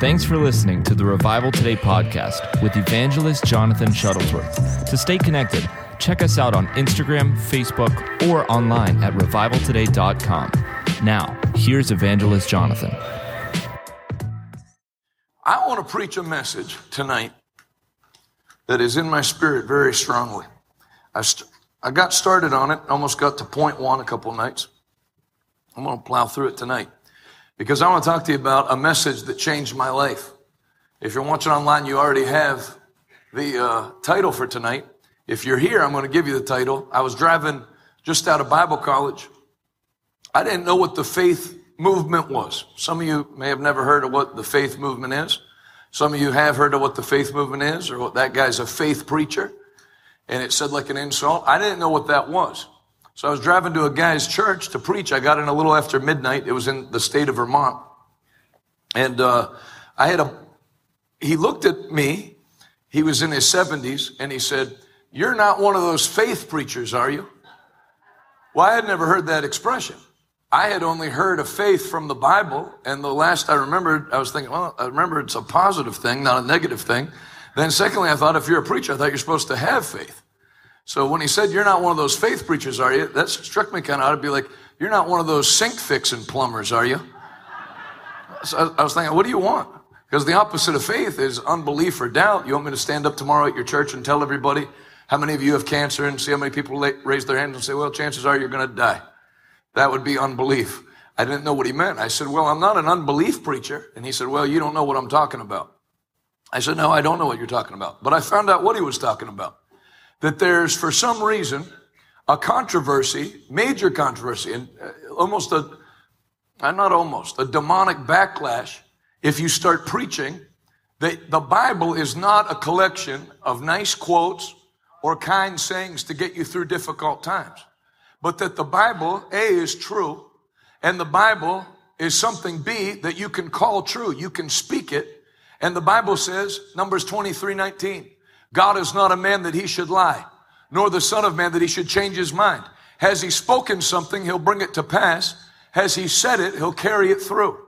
Thanks for listening to the Revival Today podcast with evangelist Jonathan Shuttlesworth. To stay connected, check us out on Instagram, Facebook, or online at revivaltoday.com. Now, here's evangelist Jonathan. I want to preach a message tonight that is in my spirit very strongly. I, st- I got started on it, almost got to point one a couple nights. I'm going to plow through it tonight because I want to talk to you about a message that changed my life. If you're watching online, you already have the uh, title for tonight. If you're here, I'm going to give you the title. I was driving just out of Bible college. I didn't know what the faith movement was. Some of you may have never heard of what the faith movement is. Some of you have heard of what the faith movement is, or what that guy's a faith preacher. And it said like an insult. I didn't know what that was. So I was driving to a guy's church to preach. I got in a little after midnight. It was in the state of Vermont. And uh, I had a, he looked at me. He was in his 70s and he said, You're not one of those faith preachers, are you? Well, I had never heard that expression. I had only heard of faith from the Bible. And the last I remembered, I was thinking, well, I remember it's a positive thing, not a negative thing. Then, secondly, I thought if you're a preacher, I thought you're supposed to have faith. So when he said, You're not one of those faith preachers, are you? That struck me kind of odd to be like, You're not one of those sink fixing plumbers, are you? So I was thinking, What do you want? Because the opposite of faith is unbelief or doubt. You want me to stand up tomorrow at your church and tell everybody how many of you have cancer and see how many people raise their hands and say, Well, chances are you're going to die. That would be unbelief. I didn't know what he meant. I said, Well, I'm not an unbelief preacher. And he said, Well, you don't know what I'm talking about. I said, No, I don't know what you're talking about. But I found out what he was talking about that there's, for some reason, a controversy, major controversy, and uh, almost a, uh, not almost, a demonic backlash if you start preaching that the Bible is not a collection of nice quotes or kind sayings to get you through difficult times, but that the Bible, A, is true, and the Bible is something, B, that you can call true. You can speak it. And the Bible says, Numbers 23, 19, God is not a man that he should lie, nor the son of man that he should change his mind. Has he spoken something, he'll bring it to pass. Has he said it, he'll carry it through.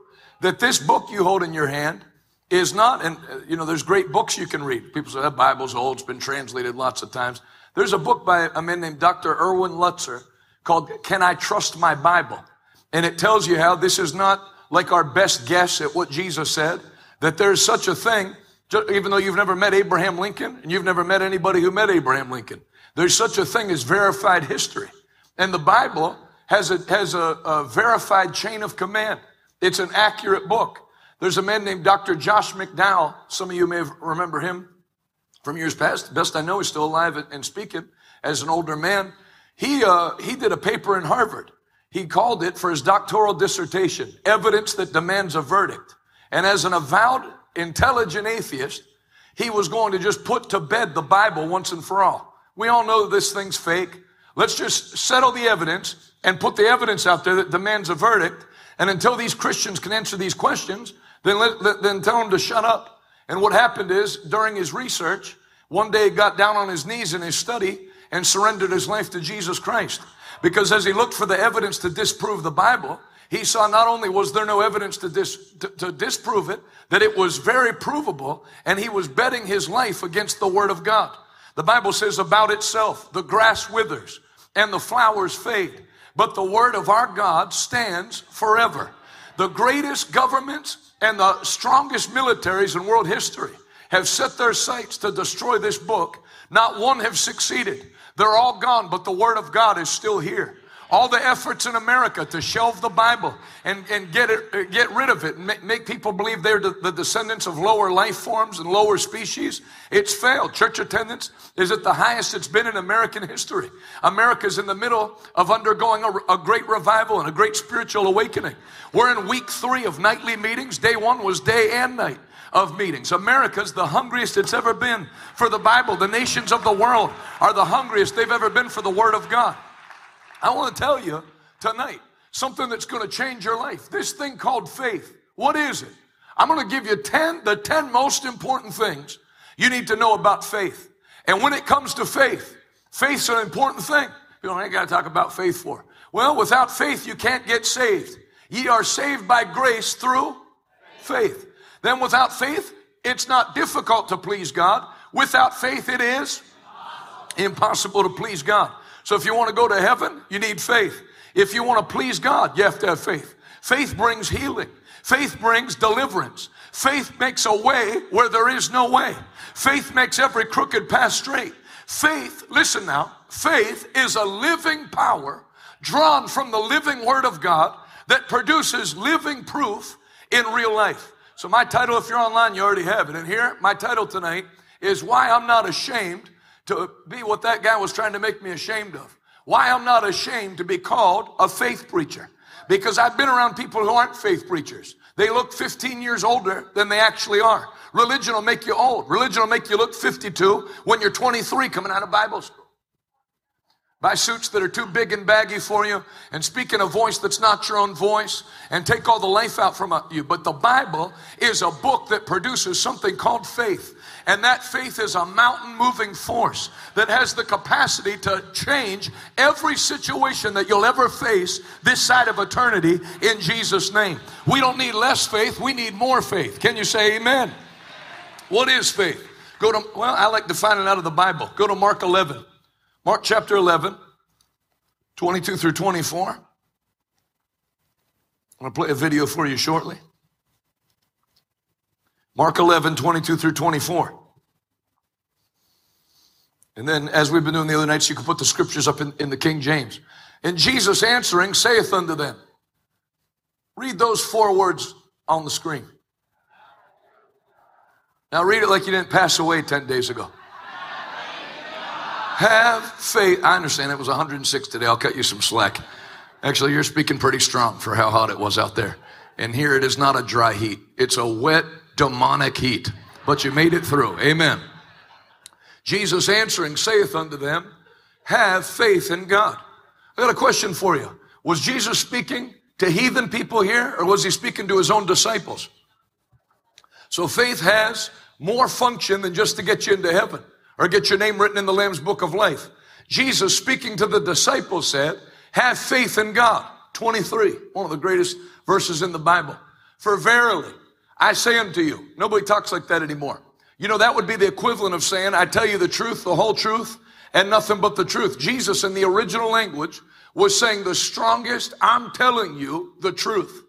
That this book you hold in your hand is not, and you know, there's great books you can read. People say that Bible's old, it's been translated lots of times. There's a book by a man named Dr. Erwin Lutzer called Can I Trust My Bible? And it tells you how this is not like our best guess at what Jesus said, that there's such a thing even though you've never met Abraham Lincoln and you've never met anybody who met Abraham Lincoln. There's such a thing as verified history. And the Bible has a, has a, a verified chain of command. It's an accurate book. There's a man named Dr. Josh McDowell. Some of you may remember him from years past. Best I know, he's still alive and speaking as an older man. He, uh, he did a paper in Harvard. He called it for his doctoral dissertation, Evidence That Demands a Verdict. And as an avowed intelligent atheist, he was going to just put to bed the Bible once and for all. We all know this thing's fake. Let's just settle the evidence and put the evidence out there that demands a verdict. And until these Christians can answer these questions, then, let, let, then tell them to shut up. And what happened is, during his research, one day he got down on his knees in his study and surrendered his life to Jesus Christ. Because as he looked for the evidence to disprove the Bible, he saw not only was there no evidence to, dis, to, to disprove it, that it was very provable, and he was betting his life against the Word of God. The Bible says about itself, the grass withers and the flowers fade, but the Word of our God stands forever. The greatest governments and the strongest militaries in world history have set their sights to destroy this book. Not one have succeeded. They're all gone, but the Word of God is still here all the efforts in America to shelve the Bible and, and get it, uh, get rid of it and make, make people believe they're the, the descendants of lower life forms and lower species. It's failed. Church attendance is at the highest it's been in American history. America's in the middle of undergoing a, a great revival and a great spiritual awakening. We're in week three of nightly meetings. Day one was day and night of meetings. America's the hungriest it's ever been for the Bible. The nations of the world are the hungriest they've ever been for the Word of God. I want to tell you tonight something that's going to change your life. This thing called faith. What is it? I'm going to give you 10, the 10 most important things you need to know about faith. And when it comes to faith, faith's an important thing. You know, I ain't got to talk about faith for. Well, without faith, you can't get saved. Ye are saved by grace through faith. Then without faith, it's not difficult to please God. Without faith, it is impossible to please God. So if you want to go to heaven, you need faith. If you want to please God, you have to have faith. Faith brings healing. Faith brings deliverance. Faith makes a way where there is no way. Faith makes every crooked path straight. Faith, listen now, faith is a living power drawn from the living word of God that produces living proof in real life. So my title, if you're online, you already have it. And here, my title tonight is Why I'm Not Ashamed to Be What That Guy Was Trying to Make Me Ashamed of. Why I'm not ashamed to be called a faith preacher. Because I've been around people who aren't faith preachers. They look 15 years older than they actually are. Religion will make you old. Religion will make you look 52 when you're 23 coming out of Bible school. Buy suits that are too big and baggy for you and speak in a voice that's not your own voice and take all the life out from you. But the Bible is a book that produces something called faith. And that faith is a mountain moving force that has the capacity to change every situation that you'll ever face this side of eternity in Jesus' name. We don't need less faith, we need more faith. Can you say amen? What is faith? Go to, well, I like to find it out of the Bible. Go to Mark 11. Mark chapter 11, 22 through 24. I'm going to play a video for you shortly. Mark 11, 22 through 24. And then, as we've been doing the other nights, you can put the scriptures up in, in the King James. And Jesus answering saith unto them, Read those four words on the screen. Now read it like you didn't pass away 10 days ago. Have faith. I understand it was 106 today. I'll cut you some slack. Actually, you're speaking pretty strong for how hot it was out there. And here it is not a dry heat. It's a wet, demonic heat. But you made it through. Amen. Jesus answering saith unto them, Have faith in God. I got a question for you. Was Jesus speaking to heathen people here, or was he speaking to his own disciples? So faith has more function than just to get you into heaven or get your name written in the Lamb's book of life. Jesus speaking to the disciples said, have faith in God. 23, one of the greatest verses in the Bible. For verily, I say unto you, nobody talks like that anymore. You know, that would be the equivalent of saying, I tell you the truth, the whole truth, and nothing but the truth. Jesus in the original language was saying the strongest, I'm telling you the truth.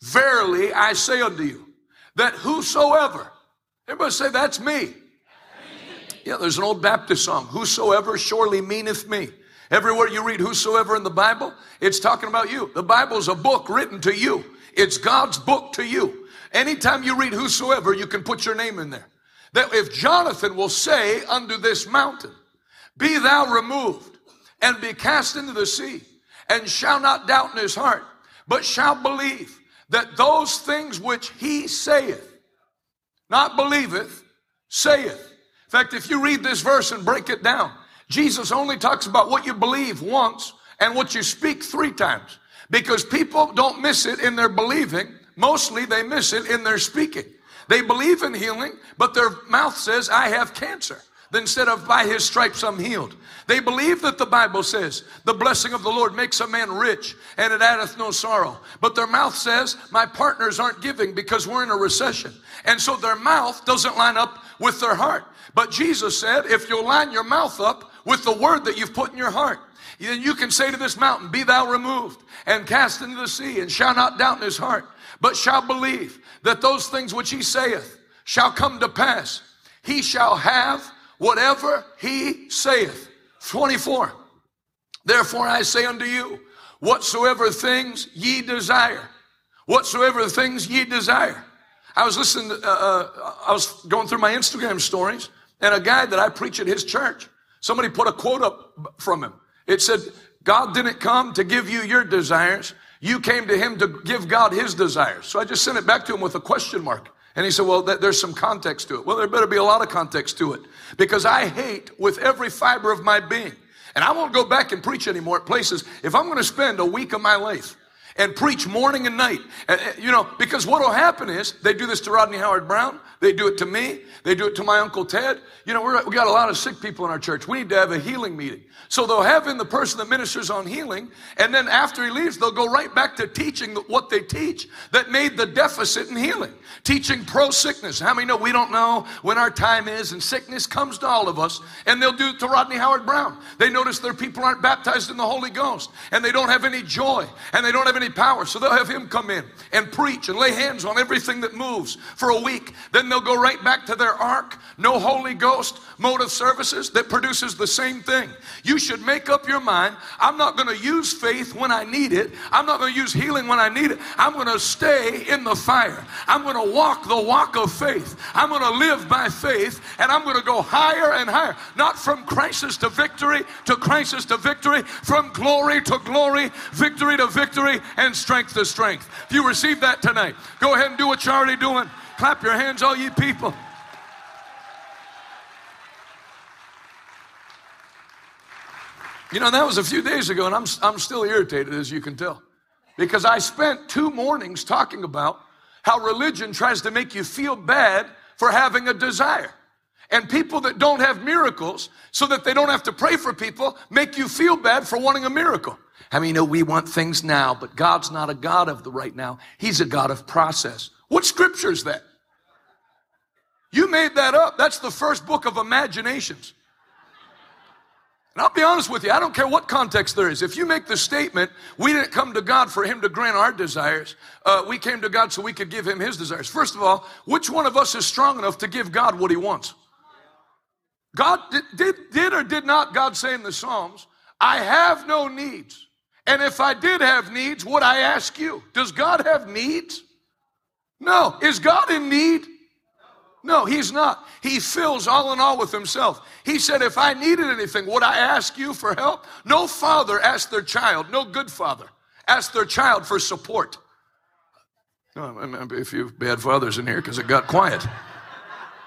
Verily, I say unto you, that whosoever, everybody say, that's me. Yeah, there's an old Baptist song, Whosoever surely meaneth me. Everywhere you read whosoever in the Bible, it's talking about you. The Bible's a book written to you. It's God's book to you. Anytime you read whosoever, you can put your name in there. That if Jonathan will say unto this mountain, Be thou removed and be cast into the sea, and shall not doubt in his heart, but shall believe that those things which he saith, not believeth, saith, In fact, if you read this verse and break it down, Jesus only talks about what you believe once and what you speak three times because people don't miss it in their believing. Mostly they miss it in their speaking. They believe in healing, but their mouth says, I have cancer. Instead of by his stripes I'm healed. They believe that the Bible says the blessing of the Lord makes a man rich and it addeth no sorrow. But their mouth says my partners aren't giving because we're in a recession. And so their mouth doesn't line up with their heart. But Jesus said, if you'll line your mouth up with the word that you've put in your heart, then you can say to this mountain, Be thou removed and cast into the sea, and shall not doubt in his heart, but shall believe that those things which he saith shall come to pass. He shall have whatever he saith. 24. Therefore I say unto you, whatsoever things ye desire, whatsoever things ye desire. I was listening, to, uh, uh, I was going through my Instagram stories, and a guy that I preach at his church, somebody put a quote up from him. It said, God didn't come to give you your desires. You came to him to give God his desires. So I just sent it back to him with a question mark. And he said, well, there's some context to it. Well, there better be a lot of context to it because I hate with every fiber of my being. And I won't go back and preach anymore at places. If I'm going to spend a week of my life and preach morning and night. And, you know, because what will happen is they do this to Rodney Howard Browne, they do it to me, they do it to my Uncle Ted. You know, we got a lot of sick people in our church. We need to have a healing meeting. So they'll have in the person that ministers on healing, and then after he leaves, they'll go right back to teaching what they teach that made the deficit in healing. Teaching pro sickness. How many know we don't know when our time is, and sickness comes to all of us, and they'll do it to Rodney Howard Browne. They notice their people aren't baptized in the Holy Ghost, and they don't have any joy, and they don't have any power. So they'll have him come in and preach and lay hands on everything that moves for a week. Then they'll go right back to their ark, no Holy Ghost mode of services that produces the same thing. You should make up your mind I'm not going to use faith when I need it, I'm not going to use healing when I need it. I'm going to stay in the fire. I'm going to walk the walk of faith. I'm going to live by faith, and I'm going to go higher and higher. Not from crisis to victory to crisis to victory, from glory to glory, victory to victory, and strength to strength. If you receive that tonight, go ahead and do what you're already doing. Clap your hands, all ye people. You know, that was a few days ago, and I'm, I'm still irritated, as you can tell, because I spent two mornings talking about how religion tries to make you feel bad for having a desire. And people that don't have miracles, so that they don't have to pray for people, make you feel bad for wanting a miracle. I mean, you know, we want things now, but God's not a God of the right now. He's a God of process. What scripture is that? You made that up. That's the first book of imaginations. And I'll be honest with you, I don't care what context there is. If you make the statement, we didn't come to God for Him to grant our desires, uh, we came to God so we could give Him His desires. First of all, which one of us is strong enough to give God what He wants? God did, did, did or did not God say in the Psalms, I have no needs. And if I did have needs, would I ask you? Does God have needs? No. Is God in need? No, he's not. He fills all in all with himself. He said, If I needed anything, would I ask you for help? No father asked their child, no good father asked their child for support. Oh, a few bad fathers in here because it got quiet.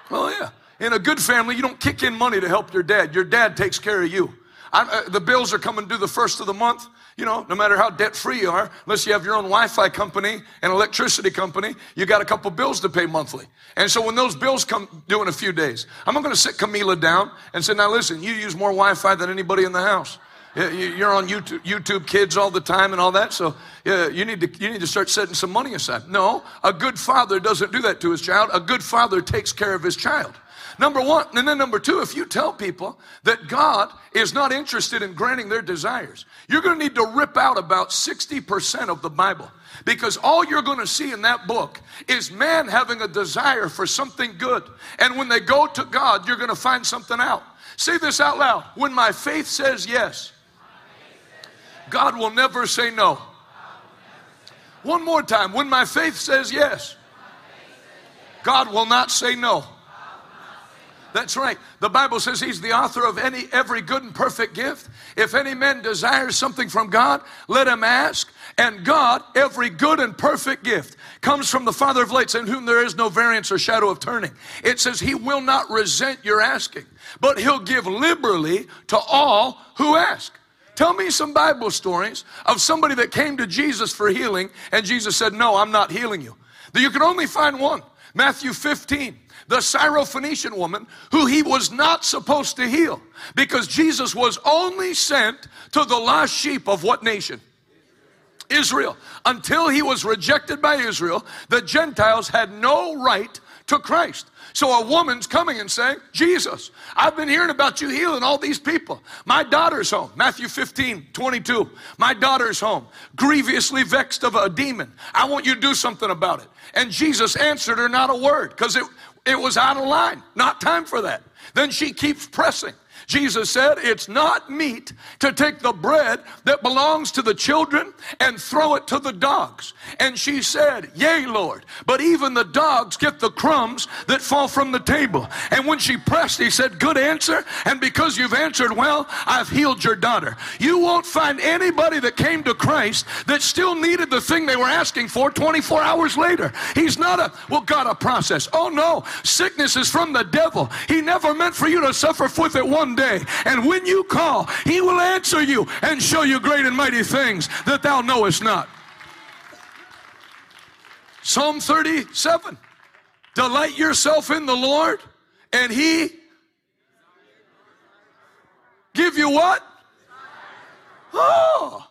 Well, yeah. In a good family, you don't kick in money to help your dad. Your dad takes care of you. Uh, the bills are coming due the first of the month you know, no matter how debt free you are, unless you have your own Wi Fi company and electricity company, you got a couple bills to pay monthly. And so when those bills come due in a few days, I'm going to sit Camila down and say, now listen, you use more Wi Fi than anybody in the house. You're on YouTube, YouTube Kids all the time and all that, so you need to you need to start setting some money aside. No, a good father doesn't do that to his child. A good father takes care of his child. Number one, and then number two, if you tell people that God is not interested in granting their desires, you're going to need to rip out about 60% of the Bible. Because all you're going to see in that book is man having a desire for something good. And when they go to God, you're going to find something out. Say this out loud. When my faith says yes, God will never say no. One more time. When my faith says yes, God will not say no. That's right. The Bible says he's the author of any every good and perfect gift. If any man desires something from God, let him ask. And God, every good and perfect gift comes from the Father of lights in whom there is no variance or shadow of turning. It says he will not resent your asking, but he'll give liberally to all who ask. Tell me some Bible stories of somebody that came to Jesus for healing and Jesus said, No, I'm not healing you. That You can only find one. Matthew 15 the Syrophoenician woman who he was not supposed to heal because Jesus was only sent to the lost sheep of what nation? Israel. Until he was rejected by Israel, the Gentiles had no right to Christ. So a woman's coming and saying, Jesus, I've been hearing about you healing all these people. My daughter's home. Matthew 15, 22. My daughter's home, grievously vexed of a demon. I want you to do something about it. And Jesus answered her not a word because it, was out of line. Not time for that. Then she keeps pressing. Jesus said, It's not meat to take the bread that belongs to the children and throw it to the dogs. And she said, Yea, Lord, but even the dogs get the crumbs that fall from the table. And when she pressed, he said, Good answer. And because you've answered well, I've healed your daughter. You won't find anybody that came to Christ that still needed the thing they were asking for 24 hours later. He's not a, well, God, a process. Oh no, sickness is from the devil. He never meant for you to suffer with it one day. And when you call, he will answer you and show you great and mighty things that thou knowest not. Psalm 37 Delight yourself in the Lord, and he give you what? Oh.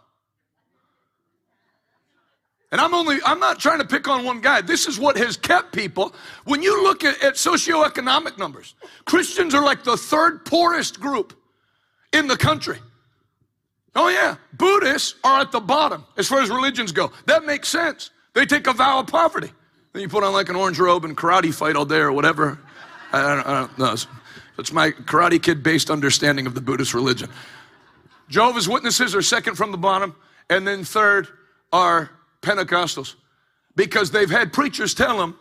And I'm only, I'm not trying to pick on one guy. This is what has kept people. When you look at, at socioeconomic numbers, Christians are like the third poorest group in the country. Oh, yeah. Buddhists are at the bottom as far as religions go. That makes sense. They take a vow of poverty. Then you put on like an orange robe and karate fight all day or whatever. I don't, I don't know. It's my karate kid based understanding of the Buddhist religion. Jehovah's Witnesses are second from the bottom, and then third are Pentecostals because they've had preachers tell them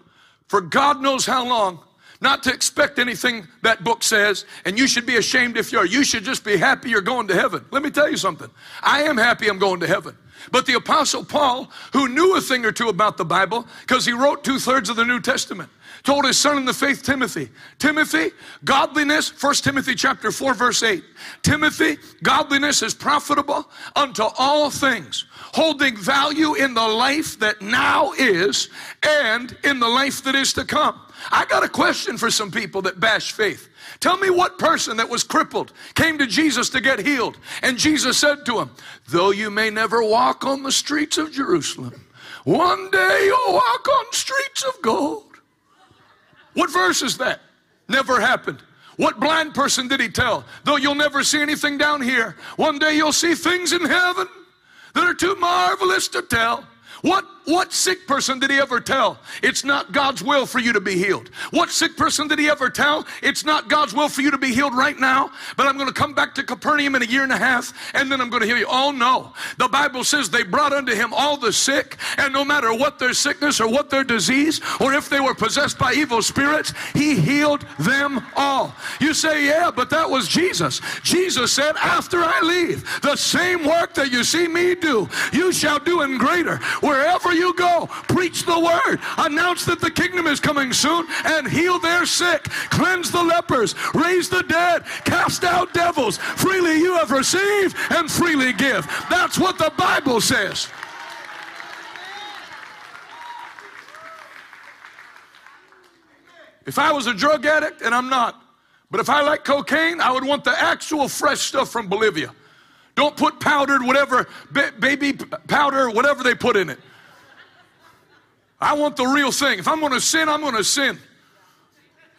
for God knows how long not to expect anything that book says, and you should be ashamed if you are. You should just be happy you're going to heaven. Let me tell you something. I am happy I'm going to heaven. But the Apostle Paul, who knew a thing or two about the Bible, because he wrote two thirds of the New Testament, told his son in the faith, Timothy, Timothy, godliness, 1 Timothy chapter 4, verse 8. Timothy, godliness is profitable unto all things, holding value in the life that now is and in the life that is to come. I got a question for some people that bash faith. Tell me what person that was crippled came to Jesus to get healed. And Jesus said to him, Though you may never walk on the streets of Jerusalem, one day you'll walk on streets of gold. What verse is that? Never happened. What blind person did he tell? Though you'll never see anything down here, one day you'll see things in heaven that are too marvelous to tell. What what sick person did he ever tell? It's not God's will for you to be healed. What sick person did he ever tell? It's not God's will for you to be healed right now, but I'm going to come back to Capernaum in a year and a half and then I'm going to heal you. Oh no. The Bible says they brought unto him all the sick, and no matter what their sickness or what their disease, or if they were possessed by evil spirits, he healed them all. You say, yeah, but that was Jesus. Jesus said, after I leave, the same work that you see me do, you shall do in greater. Wherever you go, preach the word, announce that the kingdom is coming soon, and heal their sick, cleanse the lepers, raise the dead, cast out devils. Freely you have received, and freely give. That's what the Bible says. If I was a drug addict, and I'm not, but if I like cocaine, I would want the actual fresh stuff from Bolivia. Don't put powdered whatever, baby powder, whatever they put in it. I want the real thing. If I'm going to sin, I'm going to sin.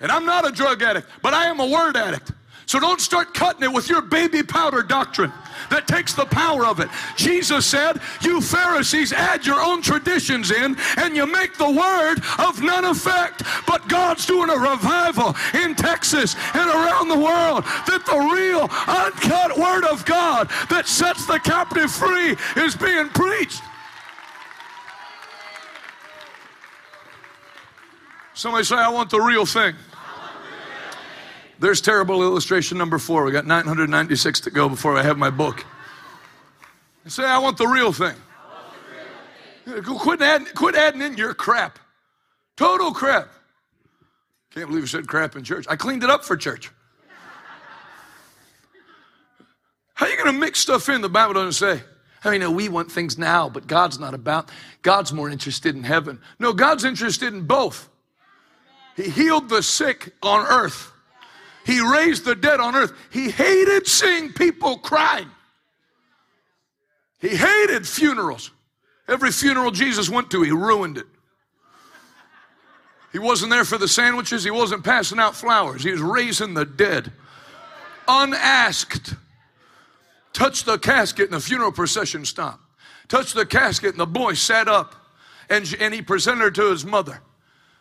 And I'm not a drug addict, but I am a word addict. So don't start cutting it with your baby powder doctrine that takes the power of it. Jesus said, You Pharisees add your own traditions in and you make the word of none effect. But God's doing a revival in Texas and around the world that the real uncut word of God that sets the captive free is being preached. Somebody say, I want the real thing. There's terrible illustration number four. We got 996 to go before I have my book. Say, I want the real thing. Quit adding, quit adding in your crap. Total crap. Can't believe you said crap in church. I cleaned it up for church. How are you going to mix stuff in the Bible doesn't say? I mean, we want things now, but God's not about. God's more interested in heaven. No, God's interested in both. He healed the sick on earth. He raised the dead on earth. He hated seeing people crying. He hated funerals. Every funeral Jesus went to, he ruined it. He wasn't there for the sandwiches, he wasn't passing out flowers, he was raising the dead. Unasked. Touched the casket and the funeral procession stopped. Touched the casket and the boy sat up and, and he presented her to his mother.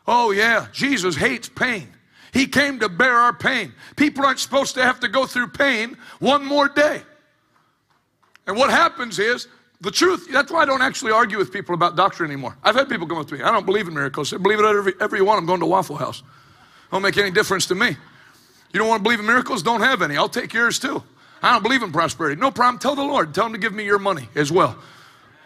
Oh, yeah, Jesus hates pain. He came to bear our pain. People aren't supposed to have to go through pain one more day. And what happens is, the truth, that's why I don't actually argue with people about doctrine anymore. I've had people come up to me, I don't believe in miracles. I believe it every, every one. I'm going to Waffle House. Don't make any difference to me. You don't want to believe in miracles? Don't have any. I'll take yours too. I don't believe in prosperity. No problem. Tell the Lord. Tell him to give me your money as well.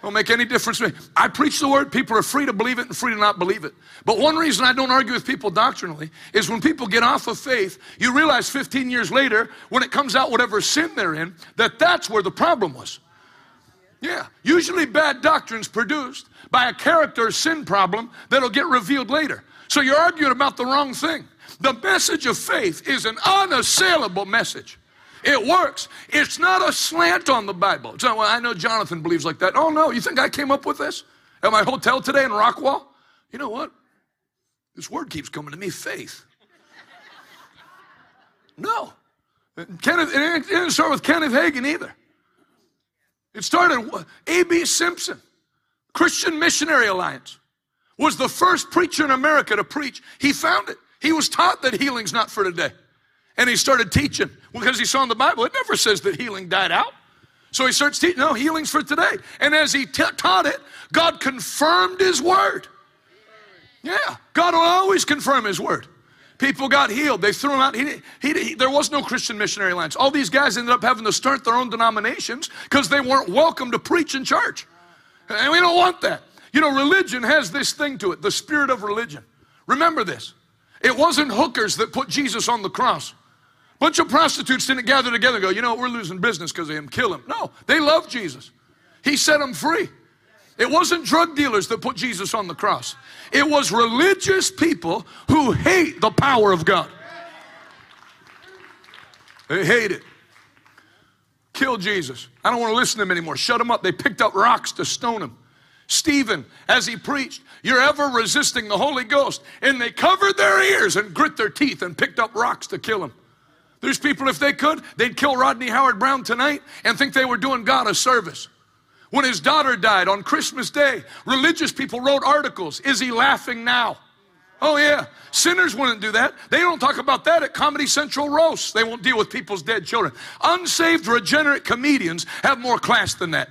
Don't make any difference to me. I preach the word. People are free to believe it and free to not believe it. But one reason I don't argue with people doctrinally is when people get off of faith, you realize 15 years later, when it comes out whatever sin they're in, that that's where the problem was. Yeah, usually bad doctrine's produced by a character sin problem that'll get revealed later. So you're arguing about the wrong thing. The message of faith is an unassailable message. It works. It's not a slant on the Bible. So, well, I know Jonathan believes like that. Oh, no, you think I came up with this at my hotel today in Rockwall? You know what? This word keeps coming to me faith. No. Kenneth, it didn't start with Kenneth Hagin either. It started, A.B. Simpson, Christian Missionary Alliance, was the first preacher in America to preach. He found it. He was taught that healing's not for today. And he started teaching because he saw in the Bible, it never says that healing died out. So he starts teaching, no, healing's for today. And as he t- taught it, God confirmed his word. Yeah, God will always confirm his word. People got healed. They threw him out. He, he, he, there was no Christian missionary alliance. All these guys ended up having to start their own denominations because they weren't welcome to preach in church. And we don't want that. You know, religion has this thing to it the spirit of religion. Remember this it wasn't hookers that put Jesus on the cross. Bunch of prostitutes didn't gather together and go, you know, we're losing business because of him. Kill him. No, they loved Jesus. He set them free. It wasn't drug dealers that put Jesus on the cross. It was religious people who hate the power of God. They hate it. Kill Jesus. I don't want to listen to him anymore. Shut him up. They picked up rocks to stone him. Stephen, as he preached, you're ever resisting the Holy Ghost. And they covered their ears and grit their teeth and picked up rocks to kill him. There's people, if they could, they'd kill Rodney Howard Browne tonight and think they were doing God a service. When his daughter died on Christmas Day, religious people wrote articles. Is he laughing now? Oh, yeah. Sinners wouldn't do that. They don't talk about that at Comedy Central roasts. They won't deal with people's dead children. Unsaved, regenerate comedians have more class than that.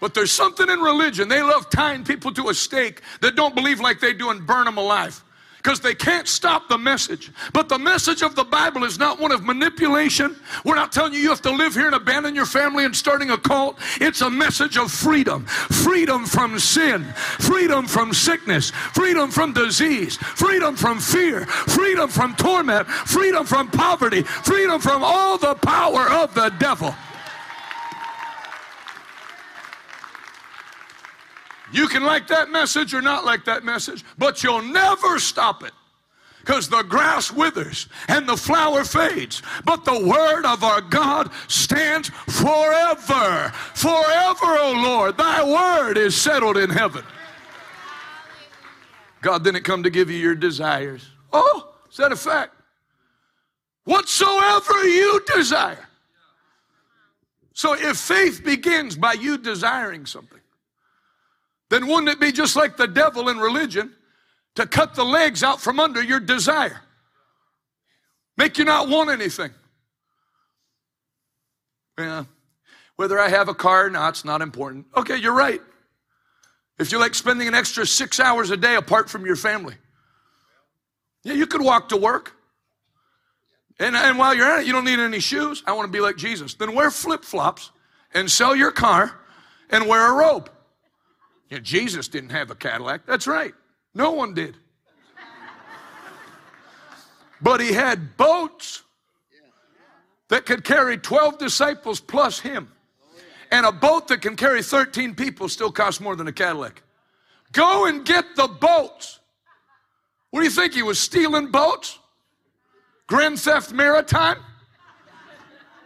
But there's something in religion. They love tying people to a stake that don't believe like they do and burn them alive because they can't stop the message. But the message of the Bible is not one of manipulation. We're not telling you you have to live here and abandon your family and starting a cult. It's a message of freedom freedom from sin, freedom from sickness, freedom from disease, freedom from fear, freedom from torment, freedom from poverty, freedom from all the power of the devil. You can like that message or not like that message, but you'll never stop it because the grass withers and the flower fades, but the word of our God stands forever. Forever, O Lord, thy word is settled in heaven. God didn't come to give you your desires. Oh, is that a fact? Whatsoever you desire. So if faith begins by you desiring something, then wouldn't it be just like the devil in religion to cut the legs out from under your desire? Make you not want anything. Yeah. Whether I have a car or not, it's not important. Okay, you're right. If you like spending an extra six hours a day apart from your family, yeah, you could walk to work. And, and while you're at it, you don't need any shoes. I want to be like Jesus. Then wear flip flops and sell your car and wear a robe. Yeah, Jesus didn't have a Cadillac. That's right. No one did. But he had boats that could carry 12 disciples plus him. And a boat that can carry 13 people still costs more than a Cadillac. Go and get the boats. What do you think? He was stealing boats? Grand Theft Maritime?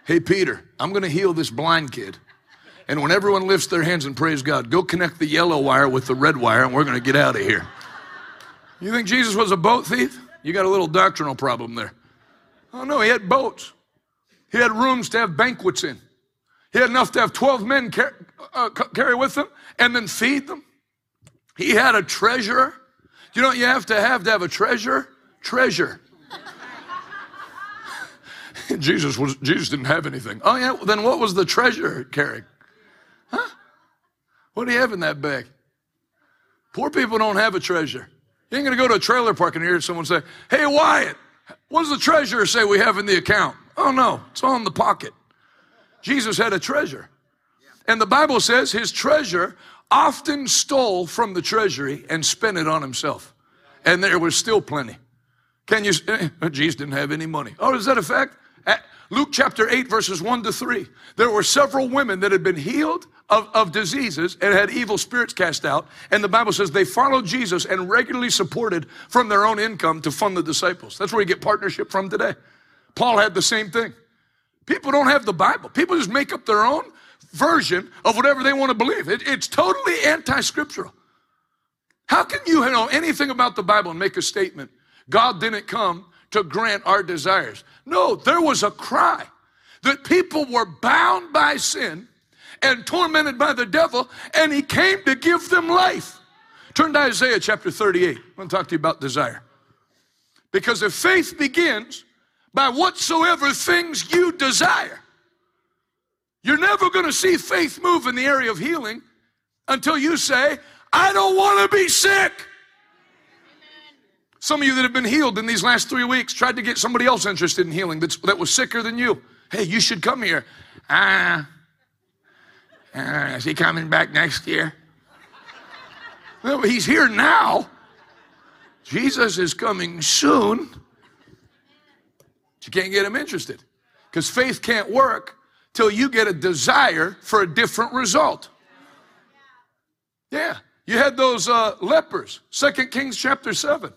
Hey, Peter, I'm going to heal this blind kid. And when everyone lifts their hands and prays God, go connect the yellow wire with the red wire and we're going to get out of here. You think Jesus was a boat thief? You got a little doctrinal problem there. Oh, no, he had boats. He had rooms to have banquets in. He had enough to have 12 men car- uh, carry with him and then feed them. He had a treasurer. Do you know what you have to have to have a treasure? Treasure. Jesus was Jesus didn't have anything. Oh yeah, then what was the treasure carrying? What do you have in that bag? Poor people don't have a treasure. You ain't gonna go to a trailer park and hear someone say, Hey Wyatt, what does the treasurer say we have in the account? Oh no, it's all in the pocket. Jesus had a treasure. And the Bible says his treasure often stole from the treasury and spent it on himself. And there was still plenty. Can you, eh, Jesus didn't have any money. Oh, is that a fact? Luke chapter 8, verses 1 to 3. There were several women that had been healed of, of diseases and had evil spirits cast out. And the Bible says they followed Jesus and regularly supported from their own income to fund the disciples. That's where you get partnership from today. Paul had the same thing. People don't have the Bible. People just make up their own version of whatever they want to believe. It, it's totally anti scriptural. How can you know anything about the Bible and make a statement? God didn't come to grant our desires. No, there was a cry that people were bound by sin and tormented by the devil, and he came to give them life. Turn to Isaiah chapter 38. I want to talk to you about desire. Because if faith begins by whatsoever things you desire, you're never going to see faith move in the area of healing until you say, I don't want to be sick. Some of you that have been healed in these last three weeks tried to get somebody else interested in healing that was sicker than you. Hey, you should come here. Ah, uh, is he coming back next year? He's here now. Jesus is coming soon. You can't get him interested because faith can't work till you get a desire for a different result. Yeah, you had those uh, lepers, Second Kings chapter 7.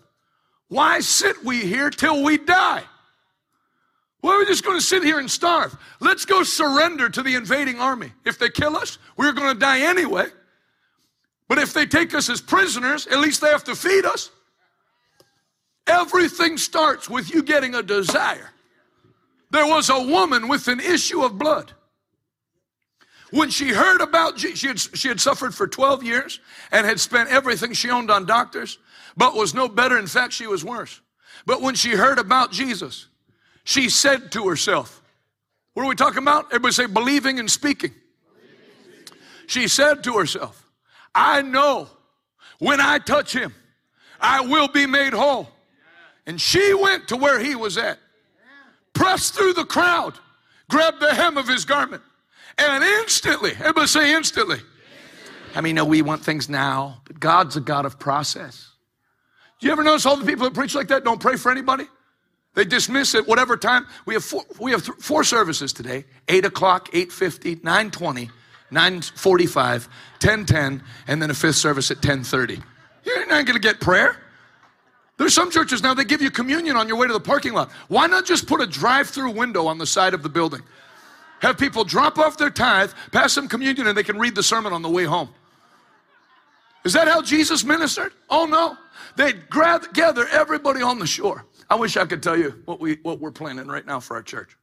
Why sit we here till we die? Well, we're just going to sit here and starve. Let's go surrender to the invading army. If they kill us, we're going to die anyway. But if they take us as prisoners, at least they have to feed us. Everything starts with you getting a desire. There was a woman with an issue of blood. When she heard about Jesus, she had, she had suffered for 12 years and had spent everything she owned on doctors, but was no better. In fact, she was worse. But when she heard about Jesus, she said to herself, What are we talking about? Everybody say believing and speaking. She said to herself, I know when I touch him, I will be made whole. And she went to where he was at, pressed through the crowd, grabbed the hem of his garment, and instantly, everybody say instantly. I mean, no, we want things now, but God's a God of process. Do you ever notice all the people that preach like that don't pray for anybody? They dismiss it whatever time. We have four, we have th- four services today: eight o'clock, eight fifty, nine twenty, nine forty-five, ten ten, and then a fifth service at ten thirty. You're not going to get prayer. There's some churches now that give you communion on your way to the parking lot. Why not just put a drive-through window on the side of the building? Have people drop off their tithe, pass some communion, and they can read the sermon on the way home. Is that how Jesus ministered? Oh no. They'd gather everybody on the shore. I wish I could tell you what, we, what we're planning right now for our church.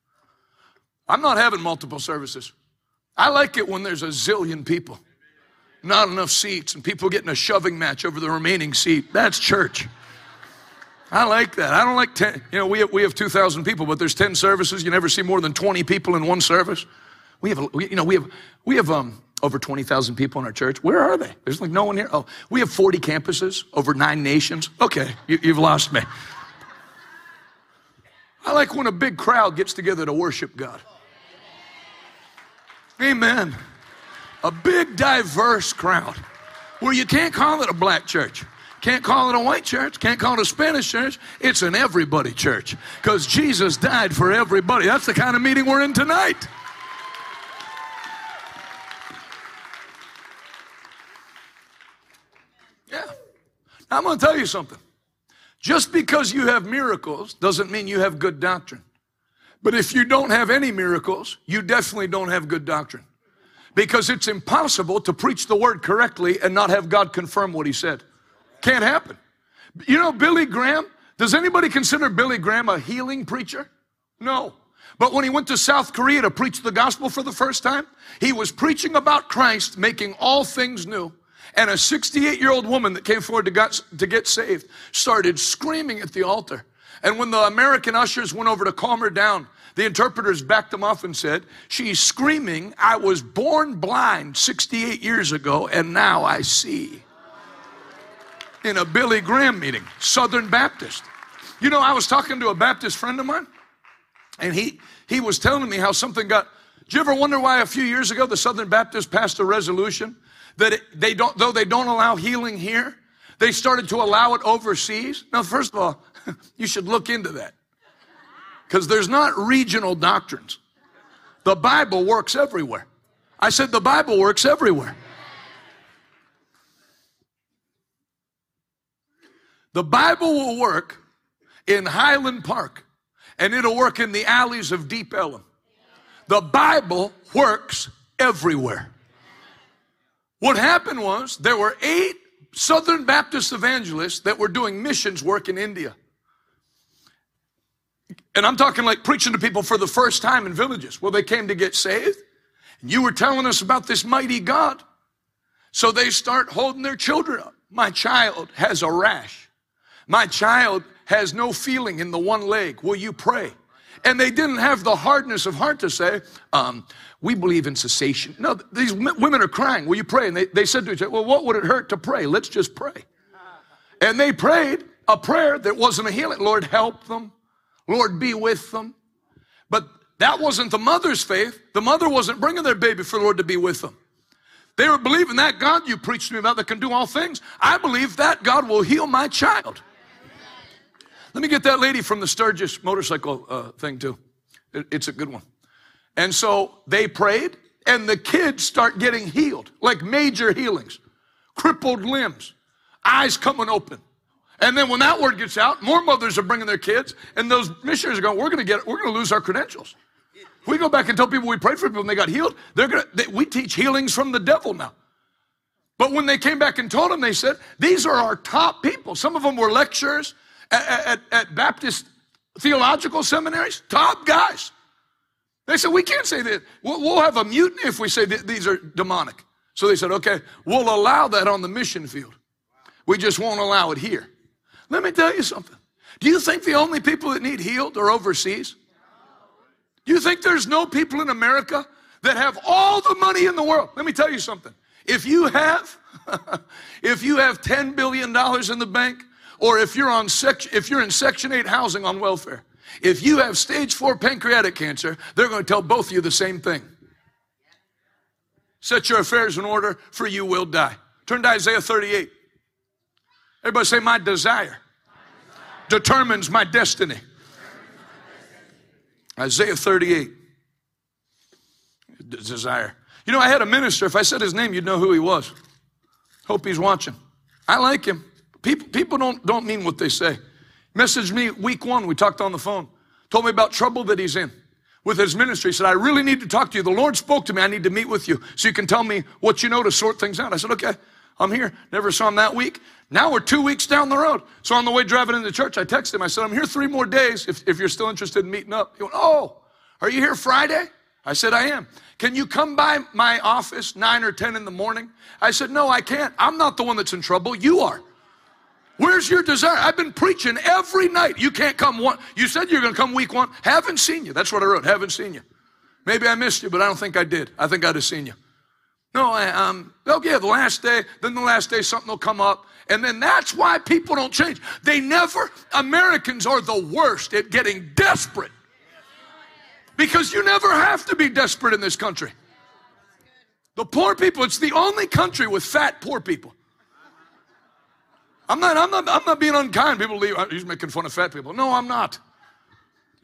I'm not having multiple services. I like it when there's a zillion people, not enough seats, and people getting a shoving match over the remaining seat. That's church. I like that. I don't like 10. You know, we have, we have 2,000 people, but there's 10 services. You never see more than 20 people in one service. We have, you know, we have, we have um, over 20,000 people in our church. Where are they? There's like no one here. Oh, we have 40 campuses, over nine nations. Okay, you, you've lost me. I like when a big crowd gets together to worship God. Amen. A big, diverse crowd where you can't call it a black church. Can't call it a white church. Can't call it a Spanish church. It's an everybody church because Jesus died for everybody. That's the kind of meeting we're in tonight. Yeah. Now, I'm going to tell you something. Just because you have miracles doesn't mean you have good doctrine. But if you don't have any miracles, you definitely don't have good doctrine. Because it's impossible to preach the word correctly and not have God confirm what he said. Can't happen. You know, Billy Graham, does anybody consider Billy Graham a healing preacher? No. But when he went to South Korea to preach the gospel for the first time, he was preaching about Christ making all things new. And a 68 year old woman that came forward to, got, to get saved started screaming at the altar. And when the American ushers went over to calm her down, the interpreters backed them off and said, She's screaming, I was born blind 68 years ago, and now I see. In a Billy Graham meeting, Southern Baptist. You know, I was talking to a Baptist friend of mine, and he, he was telling me how something got. Do you ever wonder why a few years ago the Southern Baptist passed a resolution that they don't, though they don't allow healing here, they started to allow it overseas. Now, first of all, you should look into that because there's not regional doctrines. The Bible works everywhere. I said the Bible works everywhere. The Bible will work in Highland Park and it'll work in the alleys of Deep Ellum. The Bible works everywhere. What happened was there were eight Southern Baptist evangelists that were doing missions work in India. And I'm talking like preaching to people for the first time in villages. Well, they came to get saved. And you were telling us about this mighty God. So they start holding their children up. My child has a rash. My child has no feeling in the one leg. Will you pray? And they didn't have the hardness of heart to say, um, we believe in cessation. No, these women are crying. Will you pray? And they, they said to each other, well, what would it hurt to pray? Let's just pray. And they prayed a prayer that wasn't a healing. Lord, help them. Lord, be with them. But that wasn't the mother's faith. The mother wasn't bringing their baby for the Lord to be with them. They were believing that God you preached to me about that can do all things. I believe that God will heal my child. Let me get that lady from the Sturgis motorcycle uh, thing too. It, it's a good one. And so they prayed, and the kids start getting healed, like major healings, crippled limbs, eyes coming open. And then when that word gets out, more mothers are bringing their kids, and those missionaries are going, "We're going to get, we're going to lose our credentials." We go back and tell people we prayed for people and they got healed. They're going to, they, we teach healings from the devil now. But when they came back and told them, they said, "These are our top people." Some of them were lecturers at, at, at Baptist theological seminaries, top guys. They said, We can't say that. We'll, we'll have a mutiny if we say that these are demonic. So they said, Okay, we'll allow that on the mission field. We just won't allow it here. Let me tell you something. Do you think the only people that need healed are overseas? Do you think there's no people in America that have all the money in the world? Let me tell you something. If you have, if you have $10 billion in the bank, or if you're on section, if you're in Section 8 housing on welfare, if you have stage four pancreatic cancer, they're going to tell both of you the same thing. Set your affairs in order, for you will die. Turn to Isaiah 38. Everybody say, My desire, determines my destiny. Isaiah 38. Desire. You know, I had a minister. If I said his name, you'd know who he was. Hope he's watching. I like him. People, people don't, don't mean what they say. Messaged me week one, we talked on the phone, told me about trouble that he's in with his ministry. He said, I really need to talk to you. The Lord spoke to me. I need to meet with you so you can tell me what you know to sort things out. I said, okay, I'm here. Never saw him that week. Now we're two weeks down the road. So on the way driving into church, I texted him. I said, I'm here three more days if, if you're still interested in meeting up. He went, oh, are you here Friday? I said, I am. Can you come by my office nine or 10 in the morning? I said, no, I can't. I'm not the one that's in trouble. You are. Where's your desire? I've been preaching every night. You can't come one. You said you're going to come week one. Haven't seen you. That's what I wrote. Haven't seen you. Maybe I missed you, but I don't think I did. I think I'd have seen you. No, I, um, give the last day, then the last day something will come up. And then that's why people don't change. They never, Americans are the worst at getting desperate. Because you never have to be desperate in this country. The poor people, it's the only country with fat poor people. I'm not, I'm not, I'm not being unkind. People leave, oh, he's making fun of fat people. No, I'm not.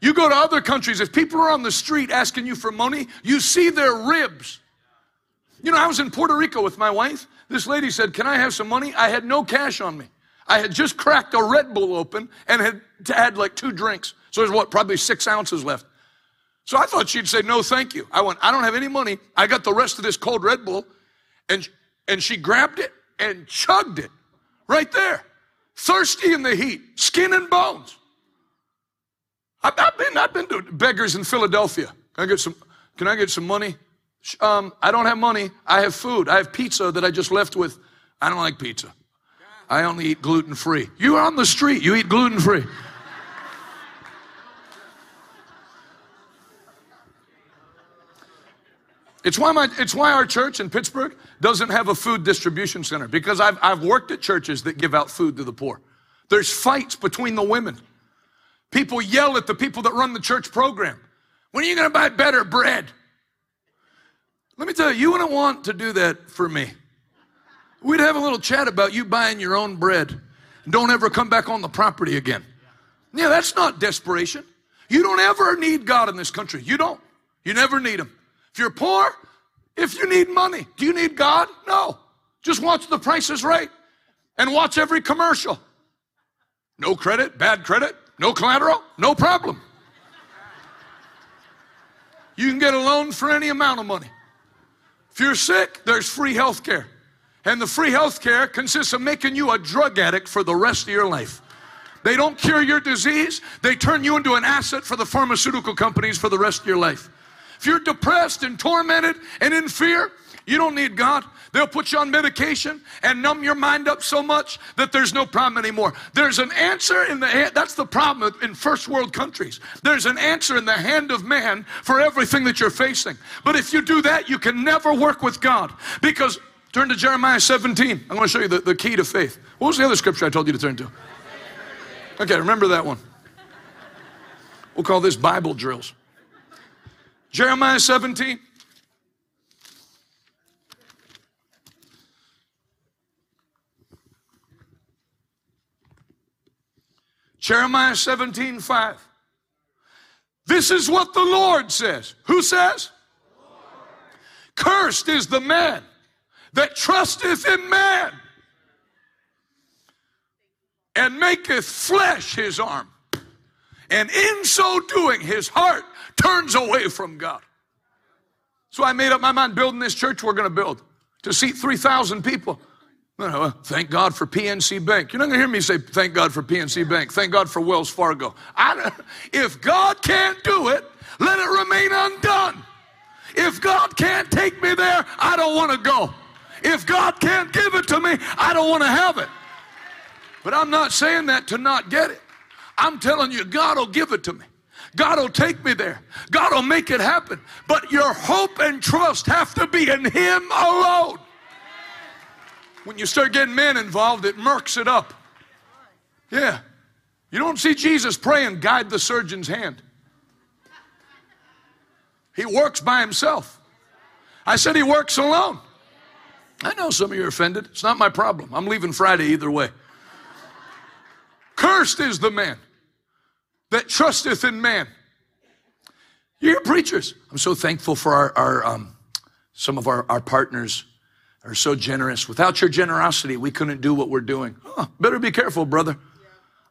You go to other countries, if people are on the street asking you for money, you see their ribs. You know, I was in Puerto Rico with my wife. This lady said, Can I have some money? I had no cash on me. I had just cracked a Red Bull open and had had like two drinks. So there's what, probably six ounces left. So I thought she'd say, No, thank you. I went, I don't have any money. I got the rest of this cold Red Bull. And, and she grabbed it and chugged it. Right there. Thirsty in the heat, skin and bones. I've, I've been, I've been to beggars in Philadelphia. Can I get some, can I get some money? Um, I don't have money. I have food. I have pizza that I just left with. I don't like pizza. I only eat gluten free. You're on the street, you eat gluten free. It's why, my, it's why our church in Pittsburgh doesn't have a food distribution center because I've, I've worked at churches that give out food to the poor. There's fights between the women. People yell at the people that run the church program. When are you going to buy better bread? Let me tell you, you wouldn't want to do that for me. We'd have a little chat about you buying your own bread and don't ever come back on the property again. Yeah, that's not desperation. You don't ever need God in this country. You don't. You never need Him. If you're poor, If you need money, do you need God? No. Just watch the prices right and watch every commercial. No credit, bad credit, no collateral, no problem. You can get a loan for any amount of money. If you're sick, there's free health care. And the free health care consists of making you a drug addict for the rest of your life. They don't cure your disease, they turn you into an asset for the pharmaceutical companies for the rest of your life. If you're depressed and tormented and in fear, you don't need God. They'll put you on medication and numb your mind up so much that there's no problem anymore. There's an answer in the hand. That's the problem in first world countries. There's an answer in the hand of man for everything that you're facing. But if you do that, you can never work with God because turn to Jeremiah 17. I'm going to show you the, the key to faith. What was the other scripture I told you to turn to? Okay, remember that one. We'll call this Bible drills. Jeremiah 17. Jeremiah 17, 5. This is what the Lord says. Who says? Cursed is the man that trusteth in man and maketh flesh his arm. And in so doing, his heart turns away from God. So I made up my mind building this church we're going to build to seat 3,000 people. Thank God for PNC Bank. You're not going to hear me say, thank God for PNC Bank. Thank God for Wells Fargo. if God can't do it, let it remain undone. If God can't take me there, I don't want to go. If God can't give it to me, I don't want to have it. But I'm not saying that to not get it. I'm telling you, God will give it to me. God will take me there. God will make it happen. But your hope and trust have to be in Him alone. When you start getting men involved, it murks it up. Yeah. You don't see Jesus praying, guide the surgeon's hand. He works by himself. I said he works alone. I know some of you are offended. It's not my problem. I'm leaving Friday either way. Cursed is the man that trusteth in man. You're preachers. I'm so thankful for our, our um, some of our, our partners are so generous. Without your generosity, we couldn't do what we're doing. Oh, better be careful, brother.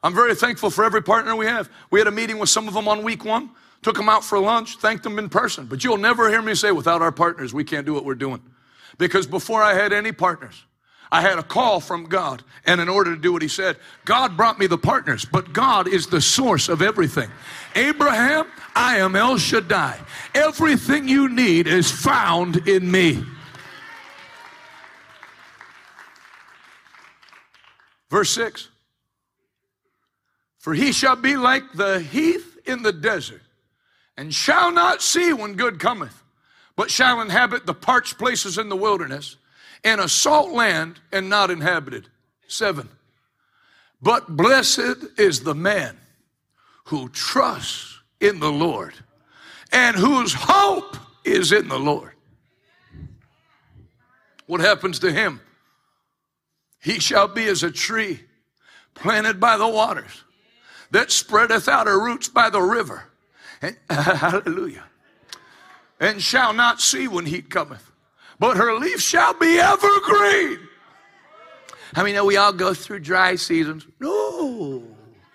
I'm very thankful for every partner we have. We had a meeting with some of them on week one, took them out for lunch, thanked them in person. But you'll never hear me say, without our partners, we can't do what we're doing. Because before I had any partners, I had a call from God. And in order to do what He said, God brought me the partners, but God is the source of everything. Abraham, I am El Shaddai. Everything you need is found in me. Verse 6 For he shall be like the heath in the desert, and shall not see when good cometh, but shall inhabit the parched places in the wilderness, and a salt land and not inhabited. 7. But blessed is the man who trusts in the Lord and whose hope is in the Lord. What happens to him? He shall be as a tree planted by the waters that spreadeth out her roots by the river. And, hallelujah. And shall not see when heat cometh, but her leaf shall be evergreen. How I mean, we all go through dry seasons. No,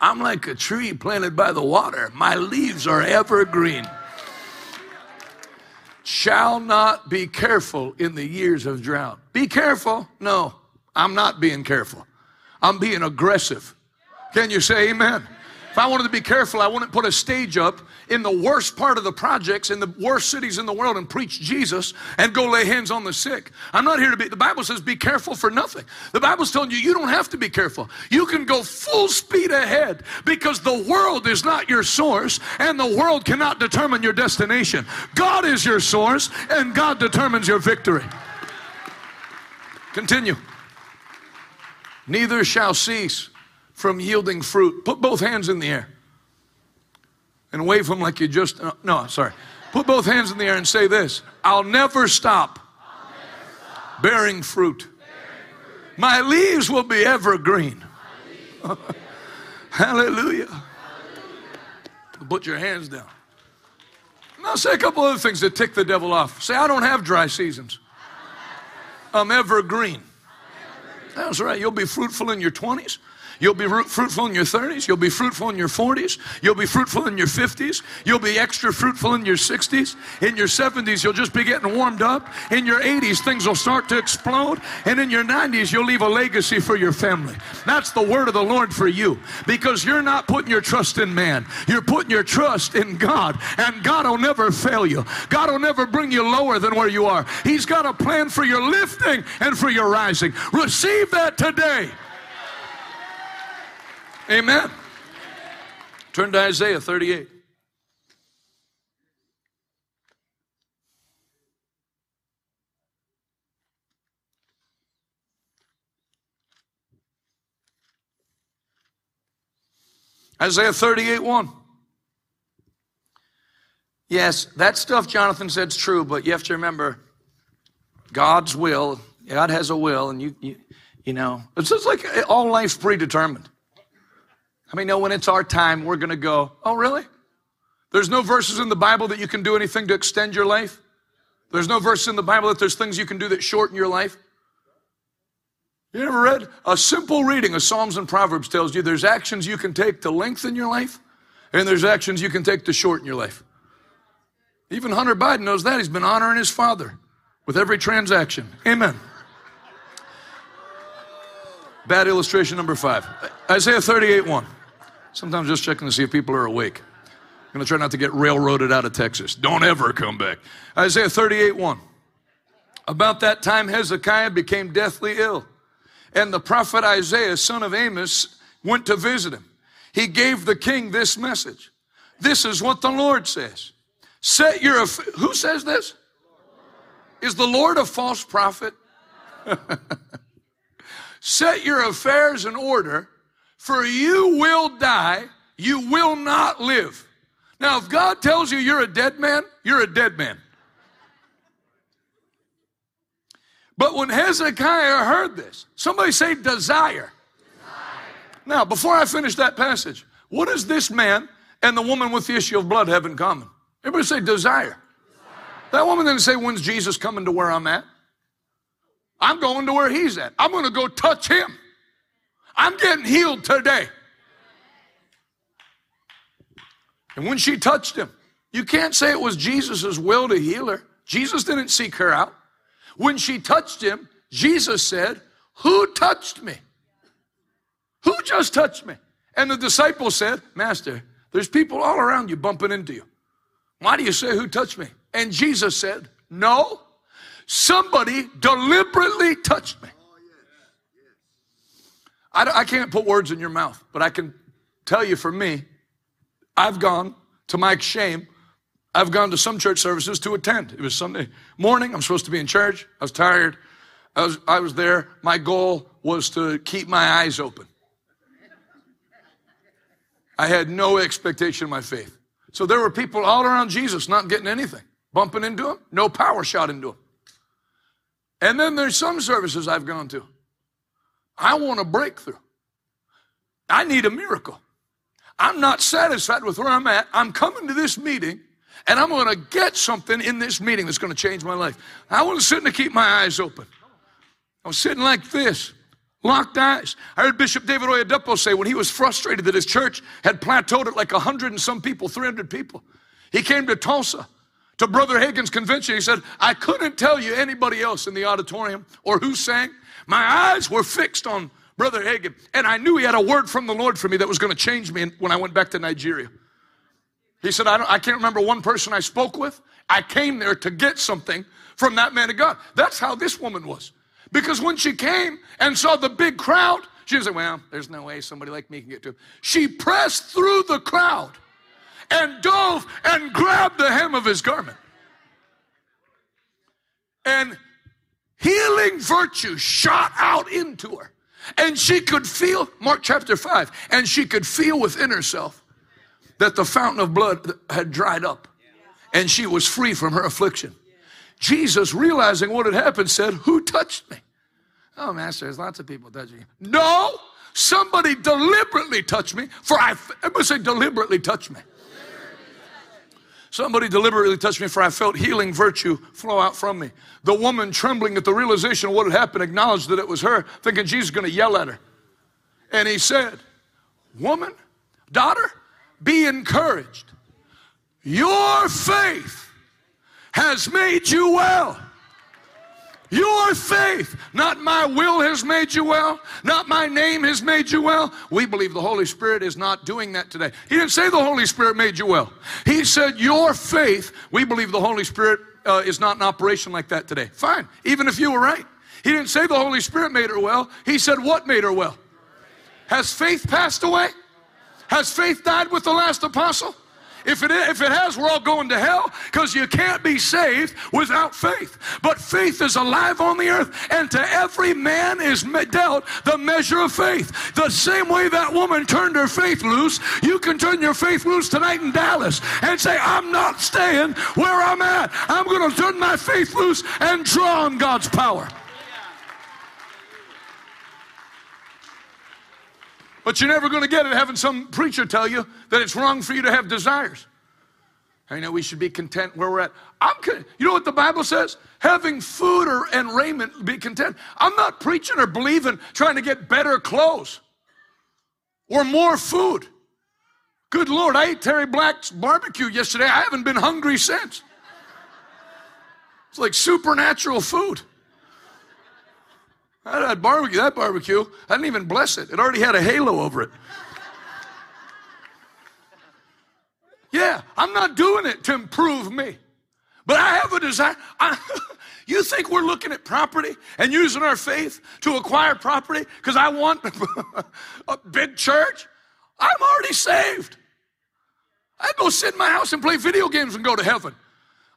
I'm like a tree planted by the water. My leaves are evergreen. Shall not be careful in the years of drought. Be careful? No. I'm not being careful. I'm being aggressive. Can you say amen? I wanted to be careful, I wouldn't put a stage up in the worst part of the projects in the worst cities in the world and preach Jesus and go lay hands on the sick. I'm not here to be, the Bible says be careful for nothing. The Bible's telling you you don't have to be careful. You can go full speed ahead because the world is not your source and the world cannot determine your destination. God is your source and God determines your victory. Continue neither shall cease from yielding fruit. Put both hands in the air and wave them like you just, uh, no, sorry. Put both hands in the air and say this I'll never stop, I'll never stop. Bearing, fruit. bearing fruit. My leaves will be evergreen. Hallelujah. Hallelujah. Put your hands down. Now, say a couple other things that tick the devil off. Say, I don't have dry seasons. I'm evergreen. That's right. You'll be fruitful in your 20s. You'll be fruitful in your 30s. You'll be fruitful in your 40s. You'll be fruitful in your 50s. You'll be extra fruitful in your 60s. In your 70s, you'll just be getting warmed up. In your 80s, things will start to explode. And in your 90s, you'll leave a legacy for your family. That's the word of the Lord for you because you're not putting your trust in man. You're putting your trust in God. And God will never fail you. God will never bring you lower than where you are. He's got a plan for your lifting and for your rising. Receive that today. Amen. Turn to Isaiah 38. Isaiah 38 1. Yes, that stuff Jonathan said is true, but you have to remember God's will. God has a will, and you, you, you know, it's just like all life's predetermined. I mean, know when it's our time, we're going to go, oh, really? There's no verses in the Bible that you can do anything to extend your life? There's no verse in the Bible that there's things you can do that shorten your life? You ever read? A simple reading of Psalms and Proverbs tells you there's actions you can take to lengthen your life, and there's actions you can take to shorten your life. Even Hunter Biden knows that. He's been honoring his father with every transaction. Amen. Bad illustration number five. Isaiah 38 1. Sometimes just checking to see if people are awake. I'm going to try not to get railroaded out of Texas. Don't ever come back. Isaiah 38 1. About that time, Hezekiah became deathly ill, and the prophet Isaiah, son of Amos, went to visit him. He gave the king this message This is what the Lord says. Set your, who says this? Is the Lord a false prophet? Set your affairs in order for you will die, you will not live. Now, if God tells you you're a dead man, you're a dead man. But when Hezekiah heard this, somebody say desire. desire. Now, before I finish that passage, what does this man and the woman with the issue of blood have in common? Everybody say desire. desire. That woman didn't say, When's Jesus coming to where I'm at? I'm going to where he's at. I'm going to go touch him. I'm getting healed today. And when she touched him, you can't say it was Jesus' will to heal her. Jesus didn't seek her out. When she touched him, Jesus said, Who touched me? Who just touched me? And the disciple said, Master, there's people all around you bumping into you. Why do you say, Who touched me? And Jesus said, No, somebody deliberately touched me. I, I can't put words in your mouth, but I can tell you for me, I've gone, to my shame, I've gone to some church services to attend. It was Sunday morning. I'm supposed to be in church. I was tired. I was, I was there. My goal was to keep my eyes open. I had no expectation of my faith. So there were people all around Jesus not getting anything, bumping into him, no power shot into him. And then there's some services I've gone to. I want a breakthrough. I need a miracle. I'm not satisfied with where I'm at. I'm coming to this meeting and I'm going to get something in this meeting that's going to change my life. I wasn't sitting to keep my eyes open. I was sitting like this, locked eyes. I heard Bishop David Oyedepo say when he was frustrated that his church had plateaued at like 100 and some people, 300 people. He came to Tulsa to Brother Hagin's convention. He said, I couldn't tell you anybody else in the auditorium or who sang. My eyes were fixed on Brother Hagin, and I knew he had a word from the Lord for me that was going to change me when I went back to Nigeria. He said, I, I can't remember one person I spoke with. I came there to get something from that man of God. That's how this woman was. Because when she came and saw the big crowd, she didn't say, Well, there's no way somebody like me can get to him. She pressed through the crowd and dove and grabbed the hem of his garment. And healing virtue shot out into her. And she could feel, Mark chapter 5, and she could feel within herself that the fountain of blood had dried up and she was free from her affliction. Jesus, realizing what had happened, said, Who touched me? Oh, Master, there's lots of people touching you. No, somebody deliberately touched me, for I, I everybody say, deliberately touched me. Somebody deliberately touched me, for I felt healing virtue flow out from me. The woman, trembling at the realization of what had happened, acknowledged that it was her, thinking Jesus was going to yell at her. And he said, Woman, daughter, be encouraged. Your faith has made you well. Your faith, not my will has made you well, not my name has made you well. We believe the Holy Spirit is not doing that today. He didn't say the Holy Spirit made you well. He said, Your faith, we believe the Holy Spirit uh, is not in operation like that today. Fine, even if you were right. He didn't say the Holy Spirit made her well. He said, What made her well? Has faith passed away? Has faith died with the last apostle? If it, if it has, we're all going to hell because you can't be saved without faith. But faith is alive on the earth, and to every man is dealt the measure of faith. The same way that woman turned her faith loose, you can turn your faith loose tonight in Dallas and say, I'm not staying where I'm at. I'm going to turn my faith loose and draw on God's power. But you're never going to get it having some preacher tell you that it's wrong for you to have desires. I know we should be content where we're at. I'm you know what the Bible says? Having food or, and raiment, be content. I'm not preaching or believing trying to get better clothes or more food. Good Lord, I ate Terry Black's barbecue yesterday. I haven't been hungry since. It's like supernatural food. I had barbecue, that barbecue, I didn't even bless it. It already had a halo over it. Yeah, I'm not doing it to improve me. But I have a desire. I, you think we're looking at property and using our faith to acquire property because I want a big church? I'm already saved. I go sit in my house and play video games and go to heaven.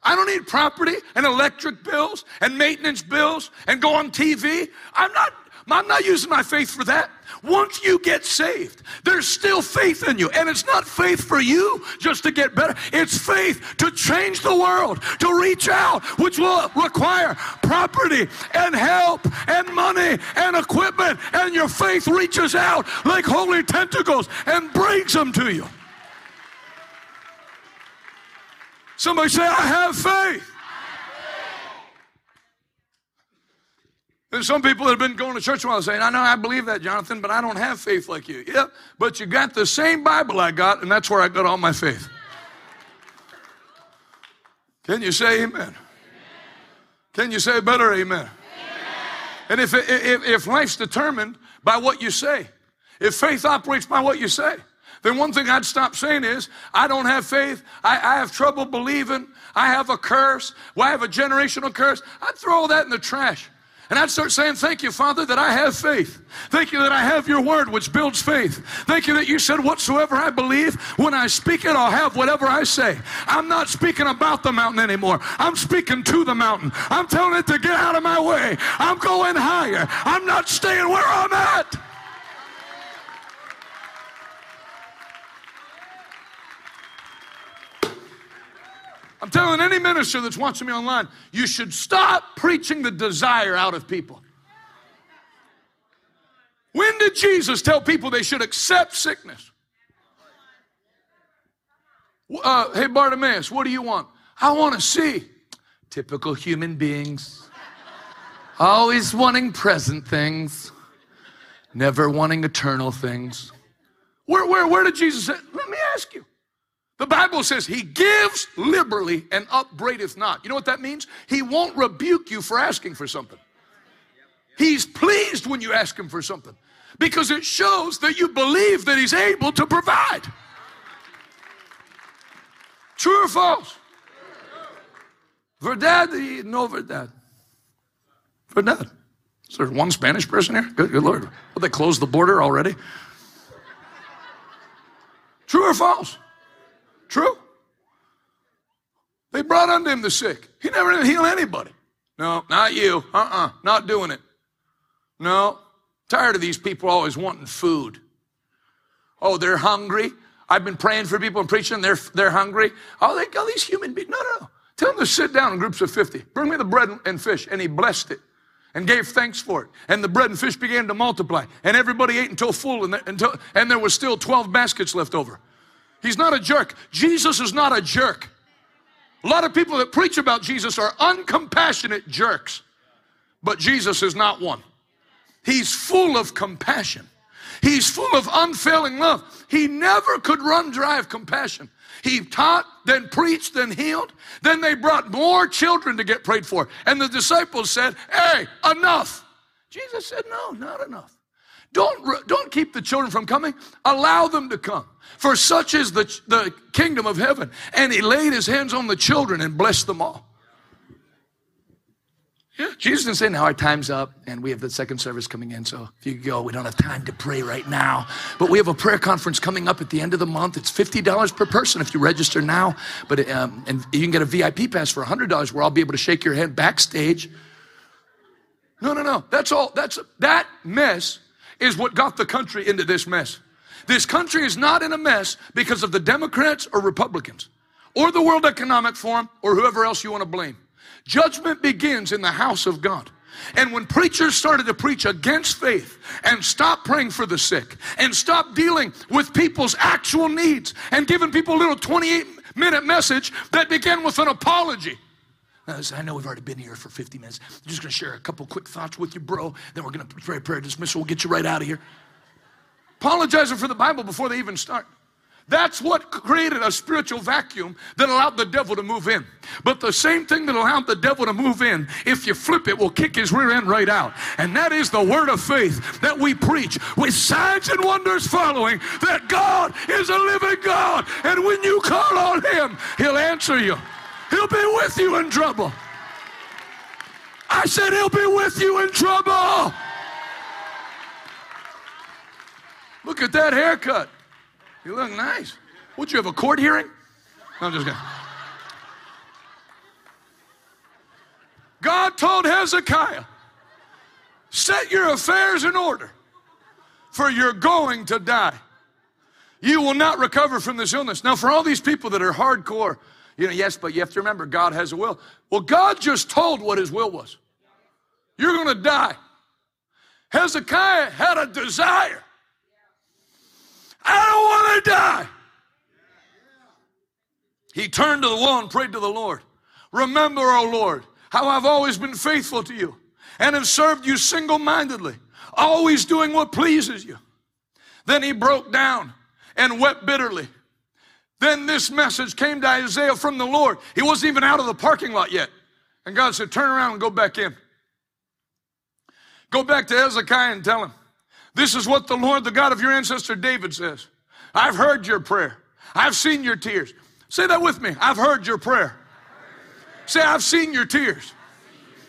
I don't need property and electric bills and maintenance bills and go on TV. I'm not I'm not using my faith for that. Once you get saved, there's still faith in you. And it's not faith for you just to get better. It's faith to change the world, to reach out, which will require property and help and money and equipment. And your faith reaches out like holy tentacles and brings them to you. Somebody say, I have faith. There's some people that have been going to church a while saying, I know I believe that, Jonathan, but I don't have faith like you. Yeah, but you got the same Bible I got, and that's where I got all my faith. Can you say amen? amen. Can you say better amen? amen. And if, if, if life's determined by what you say, if faith operates by what you say, then one thing I'd stop saying is, I don't have faith. I, I have trouble believing. I have a curse. Well, I have a generational curse. I'd throw all that in the trash. And I'd start saying, Thank you, Father, that I have faith. Thank you that I have your word, which builds faith. Thank you that you said, Whatsoever I believe, when I speak it, I'll have whatever I say. I'm not speaking about the mountain anymore. I'm speaking to the mountain. I'm telling it to get out of my way. I'm going higher. I'm not staying where I'm at. I'm telling any minister that's watching me online, you should stop preaching the desire out of people. When did Jesus tell people they should accept sickness? Uh, hey, Bartimaeus, what do you want? I want to see. Typical human beings. Always wanting present things, never wanting eternal things. Where, where, where did Jesus say? Let me ask you. The Bible says he gives liberally and upbraideth not. You know what that means? He won't rebuke you for asking for something. He's pleased when you ask him for something because it shows that you believe that he's able to provide. True or false? Verdad, no verdad. Verdad. Is there one Spanish person here? Good, good Lord. Well, they closed the border already. True or false? True. They brought unto him the sick. He never did heal anybody. No, not you. Uh uh-uh, uh, not doing it. No. Tired of these people always wanting food. Oh, they're hungry. I've been praying for people and preaching, they're, they're hungry. Oh, they got these human beings. No, no. Tell them to sit down in groups of 50. Bring me the bread and fish. And he blessed it and gave thanks for it. And the bread and fish began to multiply. And everybody ate until full, and, until, and there was still 12 baskets left over. He's not a jerk. Jesus is not a jerk. A lot of people that preach about Jesus are uncompassionate jerks, but Jesus is not one. He's full of compassion. He's full of unfailing love. He never could run dry of compassion. He taught, then preached, then healed. Then they brought more children to get prayed for. And the disciples said, Hey, enough. Jesus said, No, not enough. Don't, don't keep the children from coming. Allow them to come. For such is the, the kingdom of heaven. And he laid his hands on the children and blessed them all. Yeah, Jesus didn't say, now our time's up and we have the second service coming in. So if you go, we don't have time to pray right now. But we have a prayer conference coming up at the end of the month. It's $50 per person if you register now. But um, and you can get a VIP pass for $100 where I'll be able to shake your hand backstage. No, no, no. That's all. That's that mess is what got the country into this mess. This country is not in a mess because of the Democrats or Republicans or the World Economic Forum or whoever else you want to blame. Judgment begins in the house of God. And when preachers started to preach against faith and stop praying for the sick and stop dealing with people's actual needs and giving people a little 28 minute message that began with an apology. I know we've already been here for 50 minutes. I'm just going to share a couple quick thoughts with you, bro. Then we're going to pray a prayer dismissal. We'll get you right out of here. Apologizing for the Bible before they even start. That's what created a spiritual vacuum that allowed the devil to move in. But the same thing that allowed the devil to move in, if you flip it, will kick his rear end right out. And that is the word of faith that we preach with signs and wonders following that God is a living God. And when you call on him, he'll answer you. He'll be with you in trouble. I said he'll be with you in trouble. Look at that haircut. You look nice. Would you have a court hearing? No, I'm just kidding. God told Hezekiah, set your affairs in order, for you're going to die. You will not recover from this illness. Now, for all these people that are hardcore, you know, yes, but you have to remember God has a will. Well, God just told what his will was. You're going to die. Hezekiah had a desire. I don't want to die. He turned to the wall and prayed to the Lord. Remember, O Lord, how I've always been faithful to you and have served you single mindedly, always doing what pleases you. Then he broke down and wept bitterly. Then this message came to Isaiah from the Lord. He wasn't even out of the parking lot yet. And God said, Turn around and go back in. Go back to Hezekiah and tell him, this is what the Lord, the God of your ancestor David says. I've heard your prayer. I've seen your tears. Say that with me. I've heard your prayer. Say, I've seen your tears.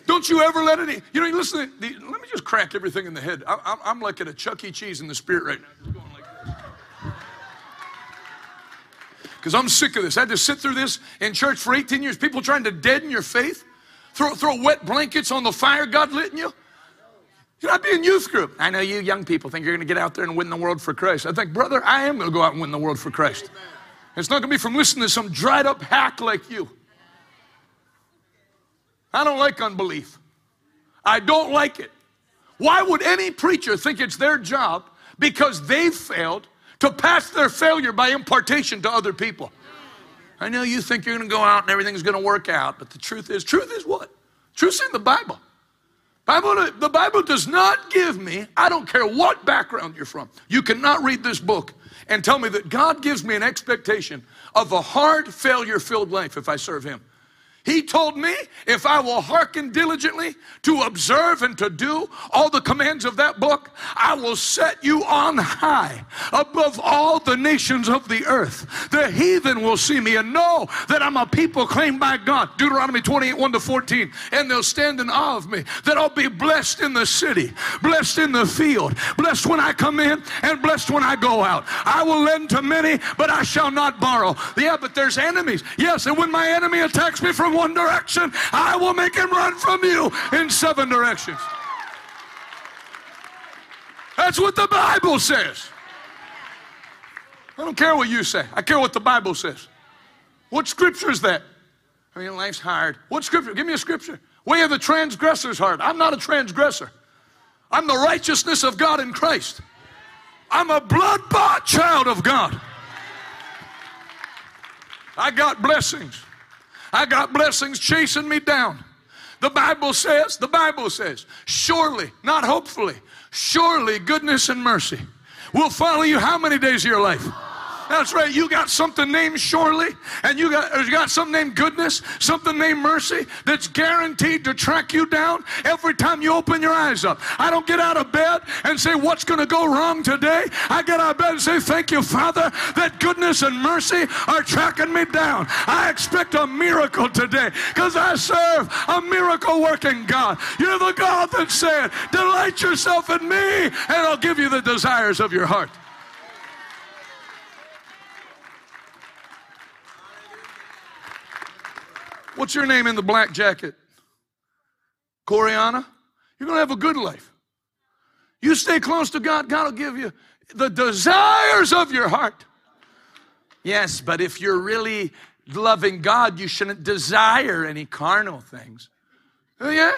Don't you ever let any, you know, listen, let me just crack everything in the head. I, am like at a Chuck E. Cheese in the spirit right now. Because I'm sick of this. I had to sit through this in church for 18 years. People trying to deaden your faith, throw, throw wet blankets on the fire God lit in you. Can I be in youth group? I know you young people think you're going to get out there and win the world for Christ. I think, brother, I am going to go out and win the world for Christ. It's not going to be from listening to some dried up hack like you. I don't like unbelief. I don't like it. Why would any preacher think it's their job because they've failed to pass their failure by impartation to other people? I know you think you're going to go out and everything's going to work out, but the truth is, truth is what? Truth's in the Bible. Bible, the Bible does not give me, I don't care what background you're from, you cannot read this book and tell me that God gives me an expectation of a hard, failure filled life if I serve Him. He told me if I will hearken diligently to observe and to do all the commands of that book, I will set you on high above all the nations of the earth. The heathen will see me and know that I'm a people claimed by God. Deuteronomy 28 1 to 14. And they'll stand in awe of me. That I'll be blessed in the city, blessed in the field, blessed when I come in, and blessed when I go out. I will lend to many, but I shall not borrow. Yeah, but there's enemies. Yes, and when my enemy attacks me from one direction, I will make him run from you in seven directions. That's what the Bible says. I don't care what you say. I care what the Bible says. What scripture is that? I mean, life's hard. What scripture? Give me a scripture. Way of the transgressor's heart. I'm not a transgressor. I'm the righteousness of God in Christ. I'm a blood bought child of God. I got blessings. I got blessings chasing me down. The Bible says, the Bible says, surely, not hopefully, surely goodness and mercy will follow you how many days of your life? That's right. You got something named surely, and you got you got something named goodness, something named mercy that's guaranteed to track you down every time you open your eyes up. I don't get out of bed and say what's going to go wrong today. I get out of bed and say thank you, Father, that goodness and mercy are tracking me down. I expect a miracle today because I serve a miracle working God. You're the God that said, "Delight yourself in me, and I'll give you the desires of your heart." What's your name in the black jacket? Coriana? You're going to have a good life. You stay close to God, God will give you the desires of your heart. Yes, but if you're really loving God, you shouldn't desire any carnal things. Oh, yeah?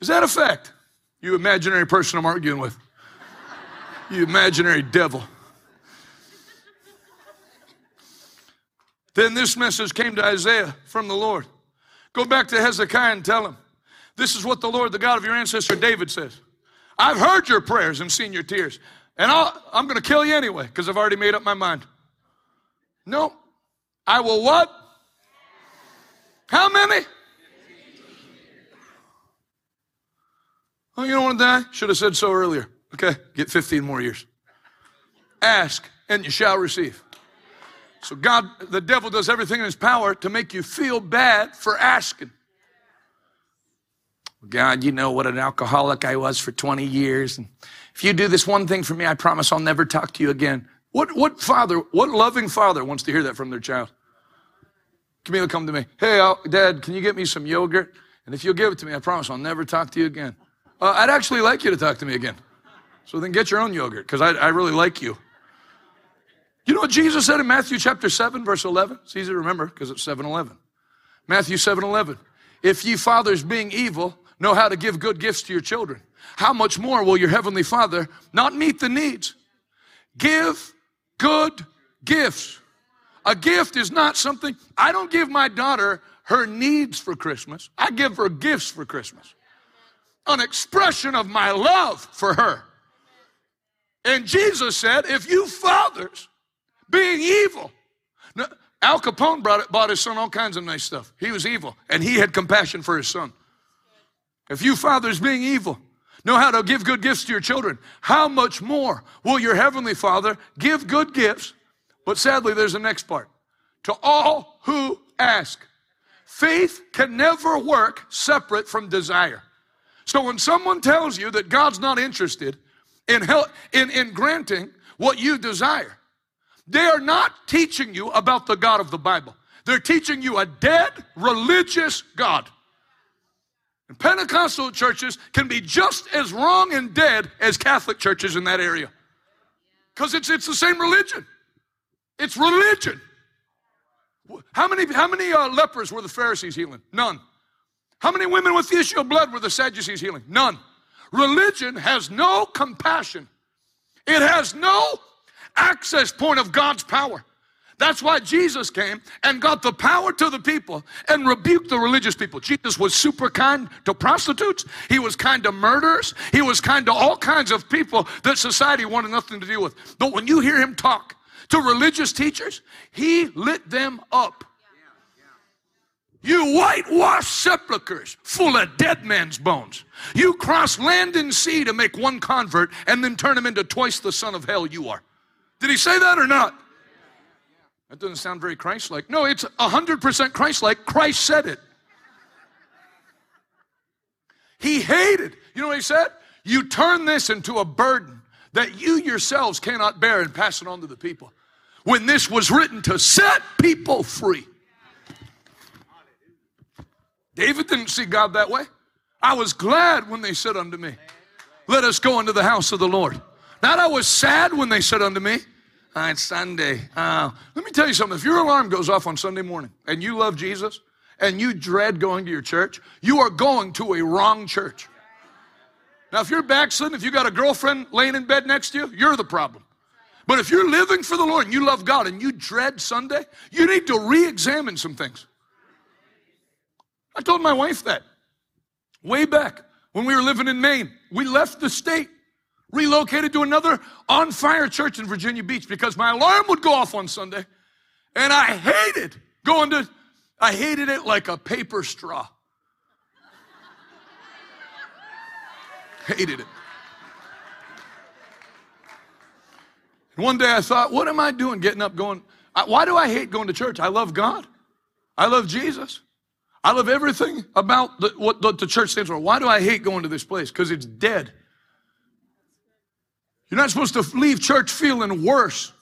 Is that a fact? You imaginary person I'm arguing with. You imaginary devil. Then this message came to Isaiah from the Lord. Go back to Hezekiah and tell him, This is what the Lord, the God of your ancestor David says. I've heard your prayers and seen your tears, and i am going to kill you anyway because I've already made up my mind. No, I will what? How many? Oh, you don't want to die? Should have said so earlier. Okay, get 15 more years. Ask and you shall receive. So God, the devil does everything in his power to make you feel bad for asking. God, you know what an alcoholic I was for 20 years. And if you do this one thing for me, I promise I'll never talk to you again. What, what father, what loving father wants to hear that from their child? Camila, come to me. Hey, I'll, Dad, can you get me some yogurt? And if you'll give it to me, I promise I'll never talk to you again. Uh, I'd actually like you to talk to me again. So then get your own yogurt because I, I really like you. You know what Jesus said in Matthew chapter 7, verse 11? It's easy to remember because it's 7 11. Matthew 7 11. If ye fathers being evil know how to give good gifts to your children, how much more will your heavenly Father not meet the needs? Give good gifts. A gift is not something, I don't give my daughter her needs for Christmas. I give her gifts for Christmas. An expression of my love for her. And Jesus said, if you fathers being evil. Now, Al Capone brought, bought his son all kinds of nice stuff. He was evil, and he had compassion for his son. If you fathers being evil know how to give good gifts to your children, how much more will your heavenly Father give good gifts? But sadly, there's the next part. To all who ask. Faith can never work separate from desire. So when someone tells you that God's not interested in, help, in, in granting what you desire, they are not teaching you about the God of the Bible. They're teaching you a dead religious God. And Pentecostal churches can be just as wrong and dead as Catholic churches in that area. Because it's, it's the same religion. It's religion. How many, how many uh, lepers were the Pharisees healing? None. How many women with the issue of blood were the Sadducees healing? None. Religion has no compassion. It has no access point of God's power. That's why Jesus came and got the power to the people and rebuked the religious people. Jesus was super kind to prostitutes. He was kind to murderers. He was kind to all kinds of people that society wanted nothing to do with. But when you hear him talk to religious teachers, he lit them up. You whitewashed sepulchres full of dead men's bones. You cross land and sea to make one convert and then turn him into twice the son of hell you are. Did he say that or not? That doesn't sound very Christ like. No, it's 100% Christ like. Christ said it. He hated. You know what he said? You turn this into a burden that you yourselves cannot bear and pass it on to the people. When this was written to set people free. David didn't see God that way. I was glad when they said unto me, Let us go into the house of the Lord. Not I was sad when they said unto me, oh, It's Sunday. Uh, let me tell you something. If your alarm goes off on Sunday morning and you love Jesus and you dread going to your church, you are going to a wrong church. Now, if you're backsliding, if you got a girlfriend laying in bed next to you, you're the problem. But if you're living for the Lord and you love God and you dread Sunday, you need to re examine some things. I told my wife that way back when we were living in Maine. We left the state, relocated to another on fire church in Virginia Beach because my alarm would go off on Sunday. And I hated going to, I hated it like a paper straw. hated it. And one day I thought, what am I doing getting up going? Why do I hate going to church? I love God. I love Jesus. I love everything about the, what the, the church stands for. Why do I hate going to this place? Because it's dead. You're not supposed to leave church feeling worse.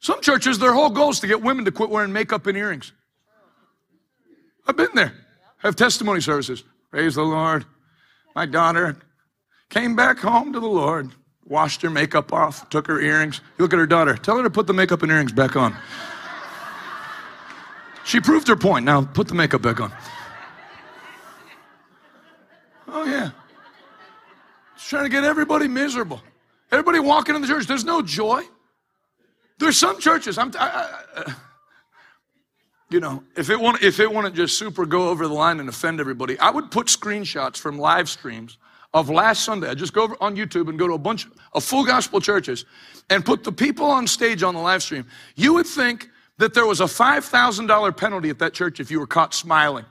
Some churches, their whole goal is to get women to quit wearing makeup and earrings. I've been there. I have testimony services. Praise the Lord. My daughter came back home to the Lord, washed her makeup off, took her earrings. You look at her daughter. Tell her to put the makeup and earrings back on. She proved her point. Now put the makeup back on. Oh, yeah. Trying to get everybody miserable. Everybody walking in the church, there's no joy. There's some churches, I'm, I, I, you know, if it, won't, if it wouldn't just super go over the line and offend everybody, I would put screenshots from live streams of last Sunday. I just go on YouTube and go to a bunch of full gospel churches and put the people on stage on the live stream. You would think that there was a $5,000 penalty at that church if you were caught smiling.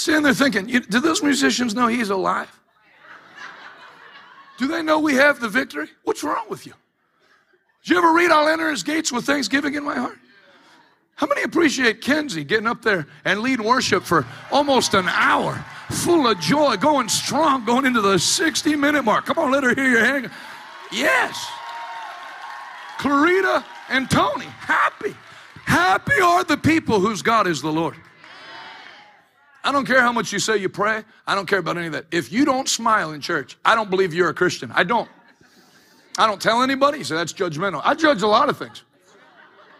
Sitting there thinking, do those musicians know he's alive? Do they know we have the victory? What's wrong with you? Did you ever read, I'll enter his gates with thanksgiving in my heart? How many appreciate Kenzie getting up there and leading worship for almost an hour, full of joy, going strong, going into the 60 minute mark? Come on, let her hear your hand. Yes. Clarita and Tony, happy. Happy are the people whose God is the Lord. I don't care how much you say you pray. I don't care about any of that. If you don't smile in church, I don't believe you're a Christian. I don't. I don't tell anybody. So that's judgmental. I judge a lot of things.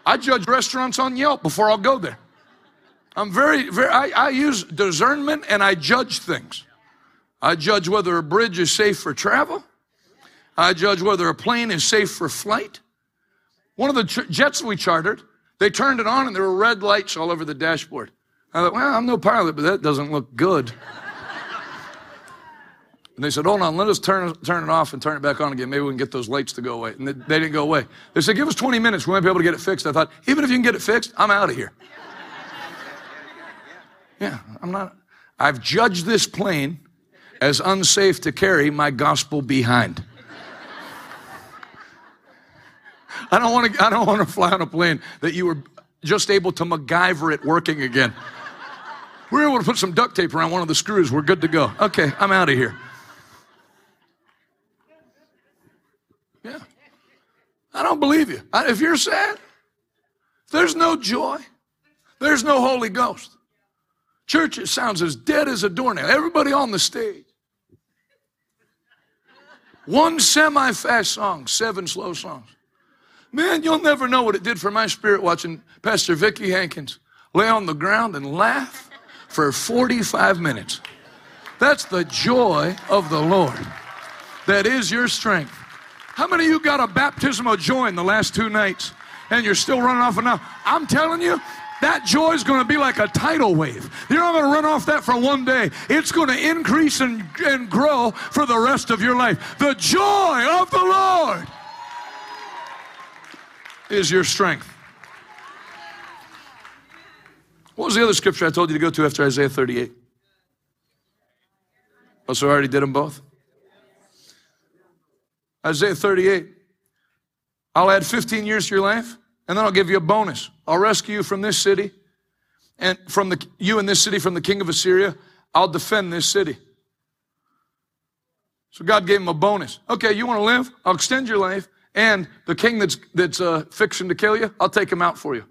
I judge restaurants on Yelp before I'll go there. I'm very, very, I, I use discernment and I judge things. I judge whether a bridge is safe for travel. I judge whether a plane is safe for flight. One of the jets we chartered, they turned it on and there were red lights all over the dashboard. I thought, well, I'm no pilot, but that doesn't look good. And they said, hold on, let us turn, turn it off and turn it back on again. Maybe we can get those lights to go away. And they, they didn't go away. They said, give us 20 minutes. We might be able to get it fixed. I thought, even if you can get it fixed, I'm out of here. Yeah, I'm not. I've judged this plane as unsafe to carry my gospel behind. I don't want to. I don't want to fly on a plane that you were just able to MacGyver it working again. We're able to put some duct tape around one of the screws. We're good to go. Okay, I'm out of here. Yeah. I don't believe you. If you're sad, there's no joy, there's no Holy Ghost. Church sounds as dead as a doornail. Everybody on the stage. One semi fast song, seven slow songs. Man, you'll never know what it did for my spirit watching Pastor Vicki Hankins lay on the ground and laugh for 45 minutes. That's the joy of the Lord. That is your strength. How many of you got a baptism of joy in the last two nights and you're still running off and? I'm telling you, that joy is going to be like a tidal wave. You're not going to run off that for one day. It's going to increase and, and grow for the rest of your life. The joy of the Lord is your strength. What was the other scripture I told you to go to after Isaiah 38? Oh, so I already did them both? Isaiah 38. I'll add 15 years to your life, and then I'll give you a bonus. I'll rescue you from this city, and from the you in this city from the king of Assyria. I'll defend this city. So God gave him a bonus. Okay, you want to live? I'll extend your life, and the king that's that's uh, fixing to kill you, I'll take him out for you.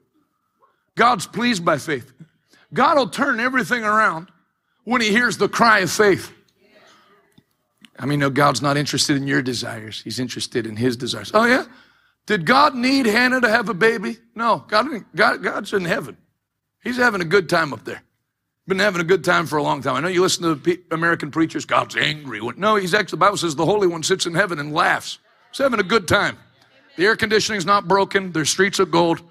God's pleased by faith. God will turn everything around when he hears the cry of faith. I mean, no, God's not interested in your desires. He's interested in his desires. Oh, yeah? Did God need Hannah to have a baby? No, God, God, God's in heaven. He's having a good time up there. Been having a good time for a long time. I know you listen to American preachers, God's angry. No, he's actually, the Bible says the Holy One sits in heaven and laughs. He's having a good time. The air conditioning's not broken, there's streets of gold.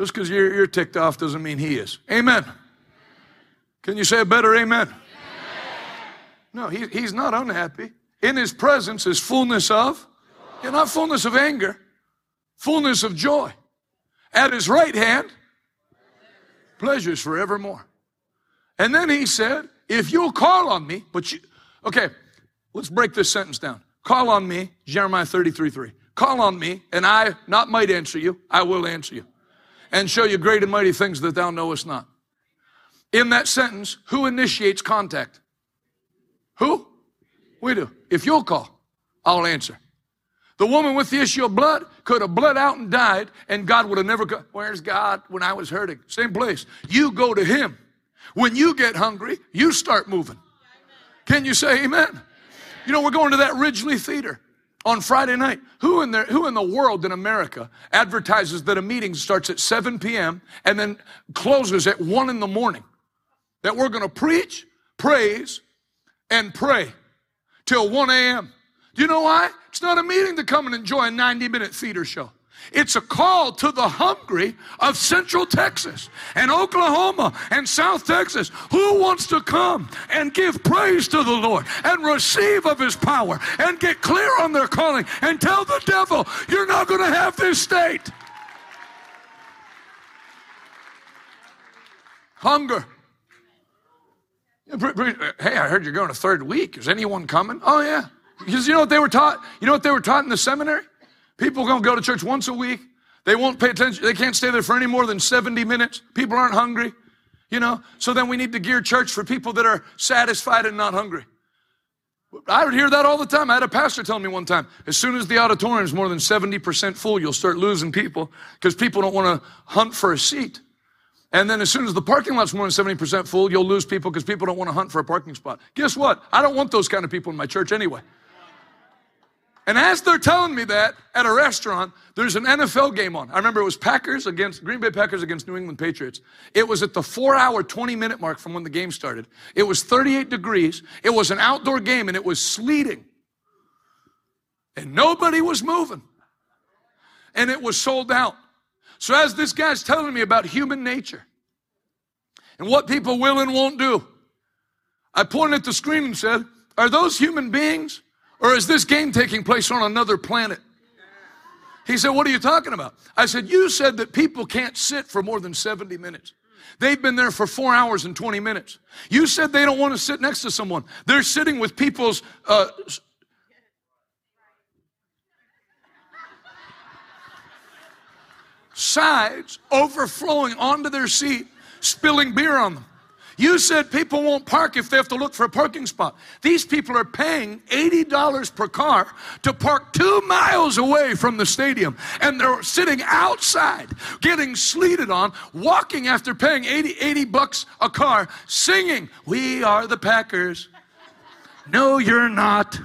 Just because you're, you're ticked off doesn't mean he is. Amen. Can you say a better amen? amen. No, he, he's not unhappy. In his presence is fullness of, yeah, not fullness of anger, fullness of joy. At his right hand, pleasures forevermore. And then he said, if you'll call on me, but you, okay, let's break this sentence down. Call on me, Jeremiah 33 3. Call on me, and I not might answer you, I will answer you and show you great and mighty things that thou knowest not. In that sentence, who initiates contact? Who? We do. If you'll call, I'll answer. The woman with the issue of blood could have bled out and died, and God would have never come. Where's God when I was hurting? Same place. You go to Him. When you get hungry, you start moving. Can you say amen? You know, we're going to that Ridgely Theater on Friday night. Who in, the, who in the world in America advertises that a meeting starts at 7 p.m. and then closes at 1 in the morning? That we're going to preach, praise, and pray till 1 a.m. Do you know why? It's not a meeting to come and enjoy a 90 minute theater show. It's a call to the hungry of Central Texas and Oklahoma and South Texas. Who wants to come and give praise to the Lord and receive of His power and get clear on their calling and tell the devil, you're not going to have this state? Hunger. Hey, I heard you're going a third week. Is anyone coming? Oh, yeah. Because you know what they were taught? You know what they were taught in the seminary? People to go to church once a week. They won't pay attention. They can't stay there for any more than 70 minutes. People aren't hungry, you know. So then we need to gear church for people that are satisfied and not hungry. I would hear that all the time. I had a pastor tell me one time, as soon as the auditorium is more than 70% full, you'll start losing people because people don't want to hunt for a seat. And then as soon as the parking lot's more than 70% full, you'll lose people because people don't want to hunt for a parking spot. Guess what? I don't want those kind of people in my church anyway. And as they're telling me that at a restaurant, there's an NFL game on. I remember it was Packers against Green Bay Packers against New England Patriots. It was at the four hour, 20 minute mark from when the game started. It was 38 degrees. It was an outdoor game and it was sleeting. And nobody was moving. And it was sold out. So as this guy's telling me about human nature and what people will and won't do, I pointed at the screen and said, Are those human beings? Or is this game taking place on another planet? He said, What are you talking about? I said, You said that people can't sit for more than 70 minutes. They've been there for four hours and 20 minutes. You said they don't want to sit next to someone. They're sitting with people's uh, sides overflowing onto their seat, spilling beer on them. You said people won't park if they have to look for a parking spot. These people are paying $80 per car to park two miles away from the stadium. And they're sitting outside, getting sleeted on, walking after paying 80, 80 bucks a car, singing, We are the Packers. No, you're not.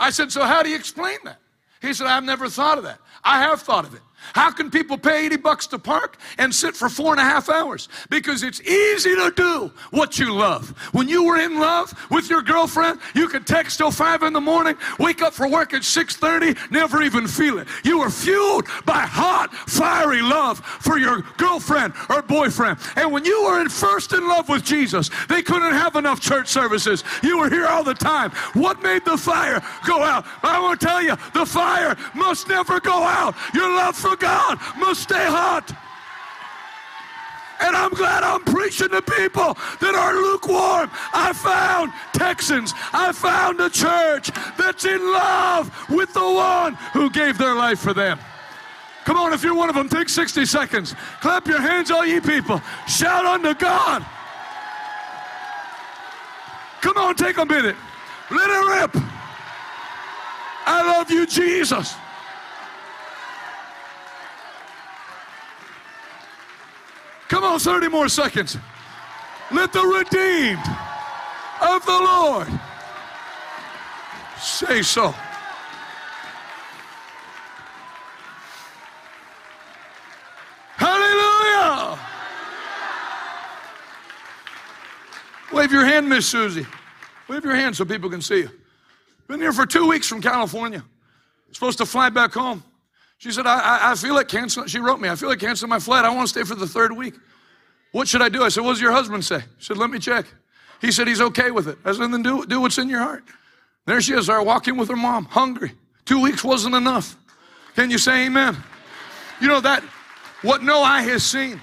I said, So how do you explain that? He said, I've never thought of that. I have thought of it. How can people pay 80 bucks to park and sit for four and a half hours? Because it's easy to do what you love. When you were in love with your girlfriend, you could text till five in the morning, wake up for work at 6:30, never even feel it. You were fueled by hot, fiery love for your girlfriend or boyfriend. And when you were in first in love with Jesus, they couldn't have enough church services. You were here all the time. What made the fire go out? I want to tell you, the fire must never go out. Your love for God must stay hot. And I'm glad I'm preaching to people that are lukewarm. I found Texans. I found a church that's in love with the one who gave their life for them. Come on, if you're one of them, take 60 seconds. Clap your hands, all ye people. Shout unto God. Come on, take a minute. Let it rip. I love you, Jesus. Come on, 30 more seconds. Let the redeemed of the Lord say so. Hallelujah! Wave your hand, Miss Susie. Wave your hand so people can see you. Been here for two weeks from California. Supposed to fly back home. She said, I, I, I feel like canceling. She wrote me, I feel like canceling my flight. I want to stay for the third week. What should I do? I said, What does your husband say? She said, Let me check. He said he's okay with it. I said, Then do, do what's in your heart. There she is, there walking with her mom, hungry. Two weeks wasn't enough. Can you say amen? You know that what no eye has seen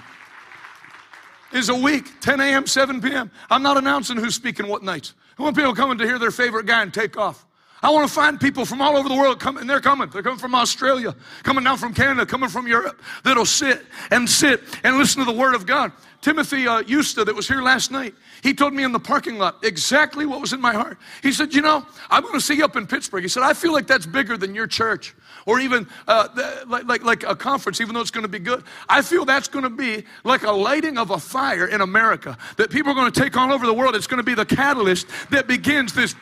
is a week, 10 a.m., 7 p.m. I'm not announcing who's speaking what nights. I want people coming to hear their favorite guy and take off. I want to find people from all over the world coming, and they're coming. They're coming from Australia, coming down from Canada, coming from Europe, that'll sit and sit and listen to the Word of God. Timothy uh, Eusta, that was here last night, he told me in the parking lot exactly what was in my heart. He said, You know, I'm going to see you up in Pittsburgh. He said, I feel like that's bigger than your church or even uh, like, like, like a conference, even though it's going to be good. I feel that's going to be like a lighting of a fire in America that people are going to take all over the world. It's going to be the catalyst that begins this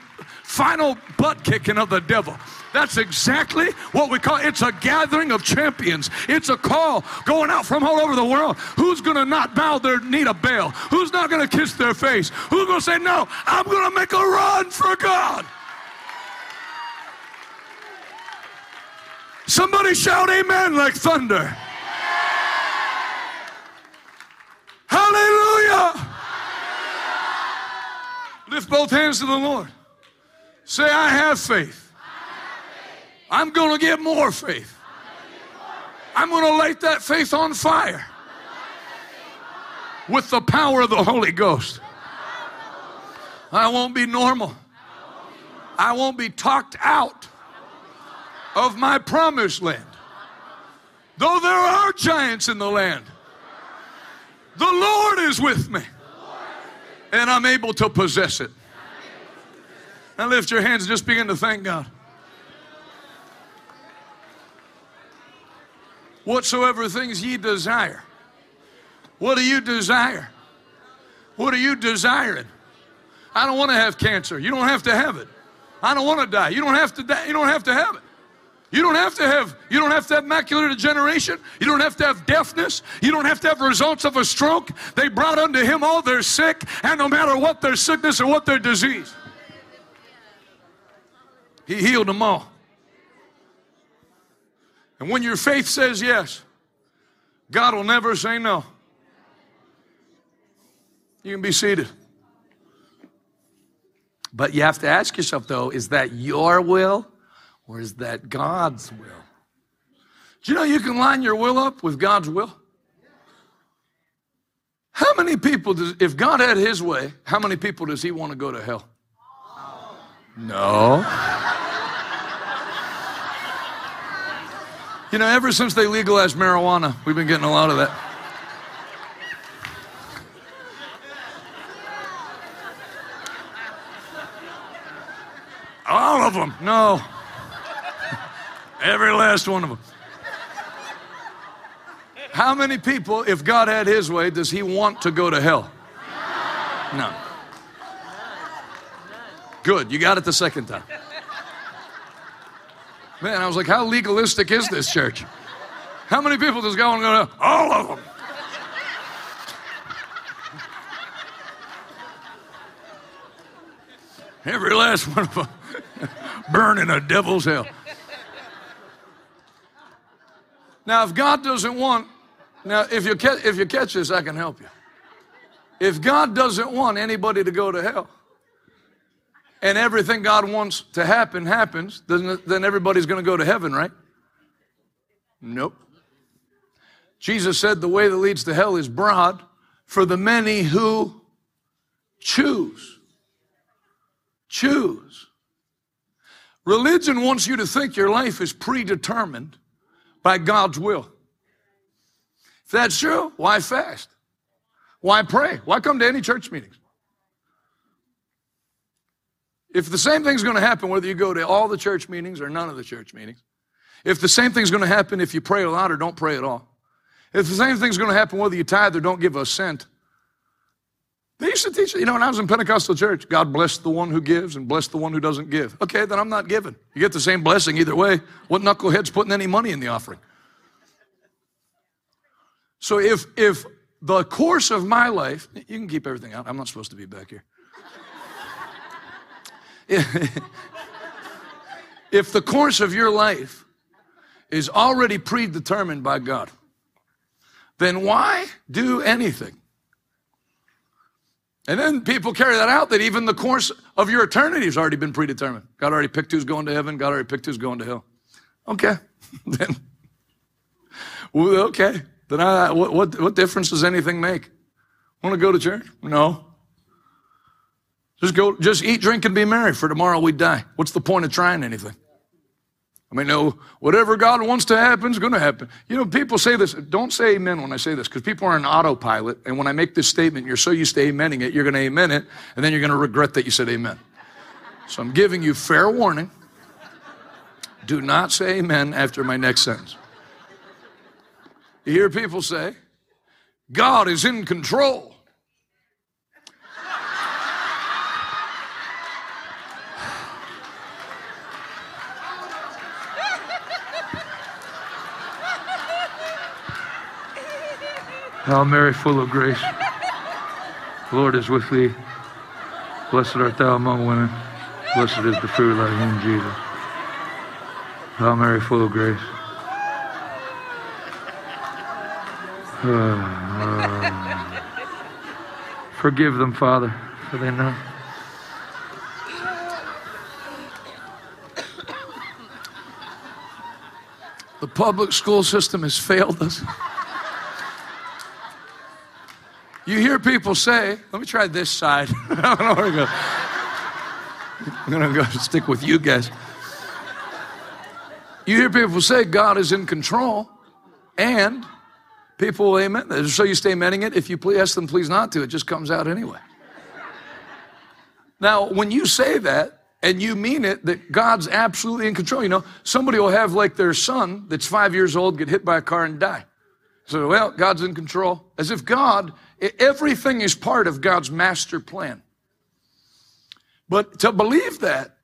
final butt kicking of the devil. That's exactly what we call it's a gathering of champions. It's a call going out from all over the world. Who's going to not bow their knee to Baal? Who's not going to kiss their face? Who's going to say, No, I'm going to make a run for God? Somebody shout amen like thunder. Hallelujah. Lift both hands to the Lord. Say, I have faith. I'm going to get more faith. I'm going to light that faith on fire with the power of the Holy Ghost. I won't be normal. I won't be talked out of my promised land. Though there are giants in the land, the Lord is with me, and I'm able to possess it. Now lift your hands and just begin to thank God. Whatsoever things ye desire. What do you desire? What are you desiring? I don't want to have cancer. You don't have to have it. I don't want to die. You don't have to die. You don't have to have it. You don't have to have you don't have to have macular degeneration. You don't have to have deafness. You don't have to have results of a stroke. They brought unto him all their sick, and no matter what their sickness or what their disease. He healed them all. And when your faith says yes, God will never say no. You can be seated. But you have to ask yourself, though, is that your will or is that God's will? Do you know you can line your will up with God's will? How many people does, if God had his way, how many people does he want to go to hell? No. You know, ever since they legalized marijuana, we've been getting a lot of that. All of them. No. Every last one of them. How many people, if God had his way, does he want to go to hell? No. Good, you got it the second time. Man, I was like, how legalistic is this church? How many people does God want to go to? All of them. Every last one of them burning a devil's hell. Now, if God doesn't want, now if you catch, if you catch this, I can help you. If God doesn't want anybody to go to hell, and everything God wants to happen happens, then, then everybody's going to go to heaven, right? Nope. Jesus said the way that leads to hell is broad for the many who choose. Choose. Religion wants you to think your life is predetermined by God's will. If that's true, why fast? Why pray? Why come to any church meetings? If the same thing's going to happen whether you go to all the church meetings or none of the church meetings, if the same thing's going to happen if you pray a lot or don't pray at all, if the same thing's going to happen whether you tithe or don't give a cent, they used to teach, you know, when I was in Pentecostal church, God bless the one who gives and bless the one who doesn't give. Okay, then I'm not giving. You get the same blessing either way. What knucklehead's putting any money in the offering? So if if the course of my life, you can keep everything out. I'm not supposed to be back here. If the course of your life is already predetermined by God, then why do anything? And then people carry that out that even the course of your eternity has already been predetermined. God already picked who's going to heaven, God already picked who's going to hell. Okay. then, okay. Then I, what, what, what difference does anything make? Want to go to church? No. Just go, just eat, drink, and be merry, for tomorrow we die. What's the point of trying anything? I mean, no, whatever God wants to happen is going to happen. You know, people say this. Don't say amen when I say this, because people are on autopilot. And when I make this statement, you're so used to amening it, you're going to amen it, and then you're going to regret that you said amen. So I'm giving you fair warning. Do not say amen after my next sentence. You hear people say, God is in control. Hail Mary, full of grace. The Lord is with thee. Blessed art thou among women. Blessed is the fruit of thy womb, Jesus. Hail Mary, full of grace. Uh, uh, forgive them, Father, for they know. The public school system has failed us. You hear people say, let me try this side. I don't know where to go. I'm going to go stick with you guys. You hear people say God is in control, and people amen. So you stay amening it. If you please, ask them, please not to, it just comes out anyway. Now, when you say that and you mean it, that God's absolutely in control, you know, somebody will have like their son that's five years old get hit by a car and die. So, well, God's in control. As if God Everything is part of God's master plan. But to believe that,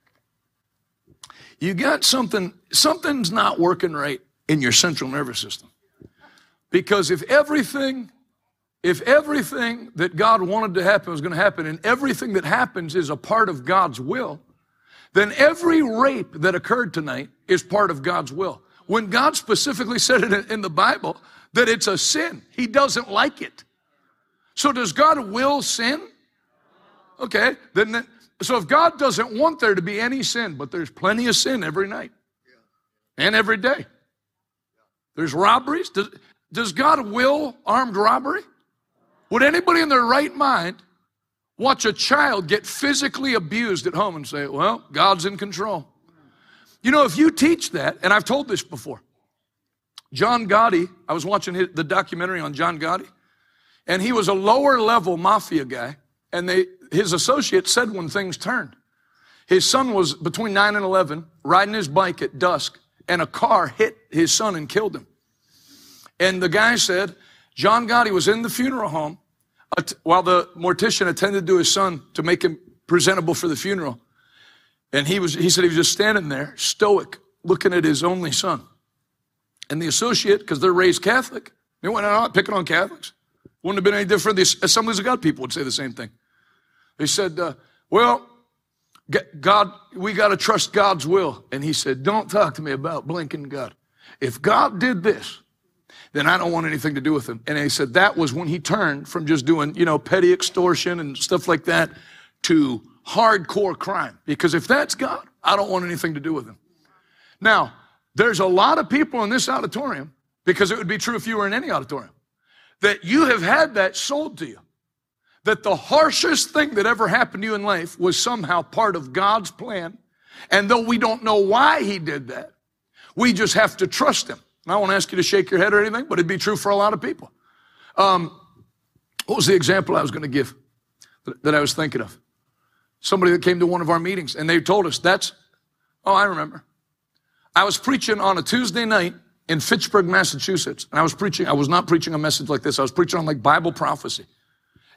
you got something, something's not working right in your central nervous system. Because if everything, if everything that God wanted to happen was going to happen, and everything that happens is a part of God's will, then every rape that occurred tonight is part of God's will. When God specifically said it in the Bible that it's a sin, He doesn't like it. So does God will sin? Okay, then so if God doesn't want there to be any sin, but there's plenty of sin every night and every day. There's robberies. Does, does God will armed robbery? Would anybody in their right mind watch a child get physically abused at home and say, well, God's in control? You know, if you teach that, and I've told this before, John Gotti, I was watching the documentary on John Gotti. And he was a lower level mafia guy. And they, his associate said when things turned, his son was between 9 and 11 riding his bike at dusk and a car hit his son and killed him. And the guy said, John Gotti was in the funeral home while the mortician attended to his son to make him presentable for the funeral. And he was, he said he was just standing there, stoic, looking at his only son. And the associate, because they're raised Catholic, they went out picking on Catholics. Wouldn't have been any different. The Assemblies of God people would say the same thing. They said, uh, well, God, we got to trust God's will. And he said, don't talk to me about blinking God. If God did this, then I don't want anything to do with him. And he said that was when he turned from just doing, you know, petty extortion and stuff like that to hardcore crime. Because if that's God, I don't want anything to do with him. Now, there's a lot of people in this auditorium, because it would be true if you were in any auditorium that you have had that sold to you. That the harshest thing that ever happened to you in life was somehow part of God's plan. And though we don't know why He did that, we just have to trust Him. And I won't ask you to shake your head or anything, but it'd be true for a lot of people. Um, what was the example I was going to give that I was thinking of? Somebody that came to one of our meetings and they told us that's, oh, I remember. I was preaching on a Tuesday night in Fitchburg, Massachusetts. And I was preaching, I was not preaching a message like this. I was preaching on like Bible prophecy.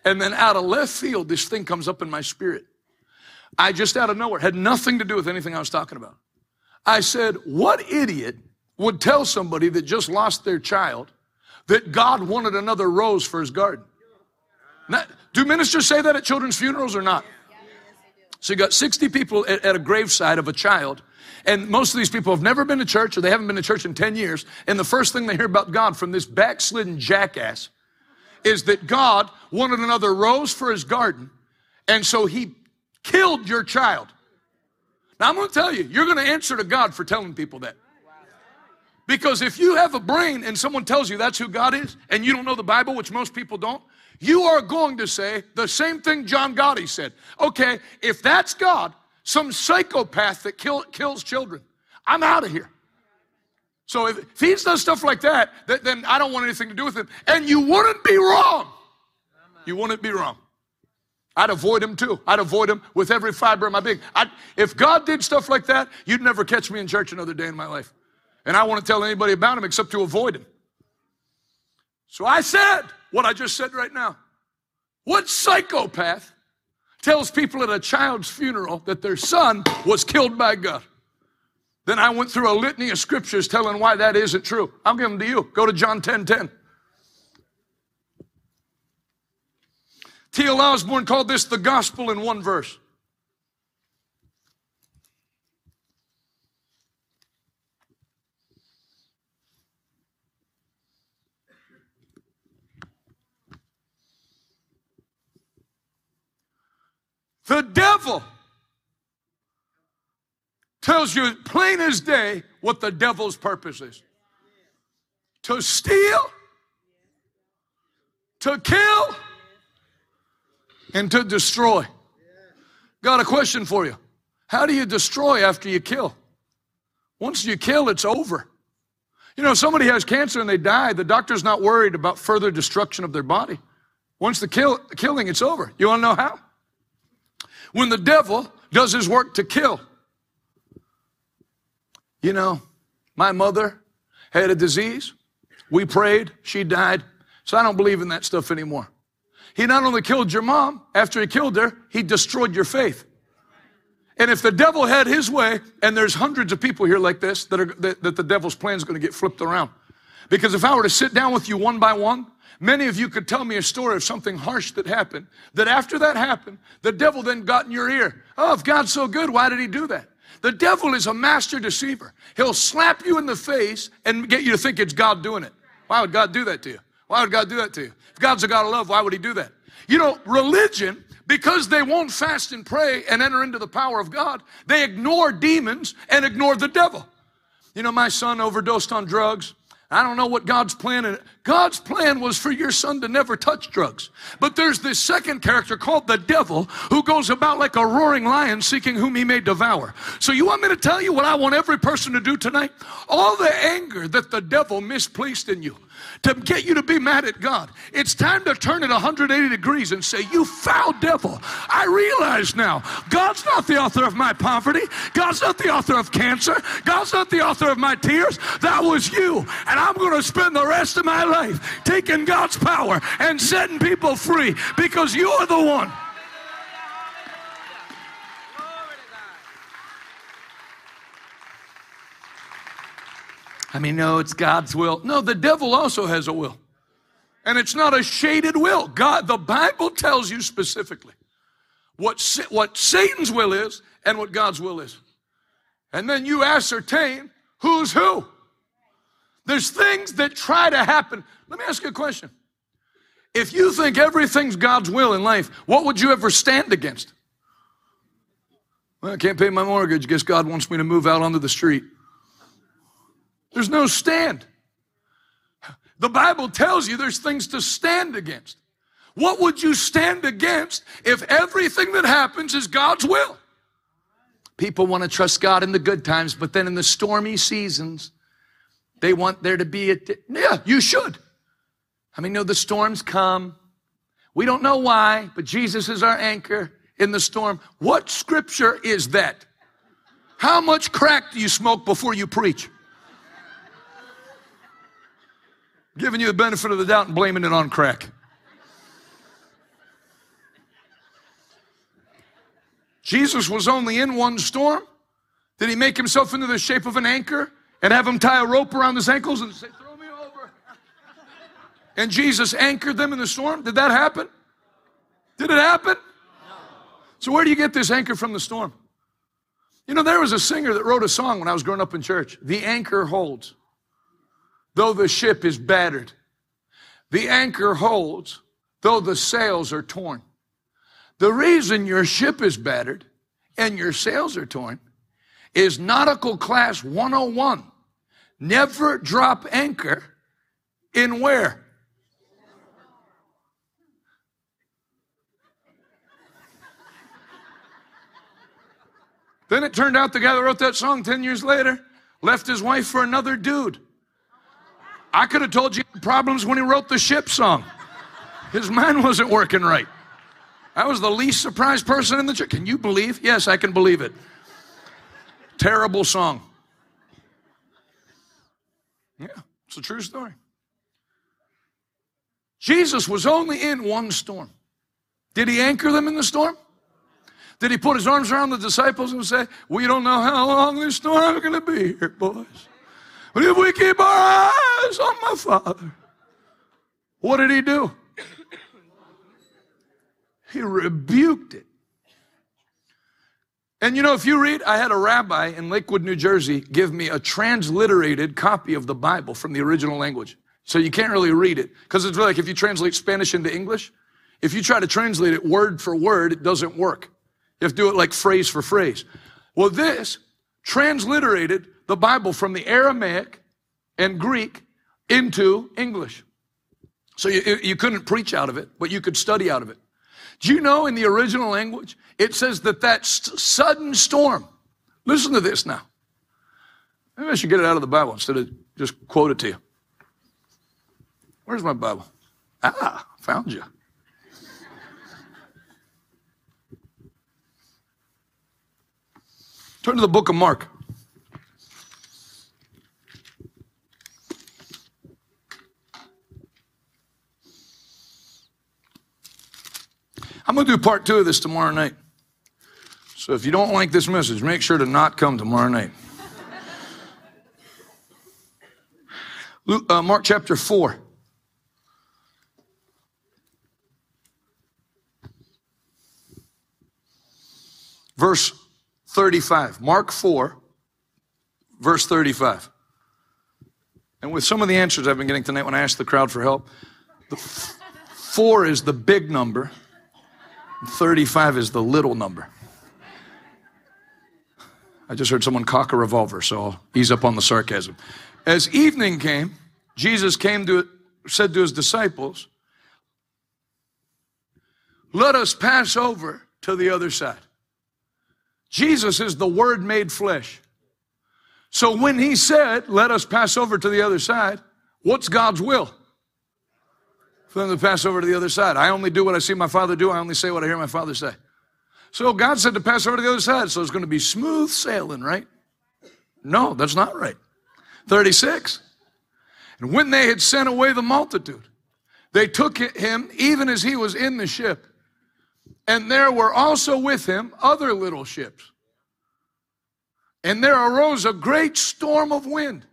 And then out of left field, this thing comes up in my spirit. I just out of nowhere, had nothing to do with anything I was talking about. I said, what idiot would tell somebody that just lost their child that God wanted another rose for his garden? Now, do ministers say that at children's funerals or not? So you got 60 people at, at a graveside of a child. And most of these people have never been to church or they haven't been to church in 10 years. And the first thing they hear about God from this backslidden jackass is that God wanted another rose for his garden. And so he killed your child. Now I'm going to tell you, you're going to answer to God for telling people that. Because if you have a brain and someone tells you that's who God is, and you don't know the Bible, which most people don't, you are going to say the same thing John Gotti said. Okay, if that's God, some psychopath that kill, kills children, I'm out of here. So if, if he does stuff like that, that, then I don't want anything to do with him. And you wouldn't be wrong. You wouldn't be wrong. I'd avoid him too. I'd avoid him with every fiber of my being. I'd, if God did stuff like that, you'd never catch me in church another day in my life. And I want to tell anybody about him except to avoid him. So I said what I just said right now. What psychopath tells people at a child's funeral that their son was killed by God? Then I went through a litany of scriptures telling why that isn't true. I'll give them to you. Go to John 10 10. T.L. Osborn called this the gospel in one verse. The devil tells you plain as day what the devil's purpose is to steal, to kill, and to destroy. Got a question for you. How do you destroy after you kill? Once you kill, it's over. You know, somebody has cancer and they die, the doctor's not worried about further destruction of their body. Once the kill, killing, it's over. You want to know how? When the devil does his work to kill. You know, my mother had a disease. We prayed, she died. So I don't believe in that stuff anymore. He not only killed your mom, after he killed her, he destroyed your faith. And if the devil had his way, and there's hundreds of people here like this that, are, that, that the devil's plan is going to get flipped around. Because if I were to sit down with you one by one Many of you could tell me a story of something harsh that happened. That after that happened, the devil then got in your ear. Oh, if God's so good, why did he do that? The devil is a master deceiver. He'll slap you in the face and get you to think it's God doing it. Why would God do that to you? Why would God do that to you? If God's a God of love, why would he do that? You know, religion, because they won't fast and pray and enter into the power of God, they ignore demons and ignore the devil. You know, my son overdosed on drugs. I don't know what God's plan is. God's plan was for your son to never touch drugs. But there's this second character called the devil who goes about like a roaring lion seeking whom he may devour. So you want me to tell you what I want every person to do tonight? All the anger that the devil misplaced in you, to get you to be mad at God. It's time to turn it 180 degrees and say, You foul devil. I realize now, God's not the author of my poverty. God's not the author of cancer. God's not the author of my tears. That was you. And I'm going to spend the rest of my life taking God's power and setting people free because you're the one. I mean, no, it's God's will. No, the devil also has a will. And it's not a shaded will. God, the Bible tells you specifically what, what Satan's will is and what God's will is. And then you ascertain who's who. There's things that try to happen. Let me ask you a question. If you think everything's God's will in life, what would you ever stand against? Well, I can't pay my mortgage. Guess God wants me to move out onto the street. There's no stand. The Bible tells you there's things to stand against. What would you stand against if everything that happens is God's will? People want to trust God in the good times, but then in the stormy seasons, they want there to be a. Yeah, you should. I mean, know the storms come. We don't know why, but Jesus is our anchor in the storm. What scripture is that? How much crack do you smoke before you preach? Giving you the benefit of the doubt and blaming it on crack. Jesus was only in one storm. Did he make himself into the shape of an anchor and have him tie a rope around his ankles and say, Throw me over? And Jesus anchored them in the storm? Did that happen? Did it happen? So, where do you get this anchor from the storm? You know, there was a singer that wrote a song when I was growing up in church. The anchor holds, though the ship is battered. The anchor holds, though the sails are torn. The reason your ship is battered and your sails are torn is nautical class 101. Never drop anchor in where? Then it turned out the guy that wrote that song 10 years later left his wife for another dude. I could have told you problems when he wrote the ship song. His mind wasn't working right. I was the least surprised person in the church. Can you believe? Yes, I can believe it. Terrible song. Yeah, it's a true story. Jesus was only in one storm. Did he anchor them in the storm? Did he put his arms around the disciples and say, We don't know how long this storm is going to be here, boys. But if we keep our eyes on my Father, what did he do? He rebuked it. And you know, if you read, I had a rabbi in Lakewood, New Jersey, give me a transliterated copy of the Bible from the original language. So you can't really read it. Because it's like if you translate Spanish into English, if you try to translate it word for word, it doesn't work. You have to do it like phrase for phrase. Well, this transliterated the Bible from the Aramaic and Greek into English. So you, you couldn't preach out of it, but you could study out of it. Do you know in the original language, it says that that st- sudden storm, listen to this now. Maybe I should get it out of the Bible instead of just quote it to you. Where's my Bible? Ah, found you. Turn to the book of Mark. I'm going to do part two of this tomorrow night. So if you don't like this message, make sure to not come tomorrow night. Luke, uh, Mark chapter 4. Verse 35. Mark 4, verse 35. And with some of the answers I've been getting tonight when I asked the crowd for help, the f- 4 is the big number, 35 is the little number. I just heard someone cock a revolver, so I'll ease up on the sarcasm. As evening came, Jesus came to said to his disciples, "Let us pass over to the other side." Jesus is the word made flesh. So when he said, "Let us pass over to the other side," what's God's will? For them to pass over to the other side. I only do what I see my father do. I only say what I hear my father say. So God said to pass over to the other side. So it's going to be smooth sailing, right? No, that's not right. 36. And when they had sent away the multitude, they took him even as he was in the ship. And there were also with him other little ships. And there arose a great storm of wind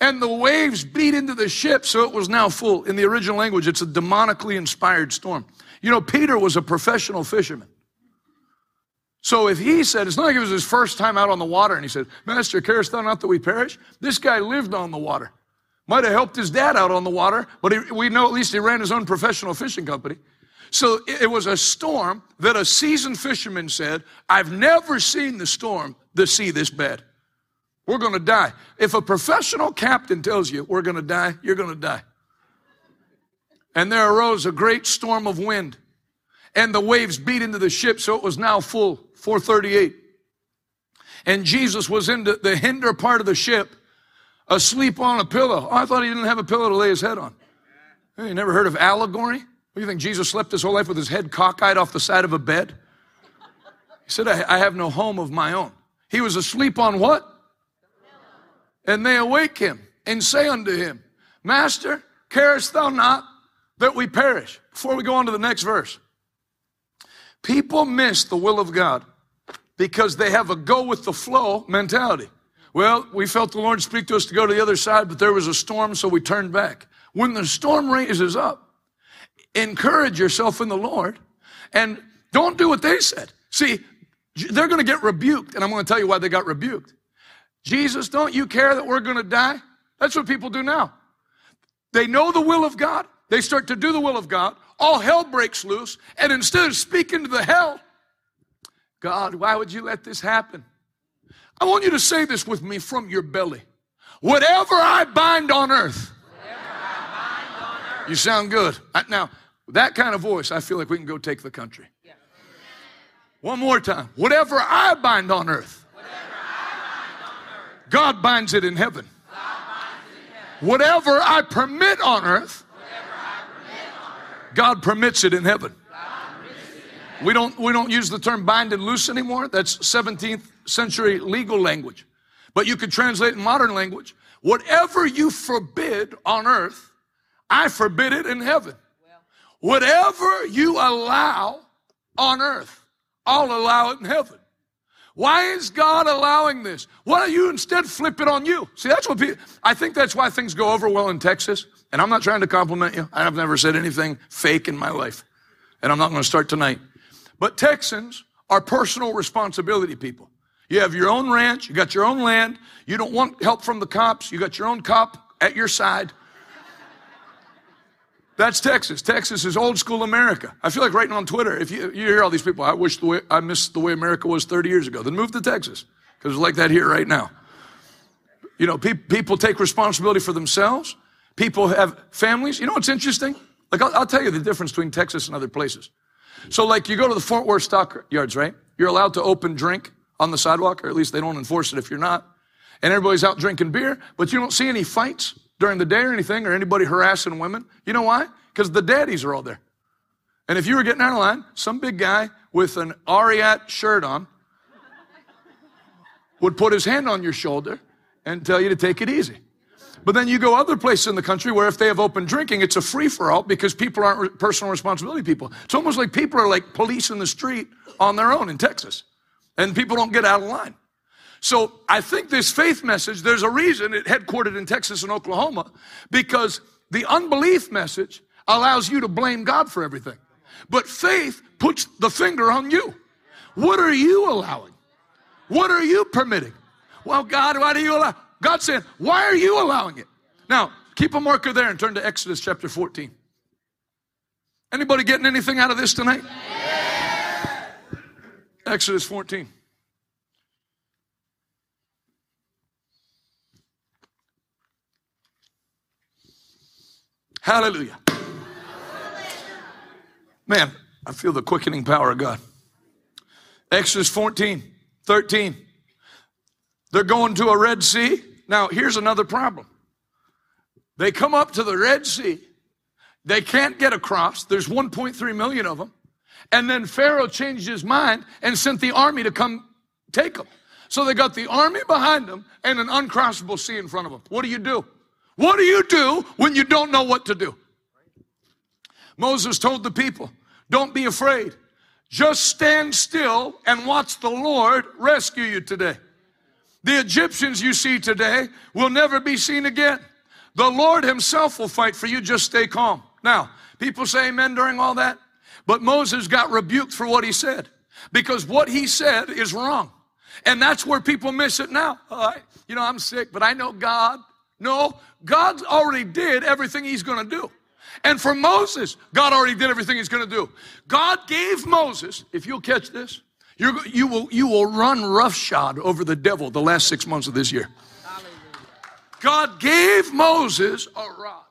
and the waves beat into the ship so it was now full. In the original language, it's a demonically inspired storm. You know, Peter was a professional fisherman. So if he said, it's not like it was his first time out on the water and he said, Master, carest thou not that we perish? This guy lived on the water. Might have helped his dad out on the water, but he, we know at least he ran his own professional fishing company. So it, was a storm that a seasoned fisherman said, I've never seen the storm, the sea this bad. We're going to die. If a professional captain tells you we're going to die, you're going to die. And there arose a great storm of wind, and the waves beat into the ship, so it was now full. 438. And Jesus was in the hinder part of the ship, asleep on a pillow. Oh, I thought he didn't have a pillow to lay his head on. You never heard of allegory? What you think? Jesus slept his whole life with his head cockeyed off the side of a bed? He said, I, I have no home of my own. He was asleep on what? And they awake him and say unto him, Master, carest thou not that we perish? Before we go on to the next verse, people miss the will of God because they have a go with the flow mentality. Well, we felt the Lord speak to us to go to the other side, but there was a storm, so we turned back. When the storm raises up, encourage yourself in the Lord and Don't do what they said. See, they're going to get rebuked, and I'm going to tell you why they got rebuked. Jesus, don't you care that we're going to die? That's what people do now. They know the will of God. They start to do the will of God. All hell breaks loose. And instead of speaking to the hell, God, why would you let this happen? I want you to say this with me from your belly. Whatever I bind on earth. You sound good. Now, that kind of voice, I feel like we can go take the country. One more time. Whatever I bind on earth God binds it in heaven. Whatever I permit on earth, God permits it in heaven. We don't, we don't use the term bind and loose anymore. That's 17th century legal language. But you could translate in modern language. Whatever you forbid on earth, I forbid it in heaven. Whatever you allow on earth, I'll allow it in heaven. Why is God allowing this? Why don't you instead flip it on you? See, that's what people, I think that's why things go over well in Texas. And I'm not trying to compliment you. I've never said anything fake in my life. And I'm not going to start tonight. But Texans are personal responsibility people. You have your own ranch, you got your own land, you don't want help from the cops, you got your own cop at your side. That's Texas. Texas is old school America. I feel like writing on Twitter. If you, you hear all these people, I wish the way I miss the way America was 30 years ago. Then move to Texas because it's like that here right now. You know, pe- people take responsibility for themselves. People have families. You know what's interesting? Like I'll, I'll tell you the difference between Texas and other places. So, like you go to the Fort Worth stock yards, right? You're allowed to open drink on the sidewalk, or at least they don't enforce it if you're not. And everybody's out drinking beer, but you don't see any fights during the day or anything, or anybody harassing women. You know why? Because the daddies are all there. And if you were getting out of line, some big guy with an Ariat shirt on would put his hand on your shoulder and tell you to take it easy. But then you go other places in the country where if they have open drinking, it's a free for all because people aren't personal responsibility people. It's almost like people are like police in the street on their own in Texas. And people don't get out of line. So I think this faith message, there's a reason it headquartered in Texas and Oklahoma because the unbelief message allows you to blame God for everything. But faith puts the finger on you. What are you allowing? What are you permitting? Well, God, why do you allow? God said, why are you allowing it? Now, keep a marker there and turn to Exodus chapter 14. Anybody getting anything out of this tonight? Yeah. Exodus 14. Hallelujah. Man, I feel the quickening power of God. Exodus 14, 13. They're going to a Red Sea. Now, here's another problem. They come up to the Red Sea. They can't get across. There's 1.3 million of them. And then Pharaoh changed his mind and sent the army to come take them. So they got the army behind them and an uncrossable sea in front of them. What do you do? What do you do when you don't know what to do? Moses told the people, don't be afraid. Just stand still and watch the Lord rescue you today. The Egyptians you see today will never be seen again. The Lord Himself will fight for you. Just stay calm. Now, people say amen during all that, but Moses got rebuked for what he said because what he said is wrong. And that's where people miss it now. Uh, you know, I'm sick, but I know God no, God already did everything he's going to do. And for Moses, God already did everything he's going to do. God gave Moses, if you'll catch this, you you, will, you will run roughshod over the devil the last six months of this year. God gave Moses a rod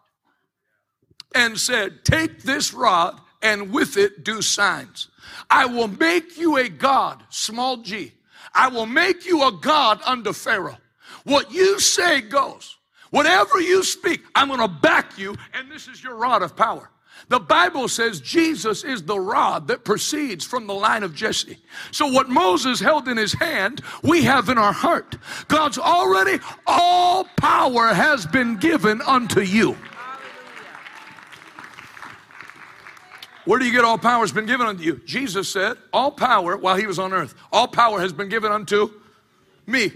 and said, Take this rod and with it do signs. I will make you a God, small g. I will make you a God under Pharaoh. What you say goes. Whatever you speak, I'm going to back you, and this is your rod of power. The Bible says Jesus is the rod that proceeds from the line of Jesse. So, what Moses held in his hand, we have in our heart. God's already, all power has been given unto you. Where do you get all power has been given unto you? Jesus said, All power, while he was on earth, all power has been given unto me.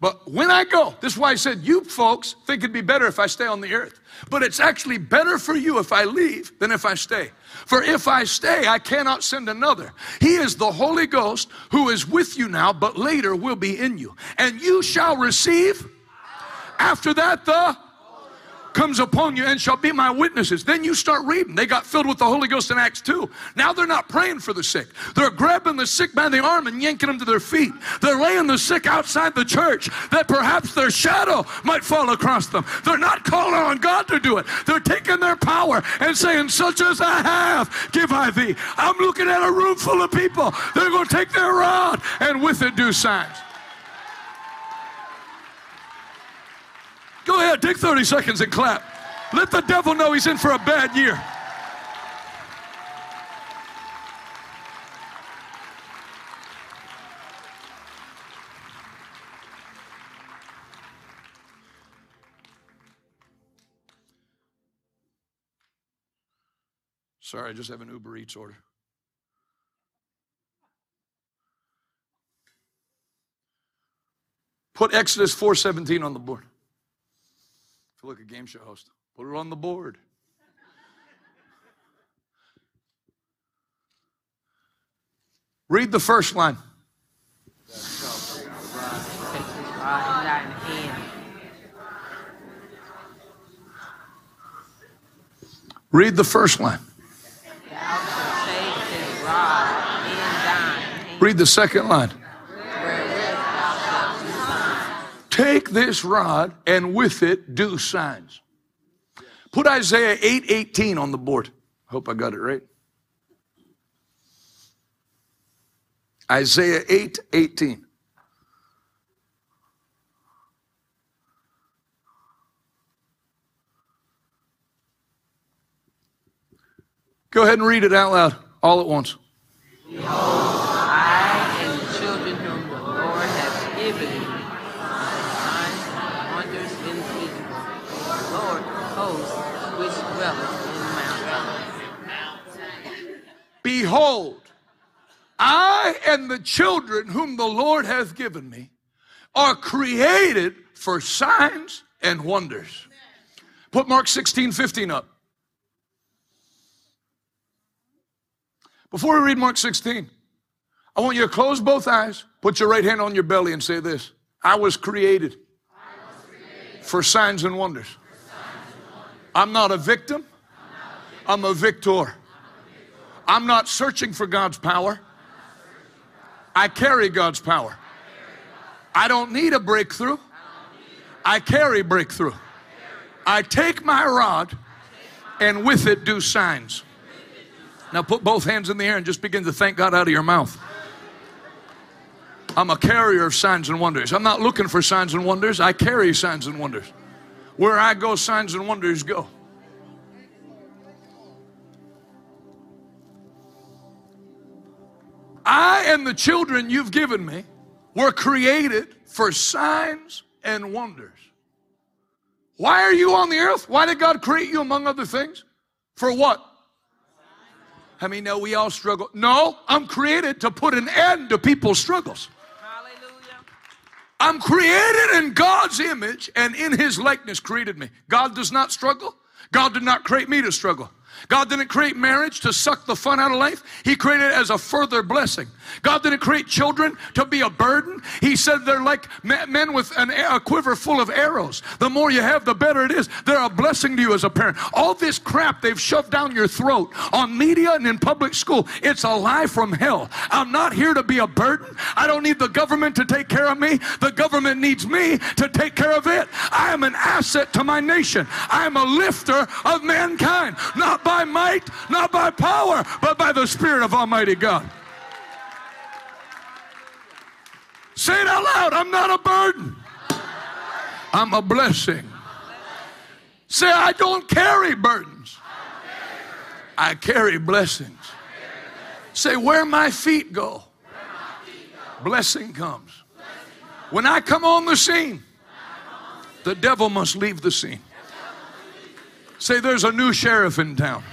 But when I go, this is why I said, you folks think it'd be better if I stay on the earth. But it's actually better for you if I leave than if I stay. For if I stay, I cannot send another. He is the Holy Ghost who is with you now, but later will be in you. And you shall receive, after that, the comes upon you and shall be my witnesses. Then you start reading. They got filled with the Holy Ghost in Acts 2. Now they're not praying for the sick. They're grabbing the sick by the arm and yanking them to their feet. They're laying the sick outside the church that perhaps their shadow might fall across them. They're not calling on God to do it. They're taking their power and saying, Such as I have, give I thee. I'm looking at a room full of people. They're going to take their rod and with it do signs. Go ahead, take 30 seconds and clap. Let the devil know he's in for a bad year. Sorry, I just have an Uber Eats order. Put Exodus 4:17 on the board feel like a game show host. Put it on the board. Read the first line. Read the first line. Read the second line. Take this rod and with it do signs. Put Isaiah 8 18 on the board. Hope I got it right. Isaiah 8 18. Go ahead and read it out loud, all at once. Behold, Behold, I and the children whom the Lord has given me are created for signs and wonders. Put Mark 16, 15 up. Before we read Mark 16, I want you to close both eyes, put your right hand on your belly, and say this I was created, I was created for, signs and wonders. for signs and wonders. I'm not a victim, I'm a victor. I'm not searching for God's power. I carry God's power. I don't need a breakthrough. I carry breakthrough. I take my rod and with it do signs. Now put both hands in the air and just begin to thank God out of your mouth. I'm a carrier of signs and wonders. I'm not looking for signs and wonders. I carry signs and wonders. Where I go, signs and wonders go. I and the children you've given me were created for signs and wonders. Why are you on the earth? Why did God create you among other things? For what? I mean, no, we all struggle. No, I'm created to put an end to people's struggles. Hallelujah. I'm created in God's image and in his likeness created me. God does not struggle. God did not create me to struggle. God didn't create marriage to suck the fun out of life. He created it as a further blessing. God didn't create children to be a burden. He said they're like men with an, a quiver full of arrows. The more you have, the better it is. They're a blessing to you as a parent. All this crap they've shoved down your throat on media and in public school, it's a lie from hell. I'm not here to be a burden. I don't need the government to take care of me. The government needs me to take care of it. I am an asset to my nation. I am a lifter of mankind, not by might, not by power, but by the Spirit of Almighty God. Say it out loud. I'm not a burden. I'm a blessing. Say, I don't carry burdens. I carry blessings. Say, where my feet go, blessing comes. When I come on the scene, the devil must leave the scene. Say, there's a new sheriff in town.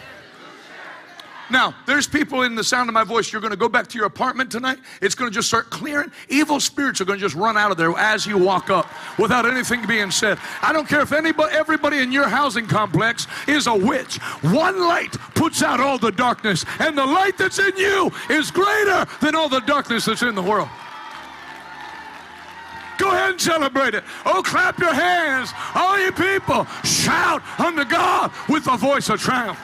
Now, there's people in the sound of my voice. You're going to go back to your apartment tonight. It's going to just start clearing. Evil spirits are going to just run out of there as you walk up without anything being said. I don't care if anybody, everybody in your housing complex is a witch. One light puts out all the darkness, and the light that's in you is greater than all the darkness that's in the world. Go ahead and celebrate it. Oh, clap your hands, all you people. Shout unto God with the voice of triumph.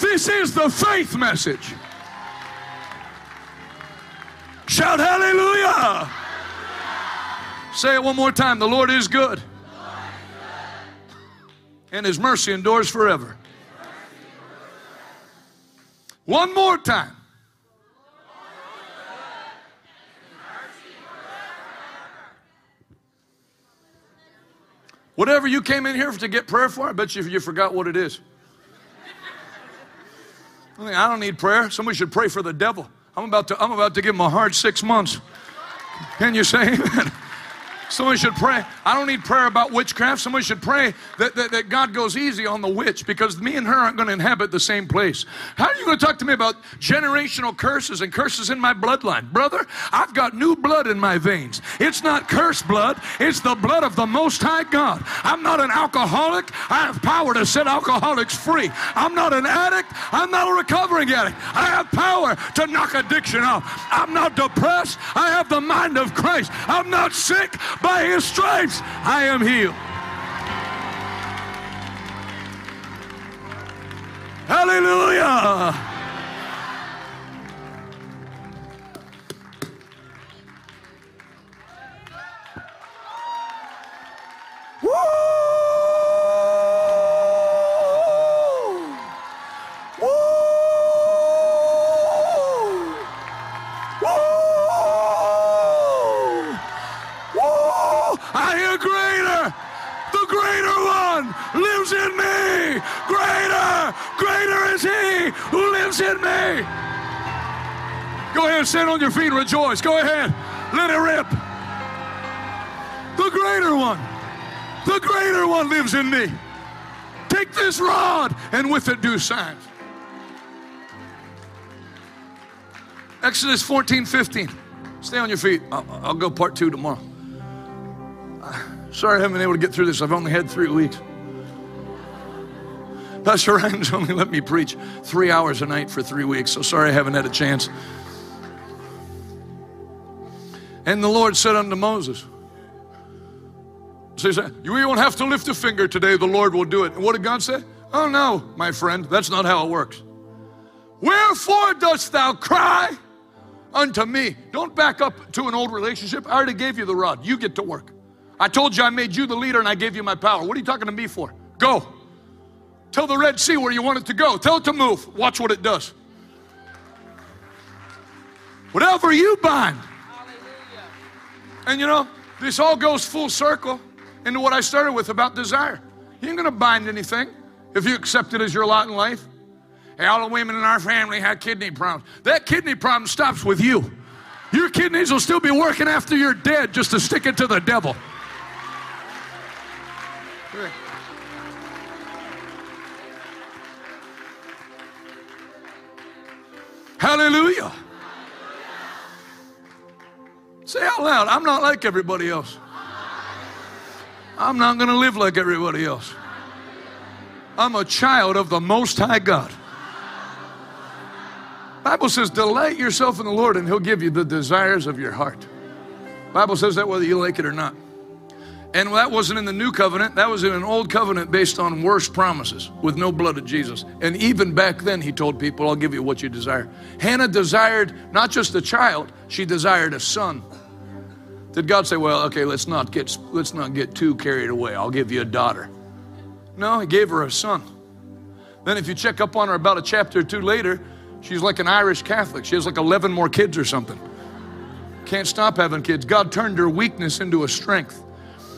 This is the faith message. Shout hallelujah. Say it one more time. The Lord is good. And his mercy endures forever. One more time. Whatever you came in here to get prayer for, I bet you you forgot what it is. I don't need prayer. Somebody should pray for the devil. I'm about to, I'm about to give him a hard six months. Can you say amen? Someone should pray. I don't need prayer about witchcraft. Someone should pray that, that, that God goes easy on the witch because me and her aren't going to inhabit the same place. How are you going to talk to me about generational curses and curses in my bloodline? Brother, I've got new blood in my veins. It's not cursed blood, it's the blood of the Most High God. I'm not an alcoholic. I have power to set alcoholics free. I'm not an addict. I'm not a recovering addict. I have power to knock addiction off. I'm not depressed. I have the mind of Christ. I'm not sick. By his stripes, I am healed. Hallelujah. Stand on your feet, rejoice. Go ahead, let it rip. The greater one, the greater one lives in me. Take this rod and with it do signs. Exodus 14, 15. Stay on your feet. I'll, I'll go part two tomorrow. Sorry I haven't been able to get through this. I've only had three weeks. Pastor Ryan's only let me preach three hours a night for three weeks, so sorry I haven't had a chance. And the Lord said unto Moses, so said, You won't have to lift a finger today, the Lord will do it. And what did God say? Oh no, my friend, that's not how it works. Wherefore dost thou cry unto me? Don't back up to an old relationship. I already gave you the rod. You get to work. I told you I made you the leader and I gave you my power. What are you talking to me for? Go. Tell the Red Sea where you want it to go. Tell it to move. Watch what it does. Whatever you bind and you know, this all goes full circle into what I started with about desire. You ain't gonna bind anything if you accept it as your lot in life. Hey, all the women in our family had kidney problems. That kidney problem stops with you. Your kidneys will still be working after you're dead just to stick it to the devil. Hallelujah. Say out loud, I'm not like everybody else. I'm not going to live like everybody else. I'm a child of the Most High God. Bible says, delight yourself in the Lord and he'll give you the desires of your heart. Bible says that whether you like it or not. And that wasn't in the new covenant, that was in an old covenant based on worse promises with no blood of Jesus. And even back then, he told people, I'll give you what you desire. Hannah desired not just a child, she desired a son. Did God say, "Well, okay, let's not get let's not get too carried away. I'll give you a daughter." No, he gave her a son. Then if you check up on her about a chapter or two later, she's like an Irish Catholic. She has like 11 more kids or something. Can't stop having kids. God turned her weakness into a strength.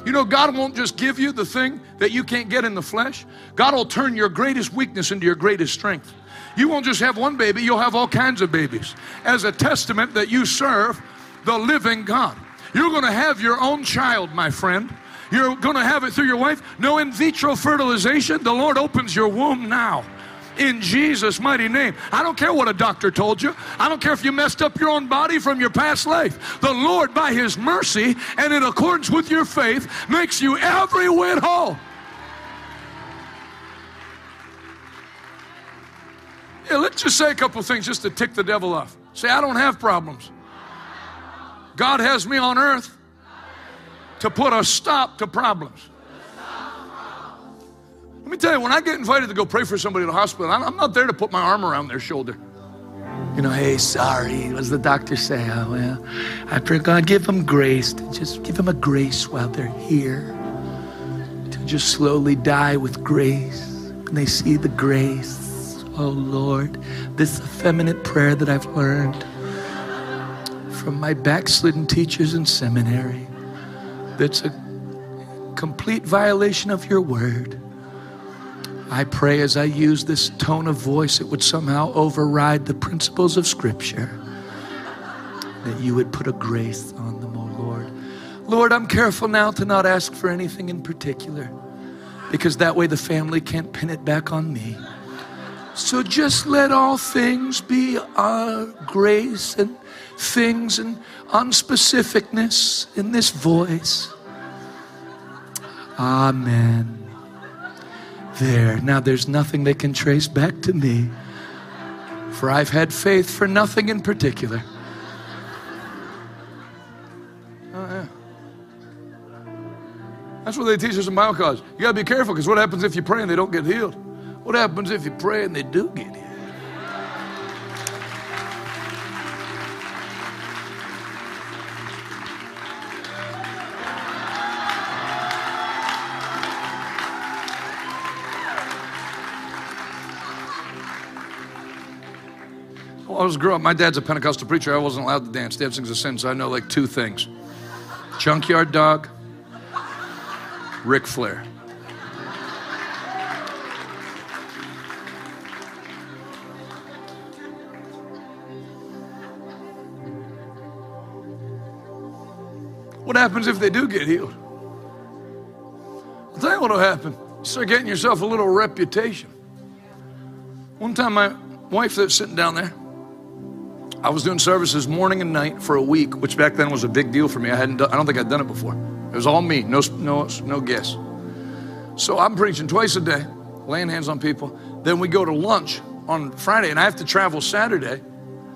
You know, God won't just give you the thing that you can't get in the flesh. God will turn your greatest weakness into your greatest strength. You won't just have one baby, you'll have all kinds of babies as a testament that you serve the living God. You're going to have your own child, my friend. You're going to have it through your wife. No in vitro fertilization. The Lord opens your womb now. In Jesus' mighty name. I don't care what a doctor told you. I don't care if you messed up your own body from your past life. The Lord, by His mercy and in accordance with your faith, makes you every whit whole. Yeah, let's just say a couple things just to tick the devil off. Say, I don't have problems. God has me on earth to put a stop to problems. Let me tell you, when I get invited to go pray for somebody in the hospital, I'm not there to put my arm around their shoulder. You know, hey, sorry. What does the doctor say? Oh, well, I pray God give them grace. To just give them a grace while they're here. To just slowly die with grace. And they see the grace. Oh, Lord, this effeminate prayer that I've learned from my backslidden teachers in seminary that's a complete violation of your word. I pray as I use this tone of voice, it would somehow override the principles of Scripture. That you would put a grace on them, oh Lord. Lord, I'm careful now to not ask for anything in particular because that way the family can't pin it back on me. So just let all things be our grace and things and unspecificness in this voice. Amen. There. Now there's nothing they can trace back to me, for I've had faith for nothing in particular. Oh, yeah. That's what they teach us in Bible college. You gotta be careful because what happens if you pray and they don't get healed? What happens if you pray and they do get healed? I was growing up, my dad's a Pentecostal preacher. I wasn't allowed to dance. Dancing's a sin, so I know like two things Junkyard Dog, Ric Flair. What happens if they do get healed? I'll tell you what will happen. You start getting yourself a little reputation. One time, my wife that's sitting down there, I was doing services morning and night for a week, which back then was a big deal for me. I hadn't done, I don't think I'd done it before. It was all me, no, no, no guests. So I'm preaching twice a day, laying hands on people. Then we go to lunch on Friday, and I have to travel Saturday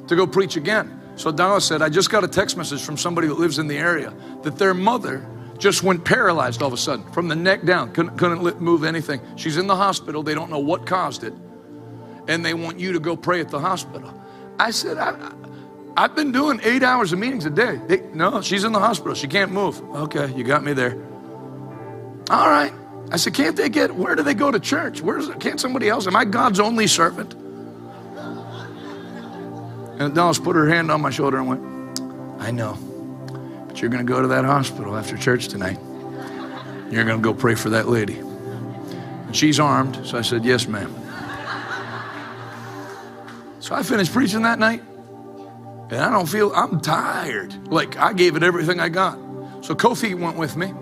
to go preach again. So Donna said, I just got a text message from somebody that lives in the area that their mother just went paralyzed all of a sudden from the neck down, couldn't, couldn't move anything. She's in the hospital. They don't know what caused it. And they want you to go pray at the hospital. I said, I, have been doing eight hours of meetings a day. They, no, she's in the hospital. She can't move. Okay, you got me there. All right. I said, can't they get, where do they go to church? Where's, can't somebody else? Am I God's only servant? And Dallas put her hand on my shoulder and went, I know, but you're going to go to that hospital after church tonight. You're going to go pray for that lady. And she's armed. So I said, Yes, ma'am. So I finished preaching that night, and I don't feel, I'm tired. Like I gave it everything I got. So Kofi went with me,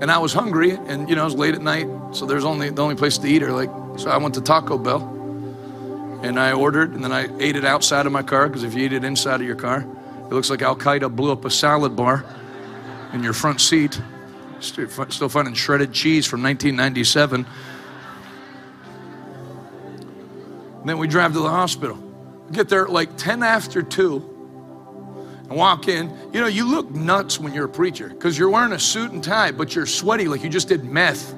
and I was hungry, and you know, it was late at night, so there's only the only place to eat, or like, so I went to Taco Bell, and I ordered, and then I ate it outside of my car, because if you eat it inside of your car, it looks like Al Qaeda blew up a salad bar in your front seat. Still finding shredded cheese from 1997. And then we drive to the hospital get there like 10 after 2 and walk in. You know, you look nuts when you're a preacher because you're wearing a suit and tie, but you're sweaty like you just did meth.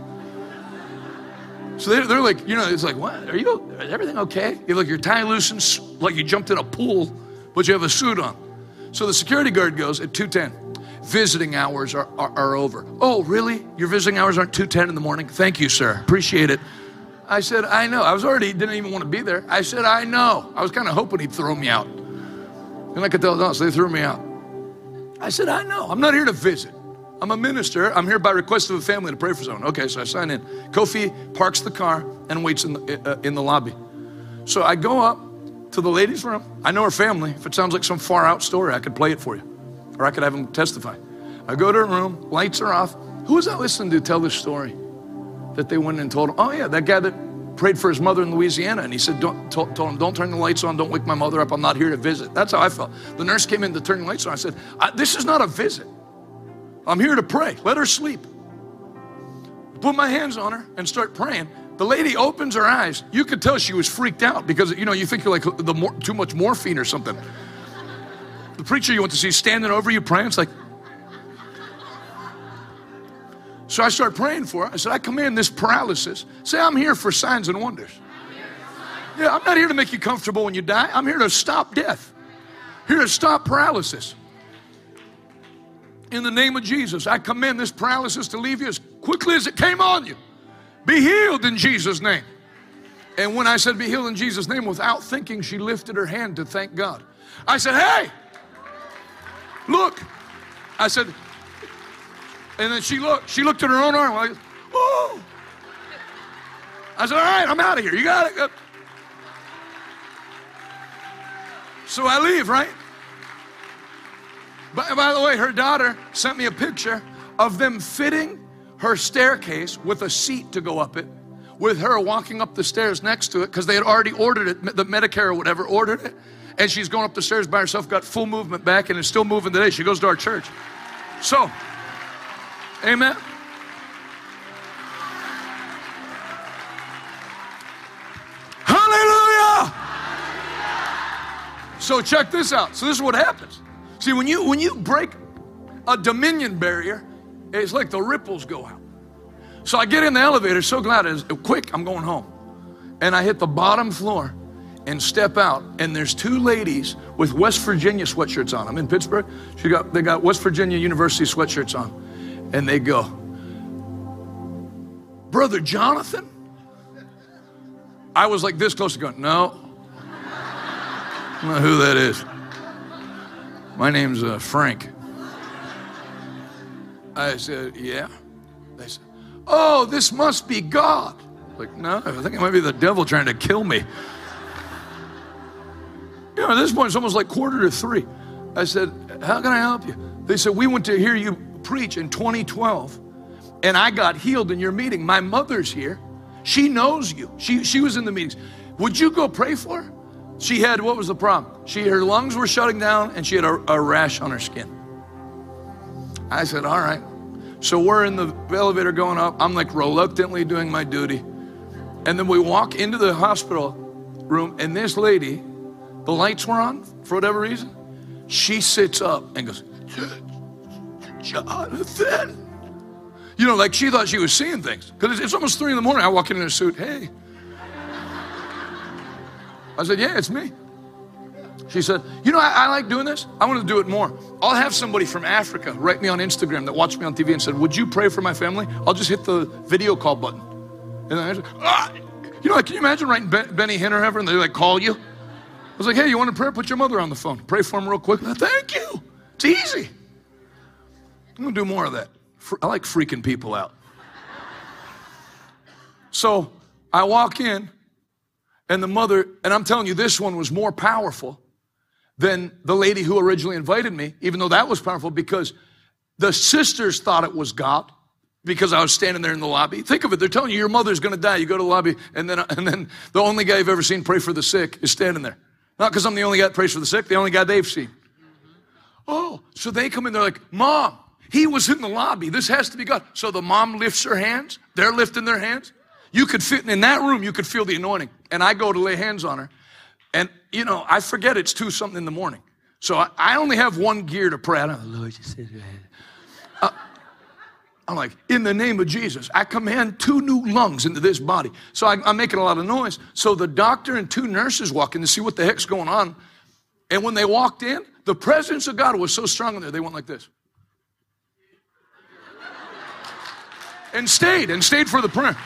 So they're, they're like, you know, it's like, what? Are you, is everything okay? You look, your tie loosens like you jumped in a pool, but you have a suit on. So the security guard goes at 210. Visiting hours are, are, are over. Oh, really? Your visiting hours aren't 210 in the morning? Thank you, sir. Appreciate it. I said, I know. I was already, didn't even want to be there. I said, I know. I was kind of hoping he'd throw me out. And I could tell them, so they threw me out. I said, I know. I'm not here to visit. I'm a minister. I'm here by request of a family to pray for someone. Okay, so I sign in. Kofi parks the car and waits in the, uh, in the lobby. So I go up to the ladies' room. I know her family. If it sounds like some far out story, I could play it for you, or I could have them testify. I go to her room, lights are off. Who was I listening to tell this story? That they went and told him, oh, yeah, that guy that prayed for his mother in Louisiana, and he said, don't, told, told him, don't turn the lights on, don't wake my mother up, I'm not here to visit. That's how I felt. The nurse came in to turn the lights on. I said, I, this is not a visit. I'm here to pray. Let her sleep. Put my hands on her and start praying. The lady opens her eyes. You could tell she was freaked out because, you know, you think you're like the too much morphine or something. The preacher you went to see standing over you praying, it's like, so I start praying for her. I said, I command this paralysis. Say, I'm here for signs and wonders. Yeah, I'm not here to make you comfortable when you die. I'm here to stop death, here to stop paralysis. In the name of Jesus, I command this paralysis to leave you as quickly as it came on you. Be healed in Jesus' name. And when I said be healed in Jesus' name, without thinking, she lifted her hand to thank God. I said, Hey, look. I said, and then she looked, she looked at her own arm like, oh. I said, all right, I'm out of here. You got it. So I leave, right? By, by the way, her daughter sent me a picture of them fitting her staircase with a seat to go up it, with her walking up the stairs next to it because they had already ordered it, the Medicare or whatever ordered it. And she's going up the stairs by herself, got full movement back, and is still moving today. She goes to our church. So, Amen. Hallelujah. So check this out. So this is what happens. See, when you when you break a dominion barrier, it's like the ripples go out. So I get in the elevator, so glad it's quick, I'm going home. And I hit the bottom floor and step out, and there's two ladies with West Virginia sweatshirts on. I'm in Pittsburgh. She got they got West Virginia University sweatshirts on and they go, Brother Jonathan? I was like this close to going, No, I don't know who that is. My name's uh, Frank. I said, Yeah. They said, Oh, this must be God. Like, no, I think it might be the devil trying to kill me. You know, at this point, it's almost like quarter to three. I said, How can I help you? They said, We want to hear you preach in 2012 and I got healed in your meeting. My mother's here. She knows you. She, she was in the meetings. Would you go pray for her? She had, what was the problem? She, her lungs were shutting down and she had a, a rash on her skin. I said, all right. So we're in the elevator going up. I'm like reluctantly doing my duty. And then we walk into the hospital room and this lady, the lights were on for whatever reason. She sits up and goes, Jonathan. You know, like she thought she was seeing things. Because it's almost three in the morning. I walk in in a suit. Hey. I said, Yeah, it's me. She said, You know, I, I, like doing this. I want to do it more. I'll have somebody from Africa write me on Instagram that watched me on TV and said, Would you pray for my family? I'll just hit the video call button. And I said, ah! You know, like, can you imagine writing Benny Hinn or ever and they like call you? I was like, Hey, you want to pray? Put your mother on the phone. Pray for him real quick. Thank you. It's easy. I'm gonna do more of that. I like freaking people out. So I walk in, and the mother, and I'm telling you, this one was more powerful than the lady who originally invited me, even though that was powerful because the sisters thought it was God because I was standing there in the lobby. Think of it, they're telling you your mother's gonna die. You go to the lobby, and then, and then the only guy you've ever seen pray for the sick is standing there. Not because I'm the only guy that prays for the sick, the only guy they've seen. Oh, so they come in, they're like, Mom, he was in the lobby. This has to be God. So the mom lifts her hands. They're lifting their hands. You could fit in that room, you could feel the anointing. And I go to lay hands on her. And, you know, I forget it's two something in the morning. So I, I only have one gear to pray. I don't know, Lord, you said, uh, I'm like, in the name of Jesus, I command two new lungs into this body. So I, I'm making a lot of noise. So the doctor and two nurses walk in to see what the heck's going on. And when they walked in, the presence of God was so strong in there, they went like this. And stayed and stayed for the prayer.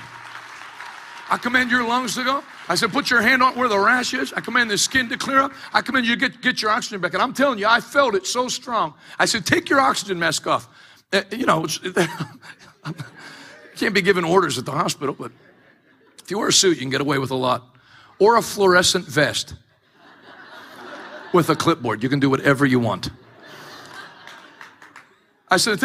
I command your lungs to go. I said, put your hand on where the rash is. I command the skin to clear up. I command you to get, get your oxygen back. And I'm telling you, I felt it so strong. I said, take your oxygen mask off. Uh, you know, can't be giving orders at the hospital, but if you wear a suit, you can get away with a lot. Or a fluorescent vest with a clipboard. You can do whatever you want. I said,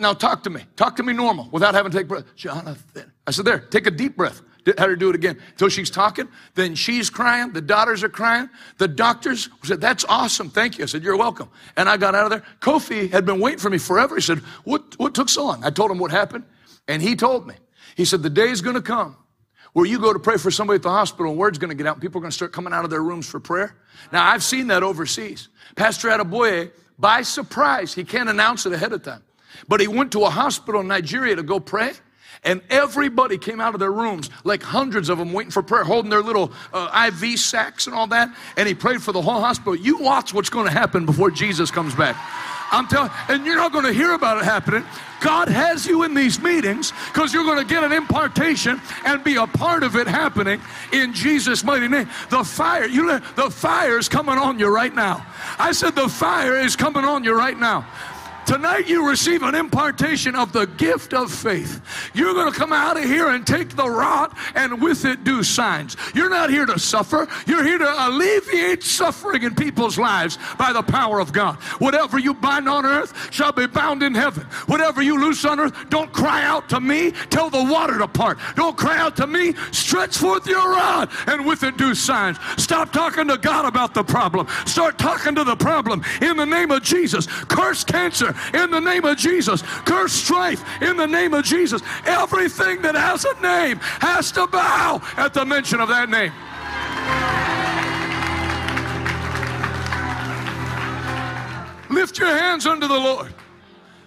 now, talk to me. Talk to me normal without having to take breath. Jonathan. I said, there, take a deep breath. had her do it again until she's talking. Then she's crying. The daughters are crying. The doctors said, That's awesome. Thank you. I said, You're welcome. And I got out of there. Kofi had been waiting for me forever. He said, What, what took so long? I told him what happened. And he told me. He said, The day is going to come where you go to pray for somebody at the hospital and word's going to get out and people are going to start coming out of their rooms for prayer. Now, I've seen that overseas. Pastor Adeboye, by surprise, he can't announce it ahead of time, but he went to a hospital in Nigeria to go pray. And everybody came out of their rooms, like hundreds of them, waiting for prayer, holding their little uh, IV sacks and all that. And he prayed for the whole hospital. You watch what's going to happen before Jesus comes back. I'm telling, and you're not going to hear about it happening. God has you in these meetings because you're going to get an impartation and be a part of it happening in Jesus' mighty name. The fire, you know, the fire is coming on you right now. I said the fire is coming on you right now. Tonight you receive an impartation of the gift of faith. You're going to come out of here and take the rod and with it do signs. You're not here to suffer. You're here to alleviate suffering in people's lives by the power of God. Whatever you bind on earth shall be bound in heaven. Whatever you loose on earth, don't cry out to me. Tell the water to part. Don't cry out to me. Stretch forth your rod and with it do signs. Stop talking to God about the problem. Start talking to the problem in the name of Jesus. Curse cancer in the name of Jesus. Curse strife in the name of Jesus. Everything that has a name has to bow at the mention of that name. Lift your hands unto the Lord.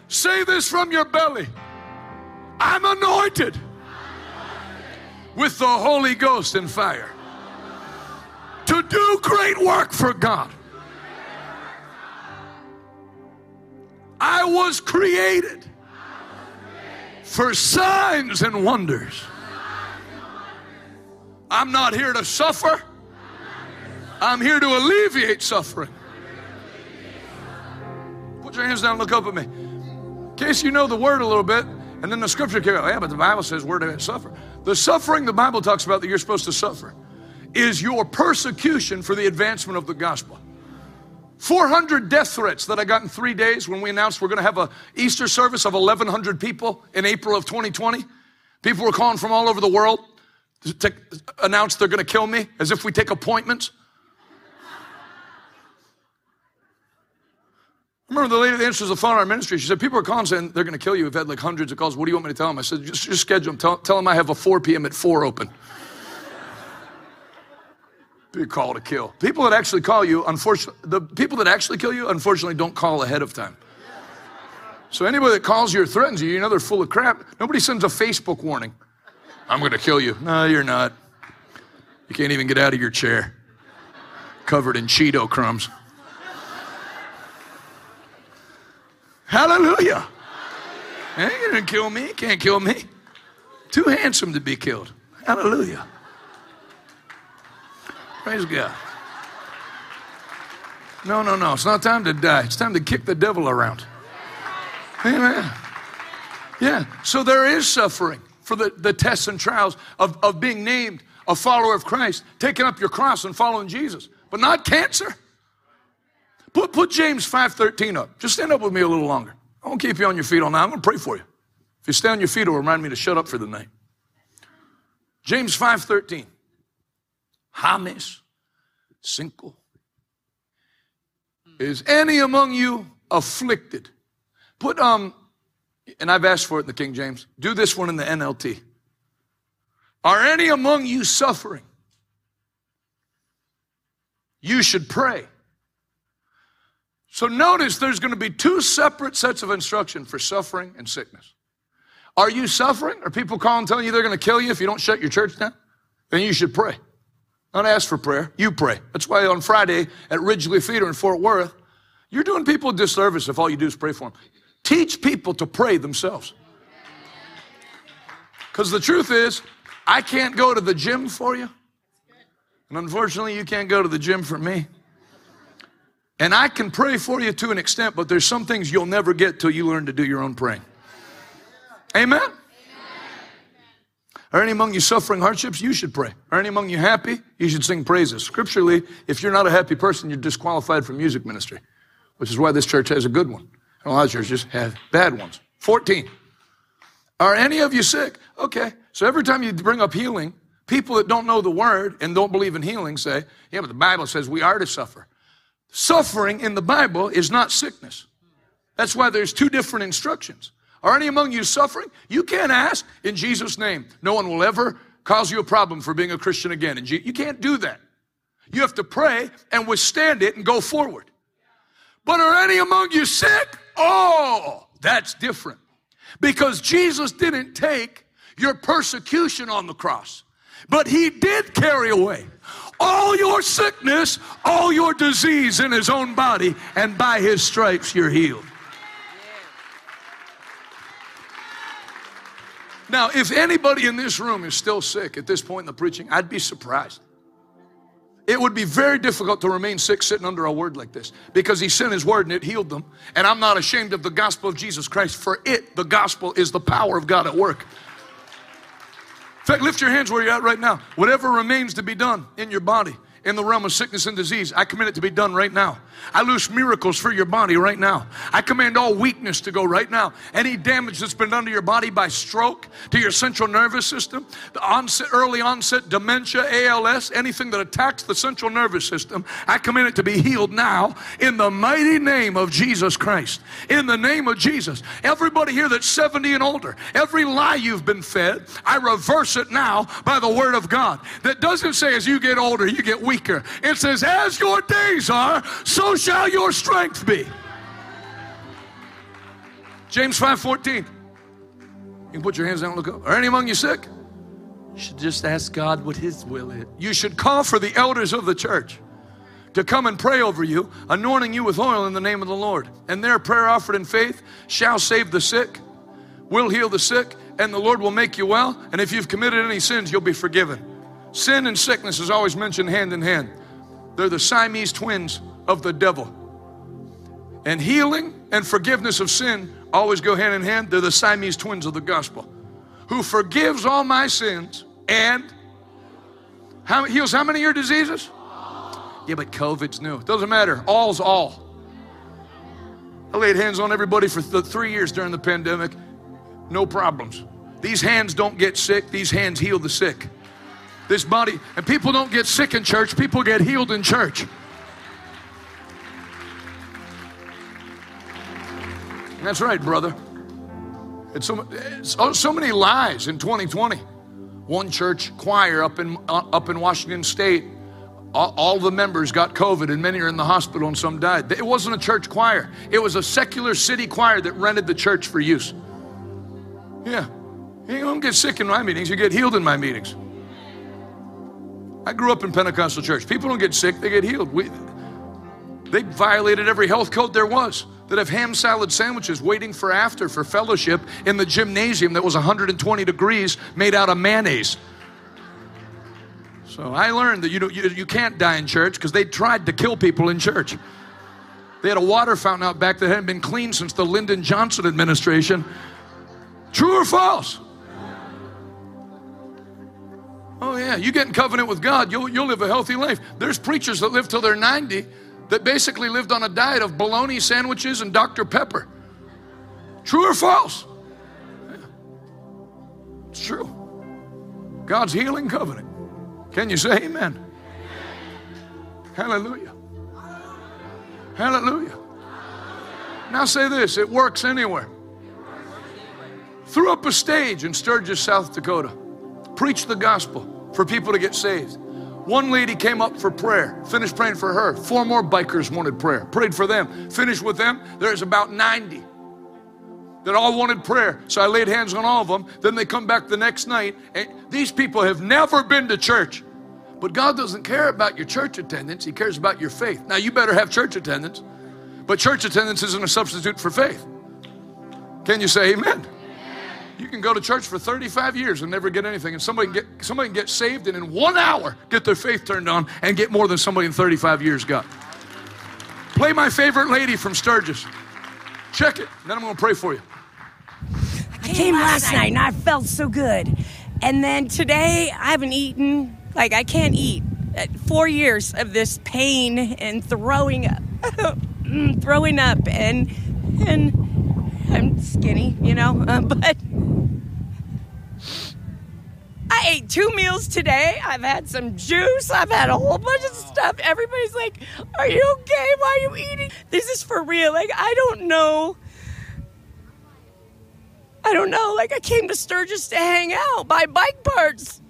Say this from your belly I'm anointed with the Holy Ghost and fire to do great work for God. I was created for signs and wonders. I'm not here to suffer. I'm here to alleviate suffering. Put your hands down, look up at me. In case you know the word a little bit, and then the scripture came out. Yeah, but the Bible says we're to suffer. The suffering the Bible talks about that you're supposed to suffer is your persecution for the advancement of the gospel. 400 death threats that I got in three days when we announced we're going to have a Easter service of 1,100 people in April of 2020. People were calling from all over the world to announce they're going to kill me as if we take appointments. I remember the lady that answers the phone in our ministry. She said, People are calling saying they're going to kill you. We've had like hundreds of calls. What do you want me to tell them? I said, Just, just schedule them. Tell, tell them I have a 4 p.m. at 4 open. Be call to kill. People that actually call you, unfortunately, the people that actually kill you, unfortunately, don't call ahead of time. So anybody that calls you or threatens you, you know they're full of crap. Nobody sends a Facebook warning. I'm going to kill you. No, you're not. You can't even get out of your chair, covered in Cheeto crumbs. Hallelujah. Ain't gonna kill me. Can't kill me. Too handsome to be killed. Hallelujah. Praise God. No, no, no. It's not time to die. It's time to kick the devil around. Amen. Yeah. So there is suffering for the, the tests and trials of, of being named a follower of Christ, taking up your cross and following Jesus, but not cancer. Put, put James 5.13 up. Just stand up with me a little longer. I won't keep you on your feet all night. I'm going to pray for you. If you stay on your feet, it'll remind me to shut up for the night. James 5.13. James cinco. Is any among you afflicted? Put, um, and I've asked for it in the King James. Do this one in the NLT. Are any among you suffering? You should pray. So notice there's going to be two separate sets of instruction for suffering and sickness. Are you suffering? Are people calling telling you they're going to kill you if you don't shut your church down? Then you should pray. Not ask for prayer, you pray. That's why on Friday at Ridglea Theater in Fort Worth, you're doing people a disservice if all you do is pray for them. Teach people to pray themselves. Because the truth is, I can't go to the gym for you. And unfortunately, you can't go to the gym for me. And I can pray for you to an extent, but there's some things you'll never get till you learn to do your own praying. Amen? Are any among you suffering hardships? You should pray. Are any among you happy? You should sing praises. Scripturally, if you're not a happy person, you're disqualified from music ministry, which is why this church has a good one. And a lot of churches have bad ones. 14. Are any of you sick? Okay. So every time you bring up healing, People that don't know the word and don't believe in healing say, yeah, but the Bible says we are to suffer. Suffering in the Bible is not sickness. That's why there's two different instructions. Are any among you suffering? You can't ask in Jesus' name. No one will ever cause you a problem for being a Christian again. And you can't do that. You have to pray and withstand it and go forward. But are any among you sick? Oh, that's different. Because Jesus didn't take your persecution on the cross, but he did carry away all your sickness, all your disease in his own body, and by his stripes you're healed. Now, if anybody in this room is still sick at this point in the preaching, I'd be surprised. It would be very difficult to remain sick sitting under a word like this because he sent his word and it healed them. And I'm not ashamed of the gospel of Jesus Christ, for it, the gospel, is the power of God at work. In fact, lift your hands where you're at right now. Whatever remains to be done in your body, in the realm of sickness and disease, I command it to be done right now. I loose miracles for your body right now. I command all weakness to go right now. Any damage that's been done to your body by stroke, to your central nervous system, the onset, early onset dementia, ALS, anything that attacks the central nervous system, I command it to be healed now in the mighty name of Jesus Christ. In the name of Jesus. Everybody here that's 70 and older, every lie you've been fed, I reverse it now by the word of God. That doesn't say as you get older, you get weaker. It says, as your days are, so shall your strength be. James 5:14. You can put your hands down and look up. Are any among you sick? You should just ask God what his will is. You should call for the elders of the church to come and pray over you, anointing you with oil in the name of the Lord. And their prayer offered in faith shall save the sick, will heal the sick, and the Lord will make you well. And if you've committed any sins, you'll be forgiven. Sin and sickness is always mentioned hand in hand. They're the Siamese twins of the devil. And healing and forgiveness of sin always go hand in hand. They're the Siamese twins of the gospel. Who forgives all my sins and how, heals how many of your diseases? Yeah, but COVID's new. Doesn't matter. All's all. I laid hands on everybody for th- three years during the pandemic. No problems. These hands don't get sick, these hands heal the sick. This body, and people don't get sick in church, people get healed in church. That's right, brother. It's so, it's so many lies in 2020. One church choir up in uh, up in Washington State, all, all, the members got COVID, and many are in the hospital, and some died. It wasn't a church choir; it was a secular city choir that rented the church for use. Yeah, you don't get sick in my meetings; you get healed in my meetings. I grew up in Pentecostal church. People don't get sick; they get healed. We, they violated every health code there was that have ham salad sandwiches waiting for after for fellowship in the gymnasium that was 120 degrees made out of mayonnaise. So I learned that you, you, you can't die in church because they tried to kill people in church. They had a water fountain out back that hadn't been cleaned since the Lyndon Johnson administration. True or false? Oh, yeah, you get in covenant with God, you'll, you'll live a healthy life. There's preachers that live till they're 90 that basically lived on a diet of bologna sandwiches and Dr. Pepper. True or false? It's true. God's healing covenant. Can you say amen? Hallelujah. Hallelujah. Now say this it works anywhere. Threw up a stage in Sturgis, South Dakota. Preached the gospel for people to get saved. One lady came up for prayer, finished praying for her. Four more bikers wanted prayer, prayed for them, finished with them. There's about 90 that all wanted prayer. So I laid hands on all of them. Then they come back the next night. And these people have never been to church. But God doesn't care about your church attendance, He cares about your faith. Now, you better have church attendance, but church attendance isn't a substitute for faith. Can you say amen? You can go to church for 35 years and never get anything, and somebody can get somebody can get saved and in one hour get their faith turned on and get more than somebody in 35 years got. Play my favorite lady from Sturgis. Check it. Then I'm going to pray for you. I came last night and I felt so good. And then today I haven't eaten, like I can't eat. Four years of this pain and throwing up, mm, throwing up, and and I'm skinny, you know, uh, but I ate two meals today. I've had some juice. I've had a whole bunch of stuff. Everybody's like, Are you okay? Why are you eating? This is for real. Like, I don't know. I don't know. Like, I came to Sturgis to hang out, buy bike parts.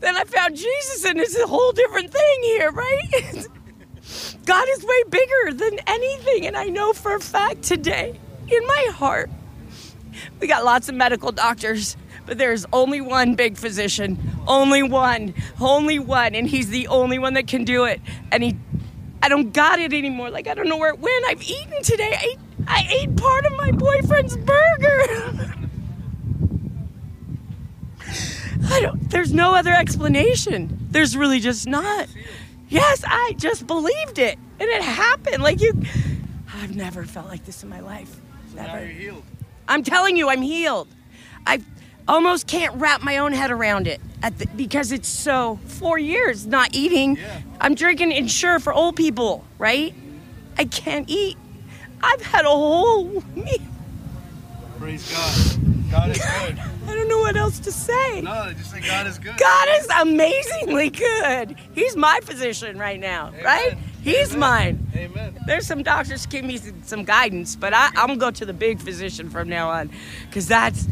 Then I found Jesus, and it's a whole different thing here, right? God is way bigger than anything, and I know for a fact today, in my heart, we got lots of medical doctors, but there's only one big physician. Only one. Only one. And he's the only one that can do it. And he, I don't got it anymore. Like, I don't know where it went. I've eaten today. I I ate part of my boyfriend's burger. I don't, there's no other explanation. There's really just not. Yes, I just believed it. And it happened. Like, you, I've never felt like this in my life. Never. Now you're healed. I'm telling you, I'm healed. I almost can't wrap my own head around it the, because it's so four years not eating. Yeah. I'm drinking Ensure for old people, right? I can't eat. I've had a whole meal. Praise God. God is good. I don't know what else to say. No, just say God is good. God is amazingly good. He's my physician right now, Amen. right? He's Amen. mine. Amen. There's some doctors give me some guidance, but I, I'm gonna go to the big physician from now on, because that's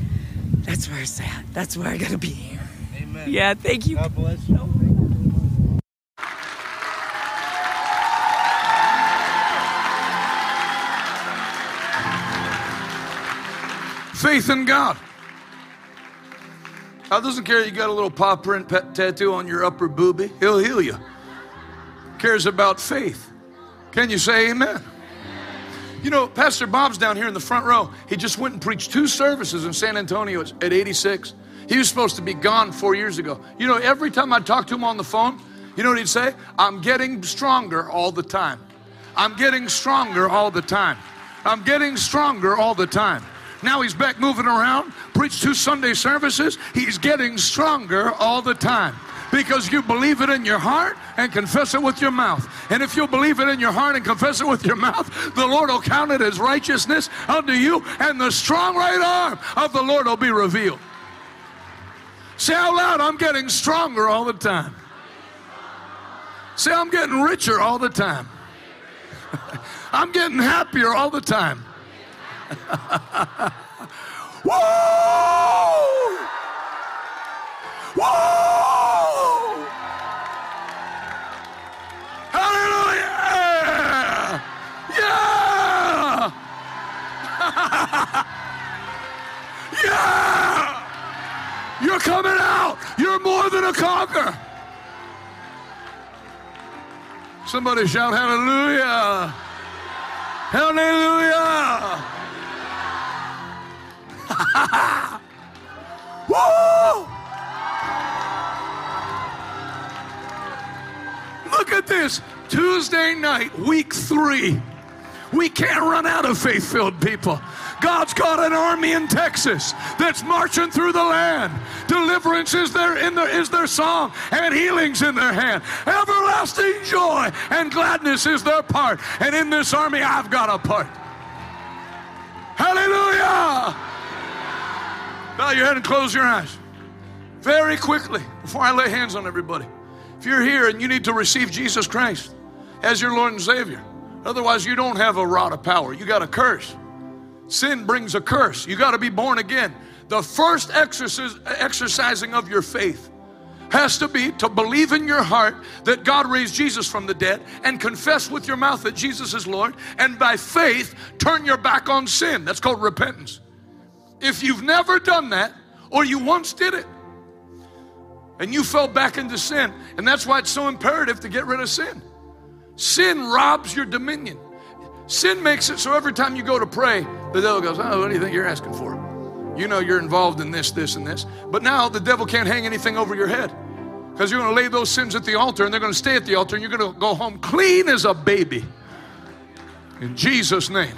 that's where it's at. That's where I gotta be. Amen. Yeah, thank you. God bless you. Faith in God. God doesn't care you got a little paw print pet tattoo on your upper boobie. He'll heal you. Cares about faith. Can you say amen? You know, Pastor Bob's down here in the front row. He just went and preached two services in San Antonio at 86. He was supposed to be gone four years ago. You know, every time I talk to him on the phone, you know what he'd say? I'm getting stronger all the time. I'm getting stronger all the time. I'm getting stronger all the time. Now he's back moving around, preached two Sunday services. He's getting stronger all the time because you believe it in your heart and confess it with your mouth. And if you believe it in your heart and confess it with your mouth, the Lord will count it as righteousness unto you, and the strong right arm of the Lord will be revealed. Say out loud, I'm getting stronger all the time. Say, I'm getting richer all the time. I'm getting happier all the time. Whoa! Whoa! Coming out. You're more than a conqueror. Somebody shout hallelujah. Hallelujah. Woo! Look at this. Tuesday night, week three. We can't run out of faith filled people. God's got an army in Texas that's marching through the land. Deliverance is their, in their, is their song, and healing's in their hand. Everlasting joy and gladness is their part. And in this army, I've got a part. Hallelujah! Bow your head and close your eyes. Very quickly, before I lay hands on everybody. If you're here and you need to receive Jesus Christ as your Lord and Savior, otherwise you don't have a rod of power. You got a curse. Sin brings a curse. You got to be born again. The first exercising of your faith has to be to believe in your heart that God raised Jesus from the dead and confess with your mouth that Jesus is Lord, and by faith turn your back on sin. That's called repentance. If you've never done that, or you once did it, and you fell back into sin, and that's why it's so imperative to get rid of sin. Sin robs your dominion. Sin makes it so every time you go to pray, the devil goes, Oh, what do you think you're asking for? You know you're involved in this, this, and this. But now the devil can't hang anything over your head because you're going to lay those sins at the altar and they're going to stay at the altar and you're going to go home clean as a baby. In Jesus' name.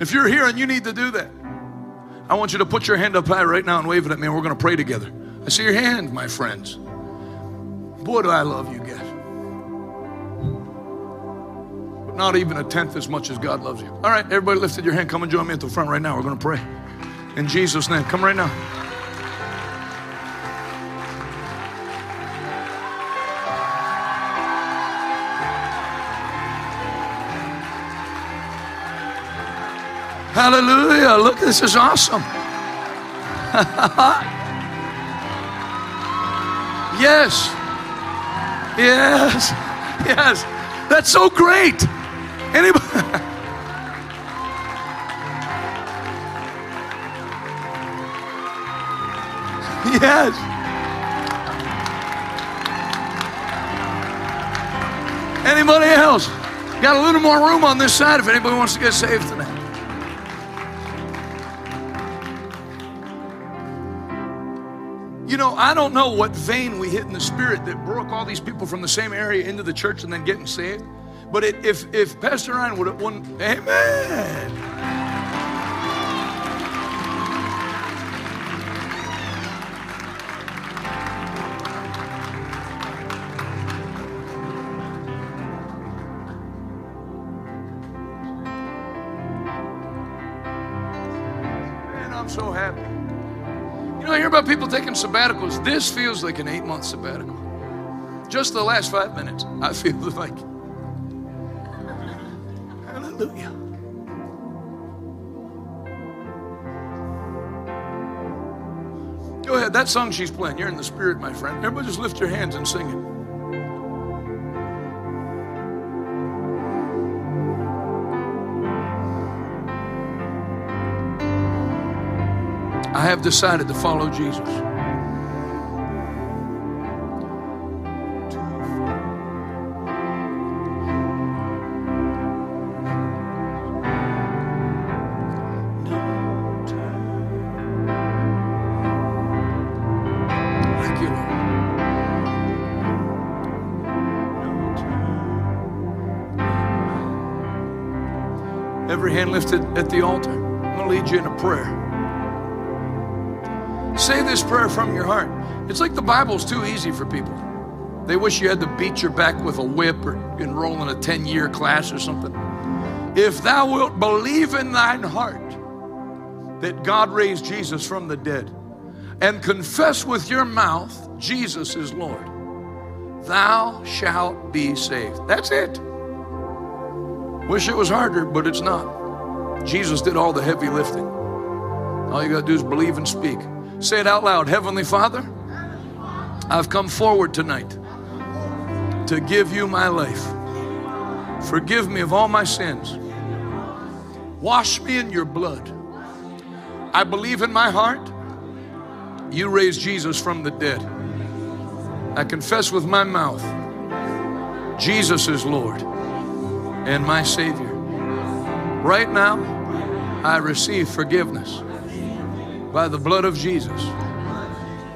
If you're here and you need to do that, I want you to put your hand up high right now and wave it at me, and we're going to pray together. I see your hand, my friends. Boy, do I love you guys. But not even a tenth as much as God loves you. All right, everybody lifted your hand. Come and join me at the front right now. We're going to pray. In Jesus' name. Come right now. Hallelujah. Look, this is awesome. yes. Yes. Yes. That's so great. Anybody? yes. Anybody else? Got a little more room on this side if anybody wants to get saved tonight. You know, I don't know what vein we hit in the spirit that broke all these people from the same area into the church and then getting saved. But it, if if Pastor Ryan would have won, Amen. People taking sabbaticals. This feels like an eight month sabbatical. Just the last five minutes, I feel like. Hallelujah. Go ahead, that song she's playing, you're in the spirit, my friend. Everybody just lift your hands and sing it. I have decided to follow Jesus. Every hand lifted at the altar. I'm going to lead you in a prayer. Say this prayer from your heart. It's like the Bible's too easy for people. They wish you had to beat your back with a whip or enroll in a 10 year class or something. If thou wilt believe in thine heart that God raised Jesus from the dead and confess with your mouth Jesus is Lord, thou shalt be saved. That's it. Wish it was harder, but it's not. Jesus did all the heavy lifting. All you got to do is believe and speak. Say it out loud Heavenly Father, I've come forward tonight to give you my life. Forgive me of all my sins. Wash me in your blood. I believe in my heart you raised Jesus from the dead. I confess with my mouth Jesus is Lord and my Savior. Right now, I receive forgiveness by the blood of Jesus.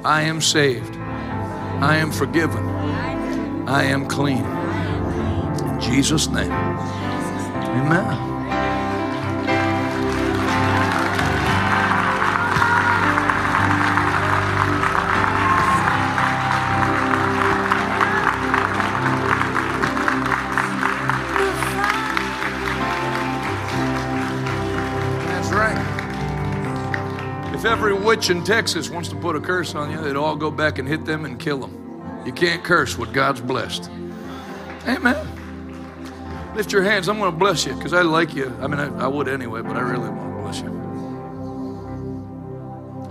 I am saved. I am forgiven. I am clean. In Jesus' name. Amen. Every witch in Texas wants to put a curse on you, they'd all go back and hit them and kill them. You can't curse what God's blessed. Amen. Lift your hands. I'm going to bless you because I like you. I mean, I, I would anyway, but I really want to bless you.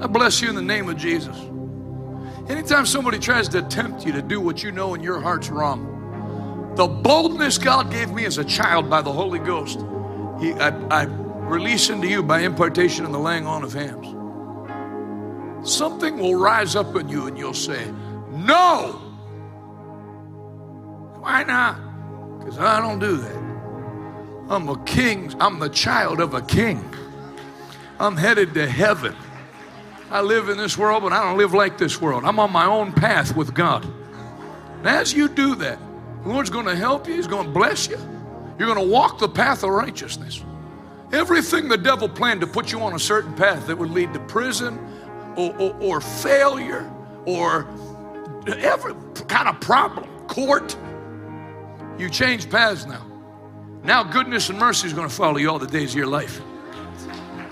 I bless you in the name of Jesus. Anytime somebody tries to tempt you to do what you know in your heart's wrong, the boldness God gave me as a child by the Holy Ghost, he, I, I release into you by impartation and the laying on of hands. Something will rise up in you and you'll say, No! Why not? Because I don't do that. I'm a king, I'm the child of a king. I'm headed to heaven. I live in this world, but I don't live like this world. I'm on my own path with God. And as you do that, the Lord's going to help you, He's going to bless you. You're going to walk the path of righteousness. Everything the devil planned to put you on a certain path that would lead to prison or, or, or failure or every kind of problem, court, you change paths now. Now goodness and mercy is going to follow you all the days of your life.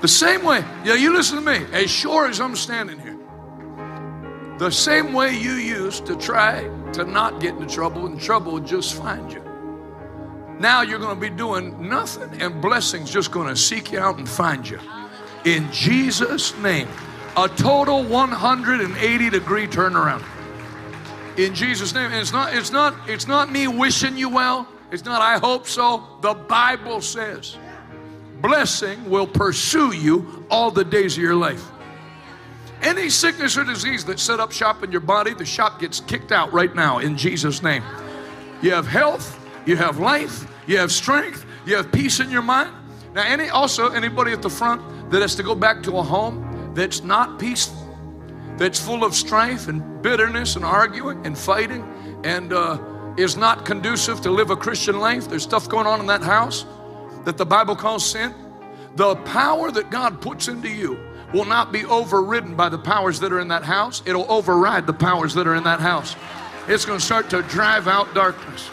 The same way, yeah, you listen to me, as sure as I'm standing here. The same way you used to try to not get into trouble, and trouble would just find you. Now you're going to be doing nothing, and blessings just going to seek you out and find you. In Jesus' name, a total 180 degree turnaround. In Jesus' name, and it's not, it's not, it's not me wishing you well. It's not, I hope so. The Bible says blessing will pursue you all the days of your life. Any sickness or disease that set up shop in your body, the shop gets kicked out right now in Jesus' name. You have health, you have life, you have strength, you have peace in your mind. Now, any also anybody at the front that has to go back to a home that's not peaceful, that's full of strife and bitterness and arguing and fighting, and uh, is not conducive to live a Christian life. There's stuff going on in that house that the Bible calls sin. The power that God puts into you will not be overridden by the powers that are in that house. It'll override the powers that are in that house. It's going to start to drive out darkness.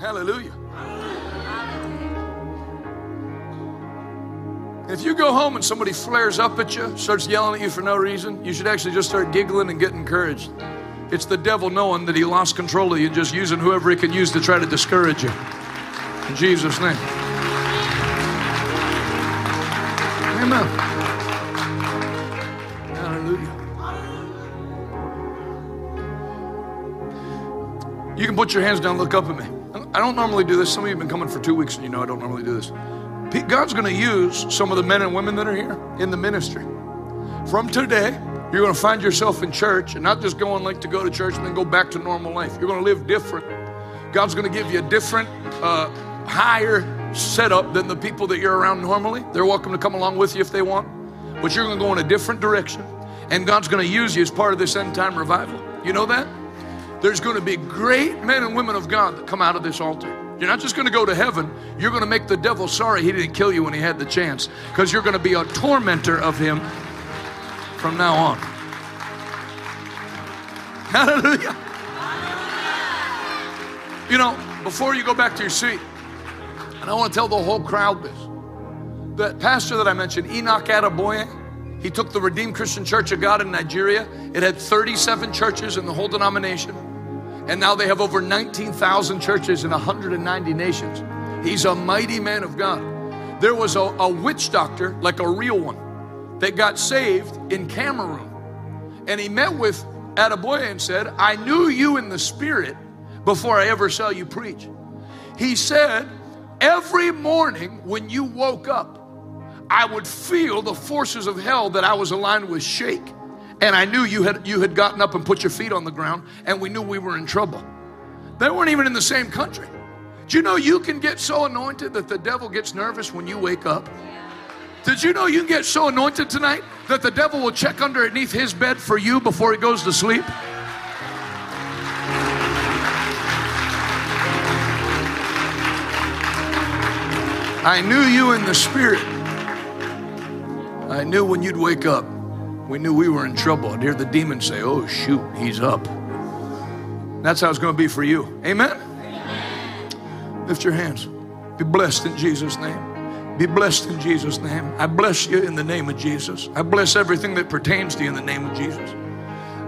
Hallelujah. If you go home and somebody flares up at you, starts yelling at you for no reason, you should actually just start giggling and get encouraged. It's the devil knowing that he lost control of you and just using whoever he can use to try to discourage you. In Jesus' name. Amen. Hallelujah. You can put your hands down, look up at me. I don't normally do this. Some of you have been coming for two weeks and you know I don't normally do this. God's going to use some of the men and women that are here in the ministry. From today, you're going to find yourself in church and not just going like to go to church and then go back to normal life. You're going to live different. God's going to give you a different, uh, higher setup than the people that you're around normally. They're welcome to come along with you if they want, but you're going to go in a different direction. And God's going to use you as part of this end time revival. You know that? There's going to be great men and women of God that come out of this altar. You're not just going to go to heaven, you're going to make the devil sorry he didn't kill you when he had the chance because you're going to be a tormentor of him from now on. Hallelujah. You know, before you go back to your seat, and I want to tell the whole crowd this. The pastor that I mentioned, Enoch Adeboye, he took the Redeemed Christian Church of God in Nigeria. It had 37 churches in the whole denomination. And now they have over 19,000 churches in 190 nations. He's a mighty man of God. There was a, a witch doctor, like a real one, that got saved in Cameroon. And he met with Adeboye and said, I knew you in the spirit before I ever saw you preach. He said, Every morning when you woke up, I would feel the forces of hell that I was aligned with shake. And I knew you had you had gotten up and put your feet on the ground, and we knew we were in trouble. They weren't even in the same country. Do you know you can get so anointed that the devil gets nervous when you wake up? Did you know you can get so anointed tonight that the devil will check underneath his bed for you before he goes to sleep? I knew you in the spirit. I knew when you'd wake up, we knew we were in trouble. I'd hear the demon say, Oh, shoot, he's up. That's how it's going to be for you. Amen? Amen? Lift your hands. Be blessed in Jesus' name. Be blessed in Jesus' name. I bless you in the name of Jesus. I bless everything that pertains to you in the name of Jesus.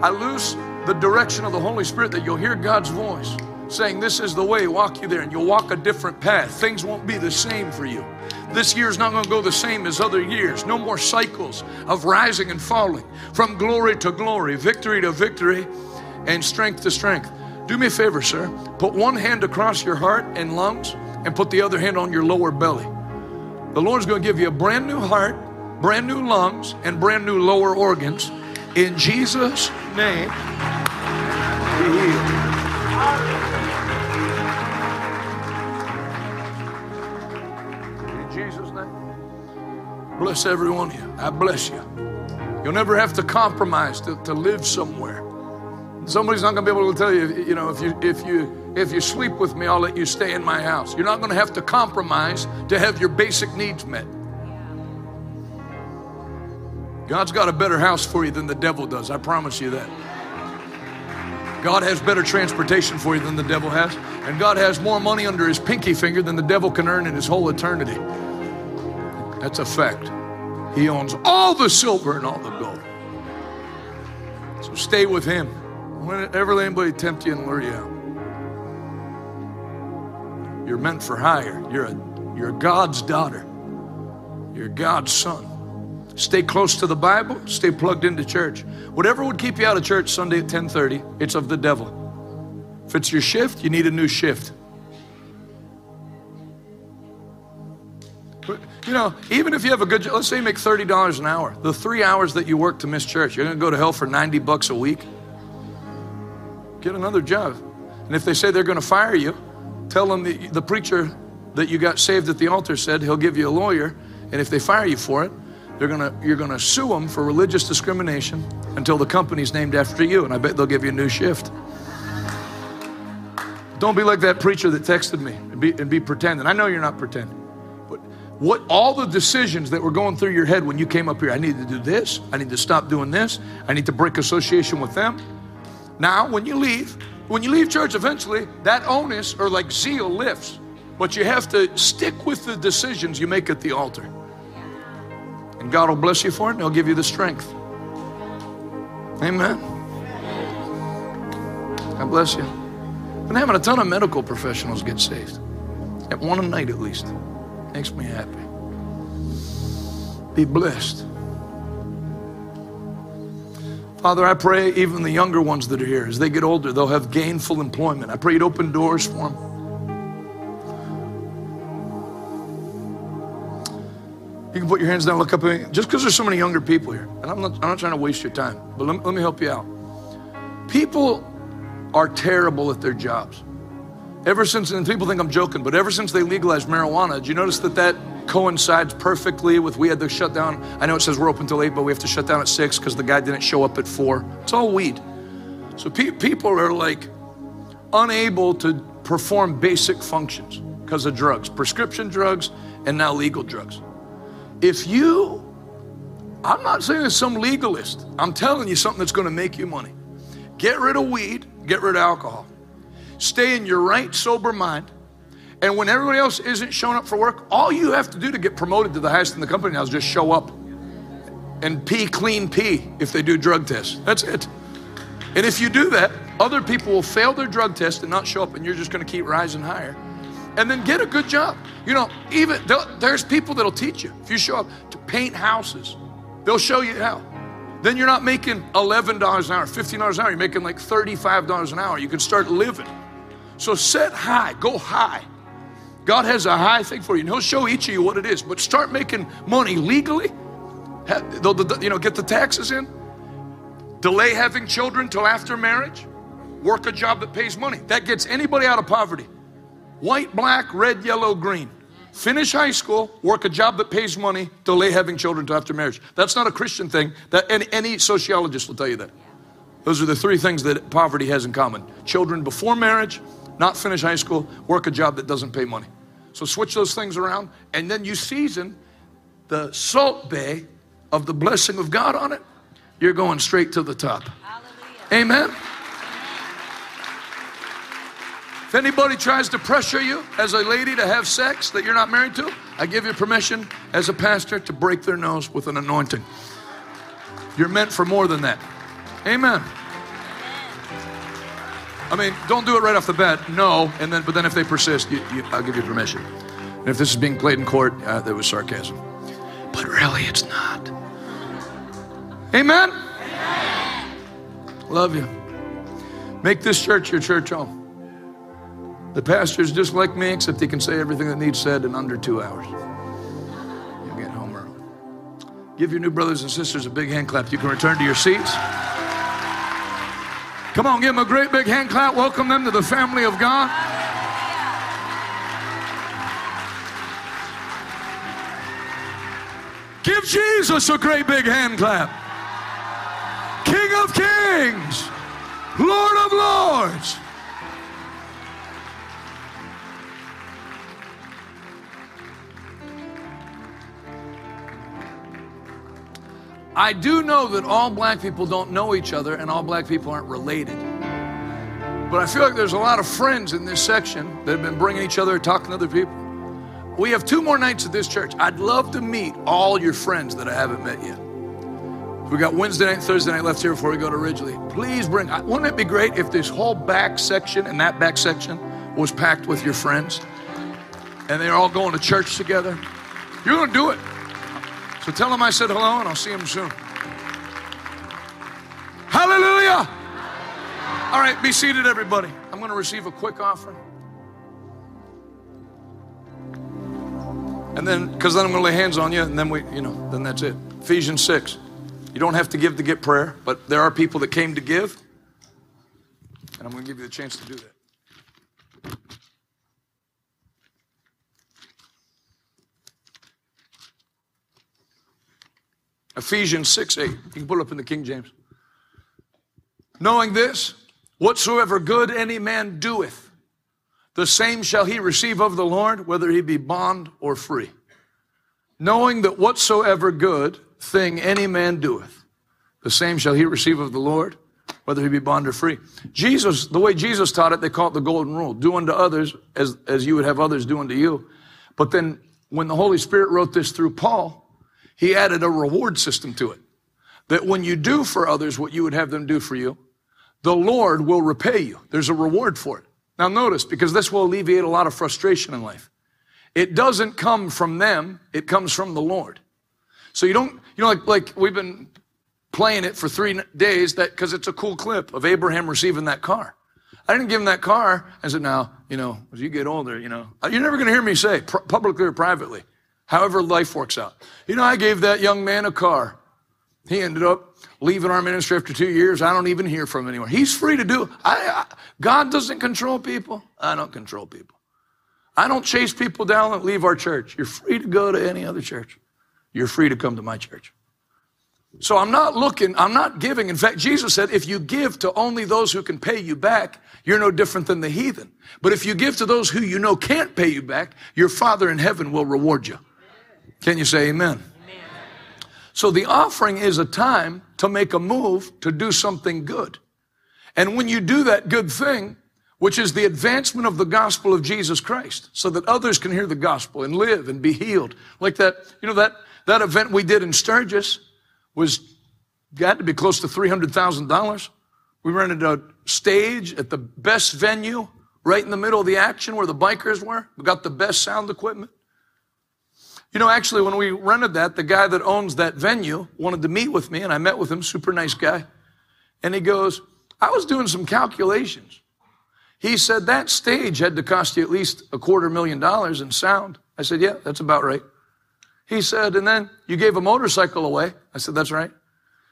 I loose the direction of the Holy Spirit that you'll hear God's voice saying, This is the way, walk you there, and you'll walk a different path. Things won't be the same for you. This year is not going to go the same as other years. No more cycles of rising and falling from glory to glory, victory to victory, and strength to strength. Do me a favor, sir. Put one hand across your heart and lungs and put the other hand on your lower belly. The Lord's going to give you a brand new heart, brand new lungs, and brand new lower organs. In Jesus' name, be healed. Bless every one of you. I bless you. You'll never have to compromise to, to live somewhere. Somebody's not going to be able to tell you, you know, if you if you if you sleep with me, I'll let you stay in my house. You're not going to have to compromise to have your basic needs met. God's got a better house for you than the devil does. I promise you that. God has better transportation for you than the devil has. And God has more money under his pinky finger than the devil can earn in his whole eternity. That's a fact. He owns all the silver and all the gold. So stay with him. Whenever anybody tempt you and lure you out. You're meant for higher. You're a you're God's daughter. You're God's son. Stay close to the Bible, stay plugged into church. Whatever would keep you out of church Sunday at 10:30, it's of the devil. If it's your shift, you need a new shift. You know, even if you have a good job, let's say you make $30 an hour, the three hours that you work to miss church, you're going to go to hell for 90 bucks a week. Get another job. And if they say they're going to fire you, tell them the, the preacher that you got saved at the altar said he'll give you a lawyer. And if they fire you for it, they're gonna, you're going to sue them for religious discrimination until the company's named after you. And I bet they'll give you a new shift. Don't be like that preacher that texted me and be, and be pretending. I know you're not pretending. What all the decisions that were going through your head when you came up here, I need to do this, I need to stop doing this, I need to break association with them. Now, when you leave, when you leave church eventually, that onus or like zeal lifts. But you have to stick with the decisions you make at the altar. And God will bless you for it and He'll give you the strength. Amen. God bless you. And having a ton of medical professionals get saved. At one a night at least. Makes me happy. Be blessed. Father, I pray even the younger ones that are here, as they get older, they'll have gainful employment. I pray you'd open doors for them. You can put your hands down, look up at me. Just because there's so many younger people here, and I'm not, I'm not trying to waste your time, but let me, let me help you out. People are terrible at their jobs. Ever since, and people think I'm joking, but ever since they legalized marijuana, did you notice that that coincides perfectly with we had to shut down? I know it says we're open till 8, but we have to shut down at 6 because the guy didn't show up at 4. It's all weed. So pe- people are like unable to perform basic functions because of drugs, prescription drugs, and now legal drugs. If you, I'm not saying it's some legalist, I'm telling you something that's going to make you money. Get rid of weed, get rid of alcohol. Stay in your right, sober mind. And when everybody else isn't showing up for work, all you have to do to get promoted to the highest in the company now is just show up and pee clean pee if they do drug tests. That's it. And if you do that, other people will fail their drug test and not show up, and you're just going to keep rising higher. And then get a good job. You know, even there's people that'll teach you. If you show up to paint houses, they'll show you how. Then you're not making $11 an hour, $15 an hour. You're making like $35 an hour. You can start living. So set high, go high. God has a high thing for you, and He'll show each of you what it is. But start making money legally. You know, get the taxes in. Delay having children till after marriage. Work a job that pays money. That gets anybody out of poverty. White, black, red, yellow, green. Finish high school, work a job that pays money, delay having children till after marriage. That's not a Christian thing. That any, any sociologist will tell you that. Those are the three things that poverty has in common: children before marriage, not finish high school, work a job that doesn't pay money. So switch those things around, and then you season the salt bay of the blessing of God on it. You're going straight to the top. Hallelujah. Amen. If anybody tries to pressure you as a lady to have sex that you're not married to, I give you permission as a pastor to break their nose with an anointing. You're meant for more than that. Amen. I mean, don't do it right off the bat. No, and then but then if they persist, you, you, I'll give you permission. And if this is being played in court, uh, that was sarcasm. But really, it's not. Amen. Amen. Love you. Make this church your church home. The pastor's just like me, except he can say everything that needs said in under two hours. You get home early. Give your new brothers and sisters a big hand clap. You can return to your seats. Come on, give them a great big hand clap. Welcome them to the family of God. Give Jesus a great big hand clap. King of kings, Lord of lords. I do know that all black people don't know each other and all black people aren't related. But I feel like there's a lot of friends in this section that have been bringing each other, talking to other people. We have two more nights at this church. I'd love to meet all your friends that I haven't met yet. We got Wednesday night Thursday night left here before we go to Ridglea. Please bring, wouldn't it be great if this whole back section and that back section was packed with your friends and they're all going to church together? You're going to do it. So tell them I said hello and I'll see them soon. Hallelujah. All right, be seated, everybody. I'm going to receive a quick offering. And then, because then I'm going to lay hands on you, and then we, you know, then that's it. Ephesians 6. You don't have to give to get prayer, but there are people that came to give, and I'm going to give you the chance to do that. Ephesians 6 8. You can pull up in the King James. Knowing this, whatsoever good any man doeth, the same shall he receive of the Lord, whether he be bond or free. Knowing that whatsoever good thing any man doeth, the same shall he receive of the Lord, whether he be bond or free. Jesus, the way Jesus taught it, they call it the golden rule. Do unto others as, as you would have others do unto you. But then when the Holy Spirit wrote this through Paul, he added a reward system to it. That when you do for others what you would have them do for you, the Lord will repay you. There's a reward for it. Now notice, because this will alleviate a lot of frustration in life. It doesn't come from them, it comes from the Lord. So you don't, you know, like, like we've been playing it for three days that because it's a cool clip of Abraham receiving that car. I didn't give him that car. I said, now, you know, as you get older, you know, you're never going to hear me say publicly or privately, however life works out. You know, I gave that young man a car. He ended up leaving our ministry after two years. I don't even hear from him anymore. He's free to do. I, I, God doesn't control people. I don't control people. I don't chase people down and leave our church. You're free to go to any other church. You're free to come to my church. So I'm not looking, I'm not giving. In fact, Jesus said, if you give to only those who can pay you back, you're no different than the heathen. But if you give to those who you know can't pay you back, your Father in heaven will reward you. Can you say amen? amen? So the offering is a time to make a move to do something good. And when you do that good thing, which is the advancement of the gospel of Jesus Christ, so that others can hear the gospel and live and be healed. Like that, you know, that, that event we did in Sturgis was, got to be close to $300,000. We rented a stage at the best venue right in the middle of the action where the bikers were. We got the best sound equipment. You know, actually, when we rented that, the guy that owns that venue wanted to meet with me, and I met with him, super nice guy. And he goes, I was doing some calculations. He said that stage had to cost you at least a quarter million dollars in sound. I said, yeah, that's about right. He said, and then you gave a motorcycle away. I said, that's right.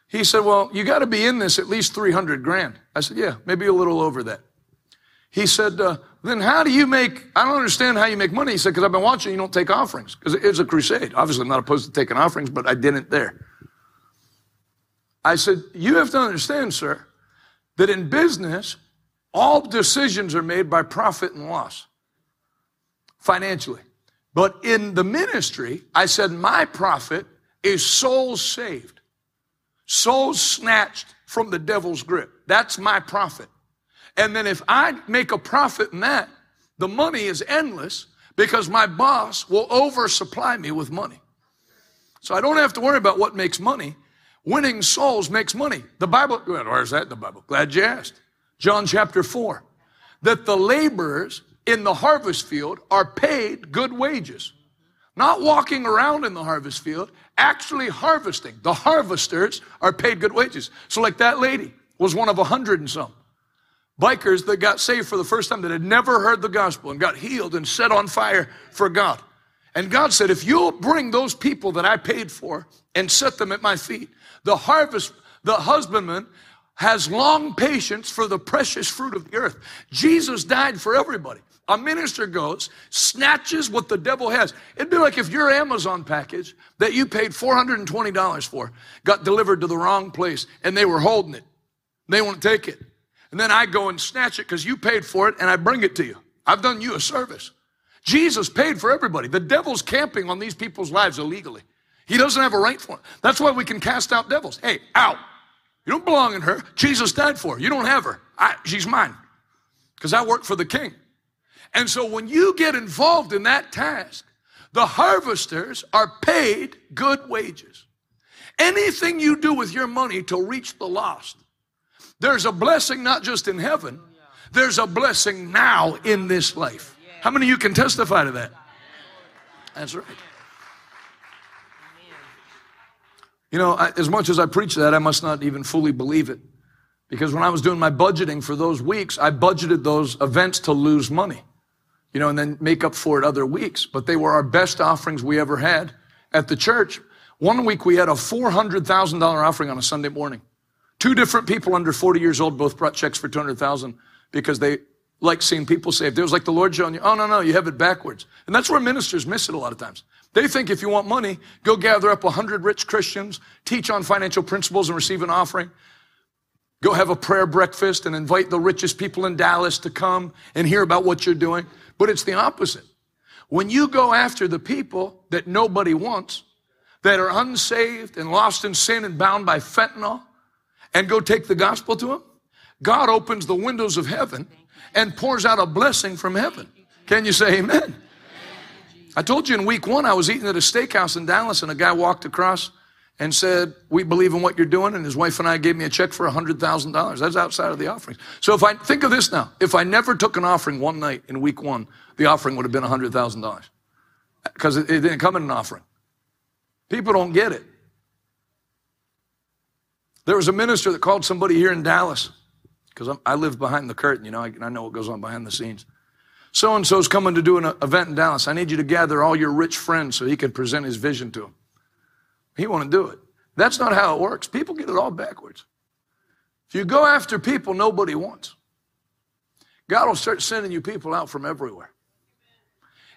He said, well, you got to be in this at least 300 grand. I said, yeah, maybe a little over that. He said, uh, then how do you make, I don't understand how you make money. He said, because I've been watching you don't take offerings. Because it's a crusade. Obviously, I'm not opposed to taking offerings, but I didn't there. I said, you have to understand, sir, that in business, all decisions are made by profit and loss financially. But in the ministry, I said, my profit is souls saved, souls snatched from the devil's grip. That's my profit. And then if I make a profit in that, the money is endless because my boss will oversupply me with money. So I don't have to worry about what makes money. Winning souls makes money. The Bible, where's that in the Bible? Glad you asked. John chapter 4. That the laborers in the harvest field are paid good wages. Not walking around in the harvest field, actually harvesting. The harvesters are paid good wages. So, like that lady was one of a hundred and some bikers that got saved for the first time that had never heard the gospel and got healed and set on fire for God. And God said, if you'll bring those people that I paid for and set them at my feet, the harvest, the husbandman has long patience for the precious fruit of the earth. Jesus died for everybody. A minister goes, snatches what the devil has. It'd be like if your Amazon package that you paid $420 for got delivered to the wrong place and they were holding it. They won't take it. And then I go and snatch it because you paid for it and I bring it to you. I've done you a service. Jesus paid for everybody. The devil's camping on these people's lives illegally. He doesn't have a right for it. That's why we can cast out devils. Hey, out. You don't belong in her. Jesus died for her. You don't have her. I, she's mine. because I work for the king. And so when you get involved in that task, the harvesters are paid good wages. Anything you do with your money to reach the lost, there's a blessing not just in heaven, there's a blessing now in this life. How many of you can testify to that? That's right. You know, I, as much as I preach that, I must not even fully believe it. Because when I was doing my budgeting for those weeks, I budgeted those events to lose money, you know, and then make up for it other weeks. But they were our best offerings we ever had at the church. One week we had a $400,000 offering on a Sunday morning. Two different people under 40 years old both brought checks for 200,000 because they like seeing people saved. It was like the Lord showing you, oh, no, no, you have it backwards. And that's where ministers miss it a lot of times. They think if you want money, go gather up 100 rich Christians, teach on financial principles and receive an offering. Go have a prayer breakfast and invite the richest people in Dallas to come and hear about what you're doing. But it's the opposite. When you go after the people that nobody wants, that are unsaved and lost in sin and bound by fentanyl, and go take the gospel to them, God opens the windows of heaven and pours out a blessing from heaven. Can you say amen? I told you in week one, I was eating at a steakhouse in Dallas, and a guy walked across and said, We believe in what you're doing. And his wife and I gave me a check for $100,000. That's outside of the offerings. So if I think of this now, if I never took an offering one night in week one, the offering would have been $100,000 because it, it didn't come in an offering. People don't get it. There was a minister that called somebody here in Dallas because I live behind the curtain, you know, I, I know what goes on behind the scenes so and so's coming to do an event in Dallas. I need you to gather all your rich friends so he can present his vision to them. He want to do it. That's not how it works. People get it all backwards. If you go after people nobody wants, God will start sending you people out from everywhere.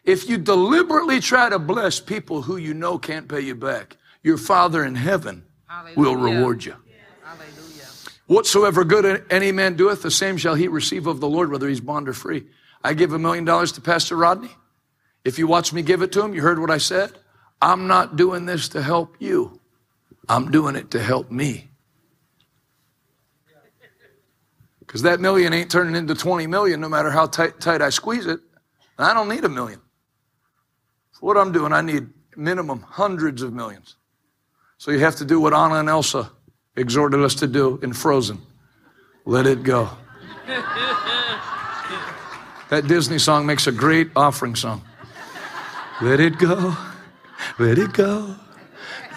If you deliberately try to bless people who you know can't pay you back, your Father in heaven Hallelujah. will reward you. Whatsoever good any man doeth, the same shall he receive of the Lord, whether he's bond or free. I give a million dollars to Pastor Rodney. If you watch me give it to him, you heard what I said. I'm not doing this to help you. I'm doing it to help me. Because that million ain't turning into 20 million no matter how tight, tight I squeeze it. And I don't need a million. For what I'm doing, I need minimum hundreds of millions. So you have to do what Anna and Elsa exhorted us to do in Frozen let it go. That Disney song makes a great offering song. Let it go, let it go.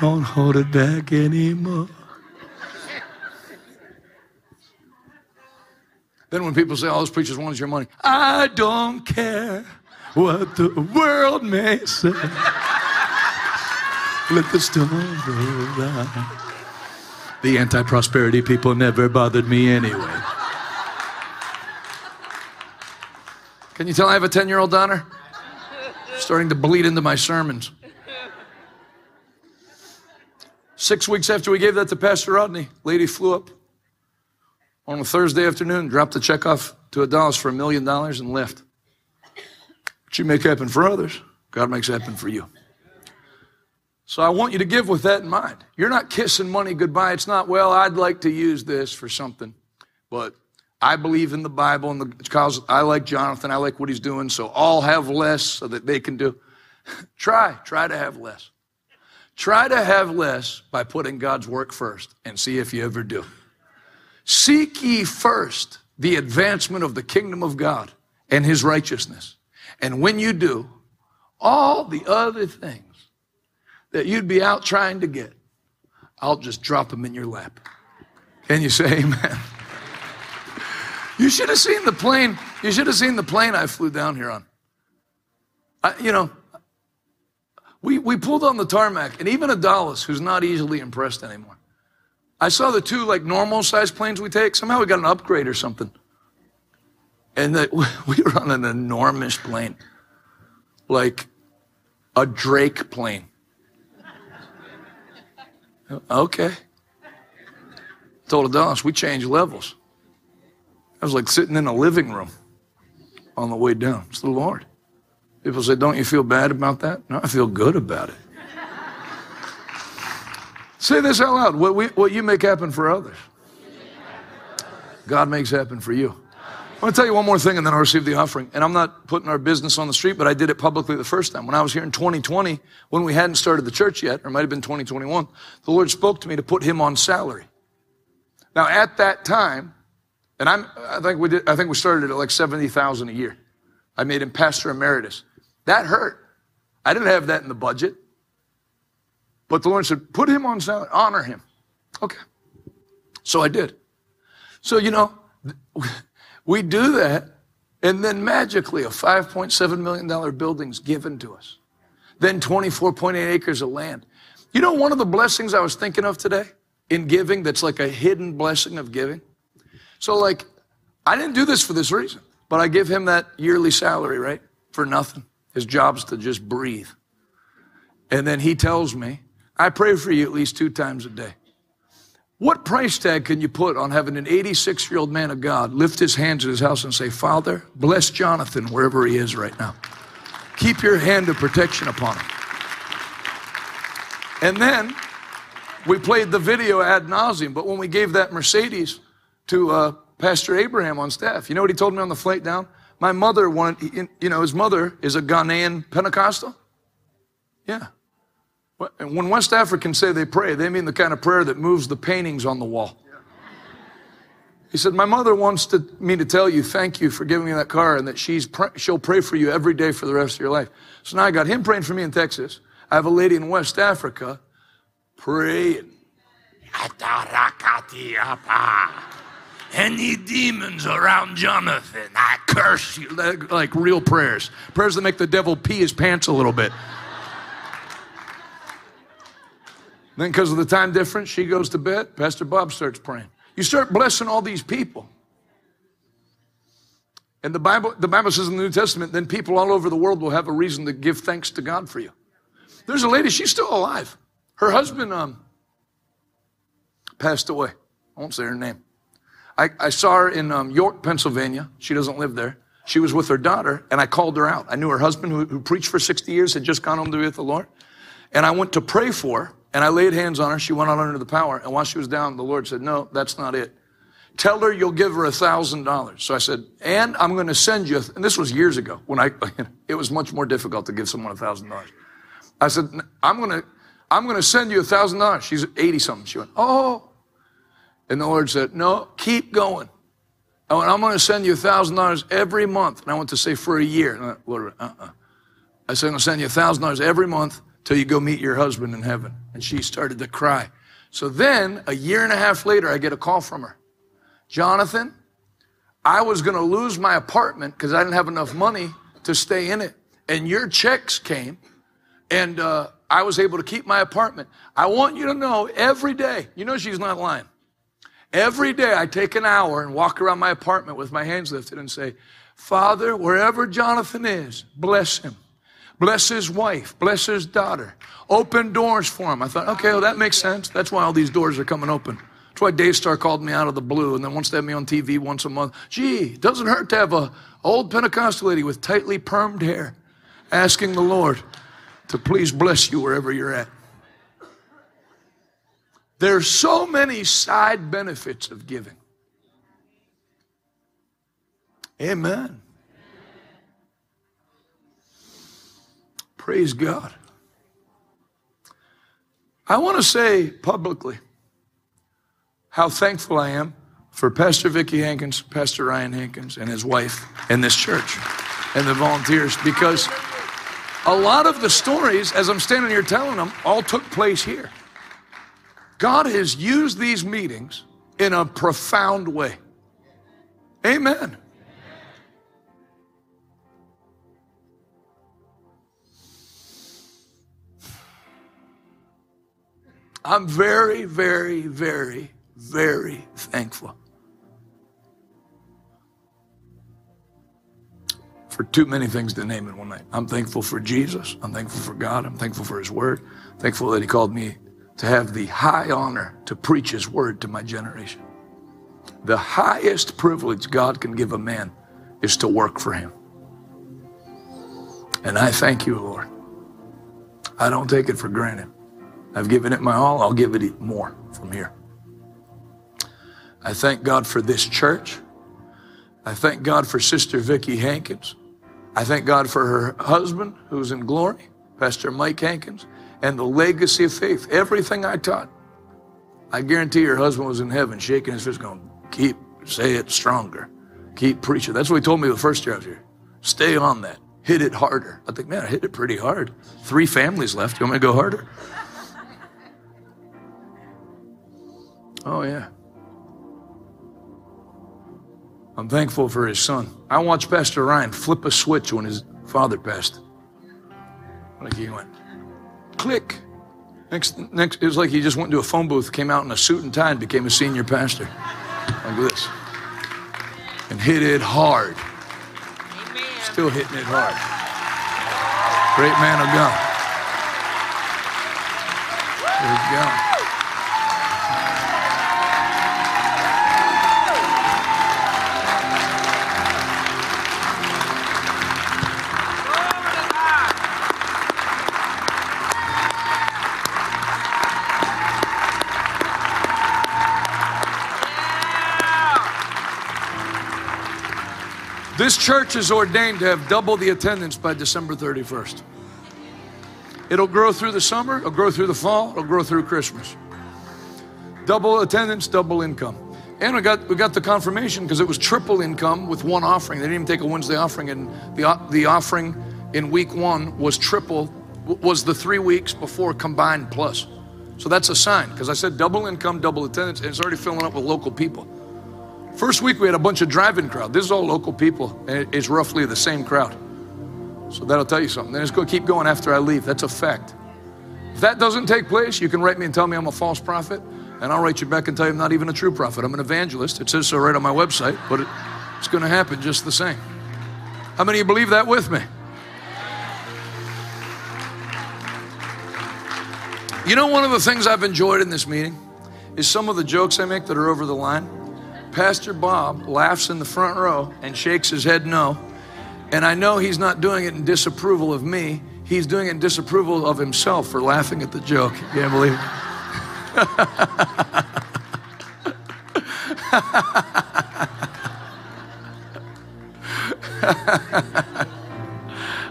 Don't hold it back anymore. Then when people say, oh, all those preachers want is your money, I don't care what the world may say. Let the storm roll down. The anti prosperity people never bothered me anyway. Can you tell I have a 10 year old daughter? Starting to bleed into my sermons. Six weeks after we gave that to Pastor Rodney, lady flew up on a Thursday afternoon, dropped the check off to Adalis for a million dollars and left. What you make happen for others, God makes happen for you. So I want you to give with that in mind. You're not kissing money goodbye. It's not, well, I'd like to use this for something, but I believe in the Bible and the cause I like Jonathan. I like what he's doing. So all have less so that they can do. try, try to have less. Try to have less by putting God's work first and see if you ever do. Seek ye first the advancement of the kingdom of God and his righteousness. And when you do, all the other things that you'd be out trying to get, I'll just drop them in your lap. Can you say amen? You should have seen the plane. You should have seen the plane I flew down here on. I, you know, we, we pulled on the tarmac, and even Adalis, who's not easily impressed anymore, I saw the two like normal sized planes we take. Somehow we got an upgrade or something. And that we were on an enormous plane, like a Drake plane. Okay. Told Adalis, we changed levels. I was like sitting in a living room on the way down. It's the Lord. People say, Don't you feel bad about that? No, I feel good about it. say this out loud what, we, what you make happen for others, God makes happen for you. I want to tell you one more thing and then I'll receive the offering. And I'm not putting our business on the street, but I did it publicly the first time. When I was here in 2020, when we hadn't started the church yet, or it might have been 2021, the Lord spoke to me to put him on salary. Now at that time, and I'm, I think we did, I think we started at like 70,000 a year. I made him pastor emeritus. That hurt. I didn't have that in the budget. But the Lord said, put him on salary, honor him. Okay. So I did. So, you know, we do that, and then magically a $5.7 million building's given to us. Then 24.8 acres of land. You know, one of the blessings I was thinking of today in giving that's like a hidden blessing of giving? So, like, I didn't do this for this reason, but I give him that yearly salary, right? For nothing. His job's to just breathe. And then he tells me, I pray for you at least two times a day. What price tag can you put on having an 86 year old man of God lift his hands in his house and say, Father, bless Jonathan wherever he is right now? Keep your hand of protection upon him. And then we played the video ad nauseum, but when we gave that Mercedes to uh, Pastor Abraham on staff, you know what he told me on the flight down? My mother wanted, you know, his mother is a Ghanaian Pentecostal. Yeah. When West Africans say they pray, they mean the kind of prayer that moves the paintings on the wall. He said, My mother wants to, me to tell you thank you for giving me that car and that she's she'll pray for you every day for the rest of your life. So now I got him praying for me in Texas. I have a lady in West Africa praying. Any demons around Jonathan, I curse you. Like real prayers. Prayers that make the devil pee his pants a little bit. Then, because of the time difference, she goes to bed. Pastor Bob starts praying. You start blessing all these people. And the Bible, the Bible says in the New Testament, then people all over the world will have a reason to give thanks to God for you. There's a lady, she's still alive. Her husband um, passed away. I won't say her name. I, I saw her in um, York, Pennsylvania. She doesn't live there. She was with her daughter, and I called her out. I knew her husband, who, who preached for 60 years, had just gone home to be with the Lord. And I went to pray for her. And I laid hands on her. She went out under the power. And while she was down, the Lord said, No, that's not it. Tell her you'll give her a thousand dollars. So I said, and I'm going to send you, and this was years ago when I, it was much more difficult to give someone a thousand dollars. I said, I'm going to, I'm going to send you a thousand dollars. She's 80 something. She went, oh. And the Lord said, no, keep going. Oh, I went, I'm going to send you a thousand dollars every month. And I went to say for a year. And I, Lord, uh-uh. I said, I'm going to send you a thousand dollars every month till you go meet your husband in heaven. And she started to cry. So then, a year and a half later, I get a call from her. Jonathan, I was going to lose my apartment because I didn't have enough money to stay in it. And your checks came, and uh, I was able to keep my apartment. I want you to know every day, you know she's not lying. Every day I take an hour and walk around my apartment with my hands lifted and say, Father, wherever Jonathan is, bless him. Bless his wife. Bless his daughter. Open doors for him. I thought, okay, well, that makes sense. That's why all these doors are coming open. That's why Daystar called me out of the blue and then wants to have me on TV once a month. Gee, it doesn't hurt to have a old Pentecostal lady with tightly permed hair asking the Lord to please bless you wherever you're at. There's so many side benefits of giving. Amen. Praise God. I want to say publicly how thankful I am for Pastor Vicki Hankins, Pastor Ryan Hankins, and his wife in this church and the volunteers because a lot of the stories, as I'm standing here telling them, all took place here. God has used these meetings in a profound way. Amen. I'm very, very, very, very thankful for too many things to name in one night. I'm thankful for Jesus. I'm thankful for God. I'm thankful for His Word. Thankful that He called me to have the high honor to preach His Word to my generation. The highest privilege God can give a man is to work for Him. And I thank you, Lord. I don't take it for granted. I've given it my all. I'll give it more from here. I thank God for this church. I thank God for Sister Vicki Hankins. I thank God for her husband, who's in glory, Pastor Mike Hankins, and the legacy of faith. Everything I taught, I guarantee her husband was in heaven shaking his fist, going, Keep, say it stronger. Keep preaching. That's what he told me the first year I was here. Stay on that. Hit it harder. I think, man, I hit it pretty hard. Three families left. You want me to go harder? Oh, yeah. I'm thankful for his son. I watched Pastor Ryan flip a switch when his father passed. Like he went, click. Next, next, it was like he just went into a phone booth, came out in a suit and tie, and became a senior pastor. Like this. And hit it hard. Still hitting it hard. Great man of God. Praise God. This church is ordained to have double the attendance by December 31st. It'll grow through the summer, it'll grow through the fall, it'll grow through Christmas. Double attendance, double income. And we got we got the confirmation because it was triple income with one offering. They didn't even take a Wednesday offering, and the the offering in week one was triple, was the three weeks before combined plus. So that's a sign because I said double income, double attendance, and it's already filling up with local people. First week we had a bunch of driving crowd. This is all local people, and it's roughly the same crowd. So that'll tell you something. Then it's going to keep going after I leave. That's a fact. If that doesn't take place, you can write me and tell me I'm a false prophet, and I'll write you back and tell you I'm not even a true prophet. I'm an evangelist. It says so right on my website, but it, it's going to happen just the same. How many of you believe that with me? You know, one of the things I've enjoyed in this meeting is some of the jokes I make that are over the line. Pastor Bob laughs in the front row and shakes his head no. And I know he's not doing it in disapproval of me. He's doing it in disapproval of himself for laughing at the joke. You can't believe it.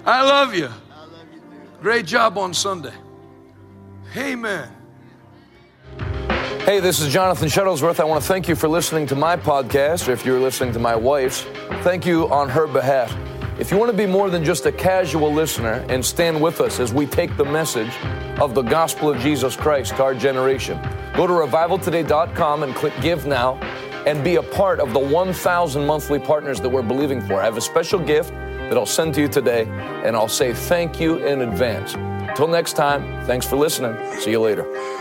I love you. Great job on Sunday. Amen. Hey, this is Jonathan Shuttlesworth. I want to thank you for listening to my podcast, or if you're listening to my wife's, thank you on her behalf. If you want to be more than just a casual listener and stand with us as we take the message of the gospel of Jesus Christ to our generation, go to revivaltoday.com and click Give Now and be a part of the 1,000 monthly partners that we're believing for. I have a special gift that I'll send to you today, and I'll say thank you in advance. Until next time, thanks for listening. See you later.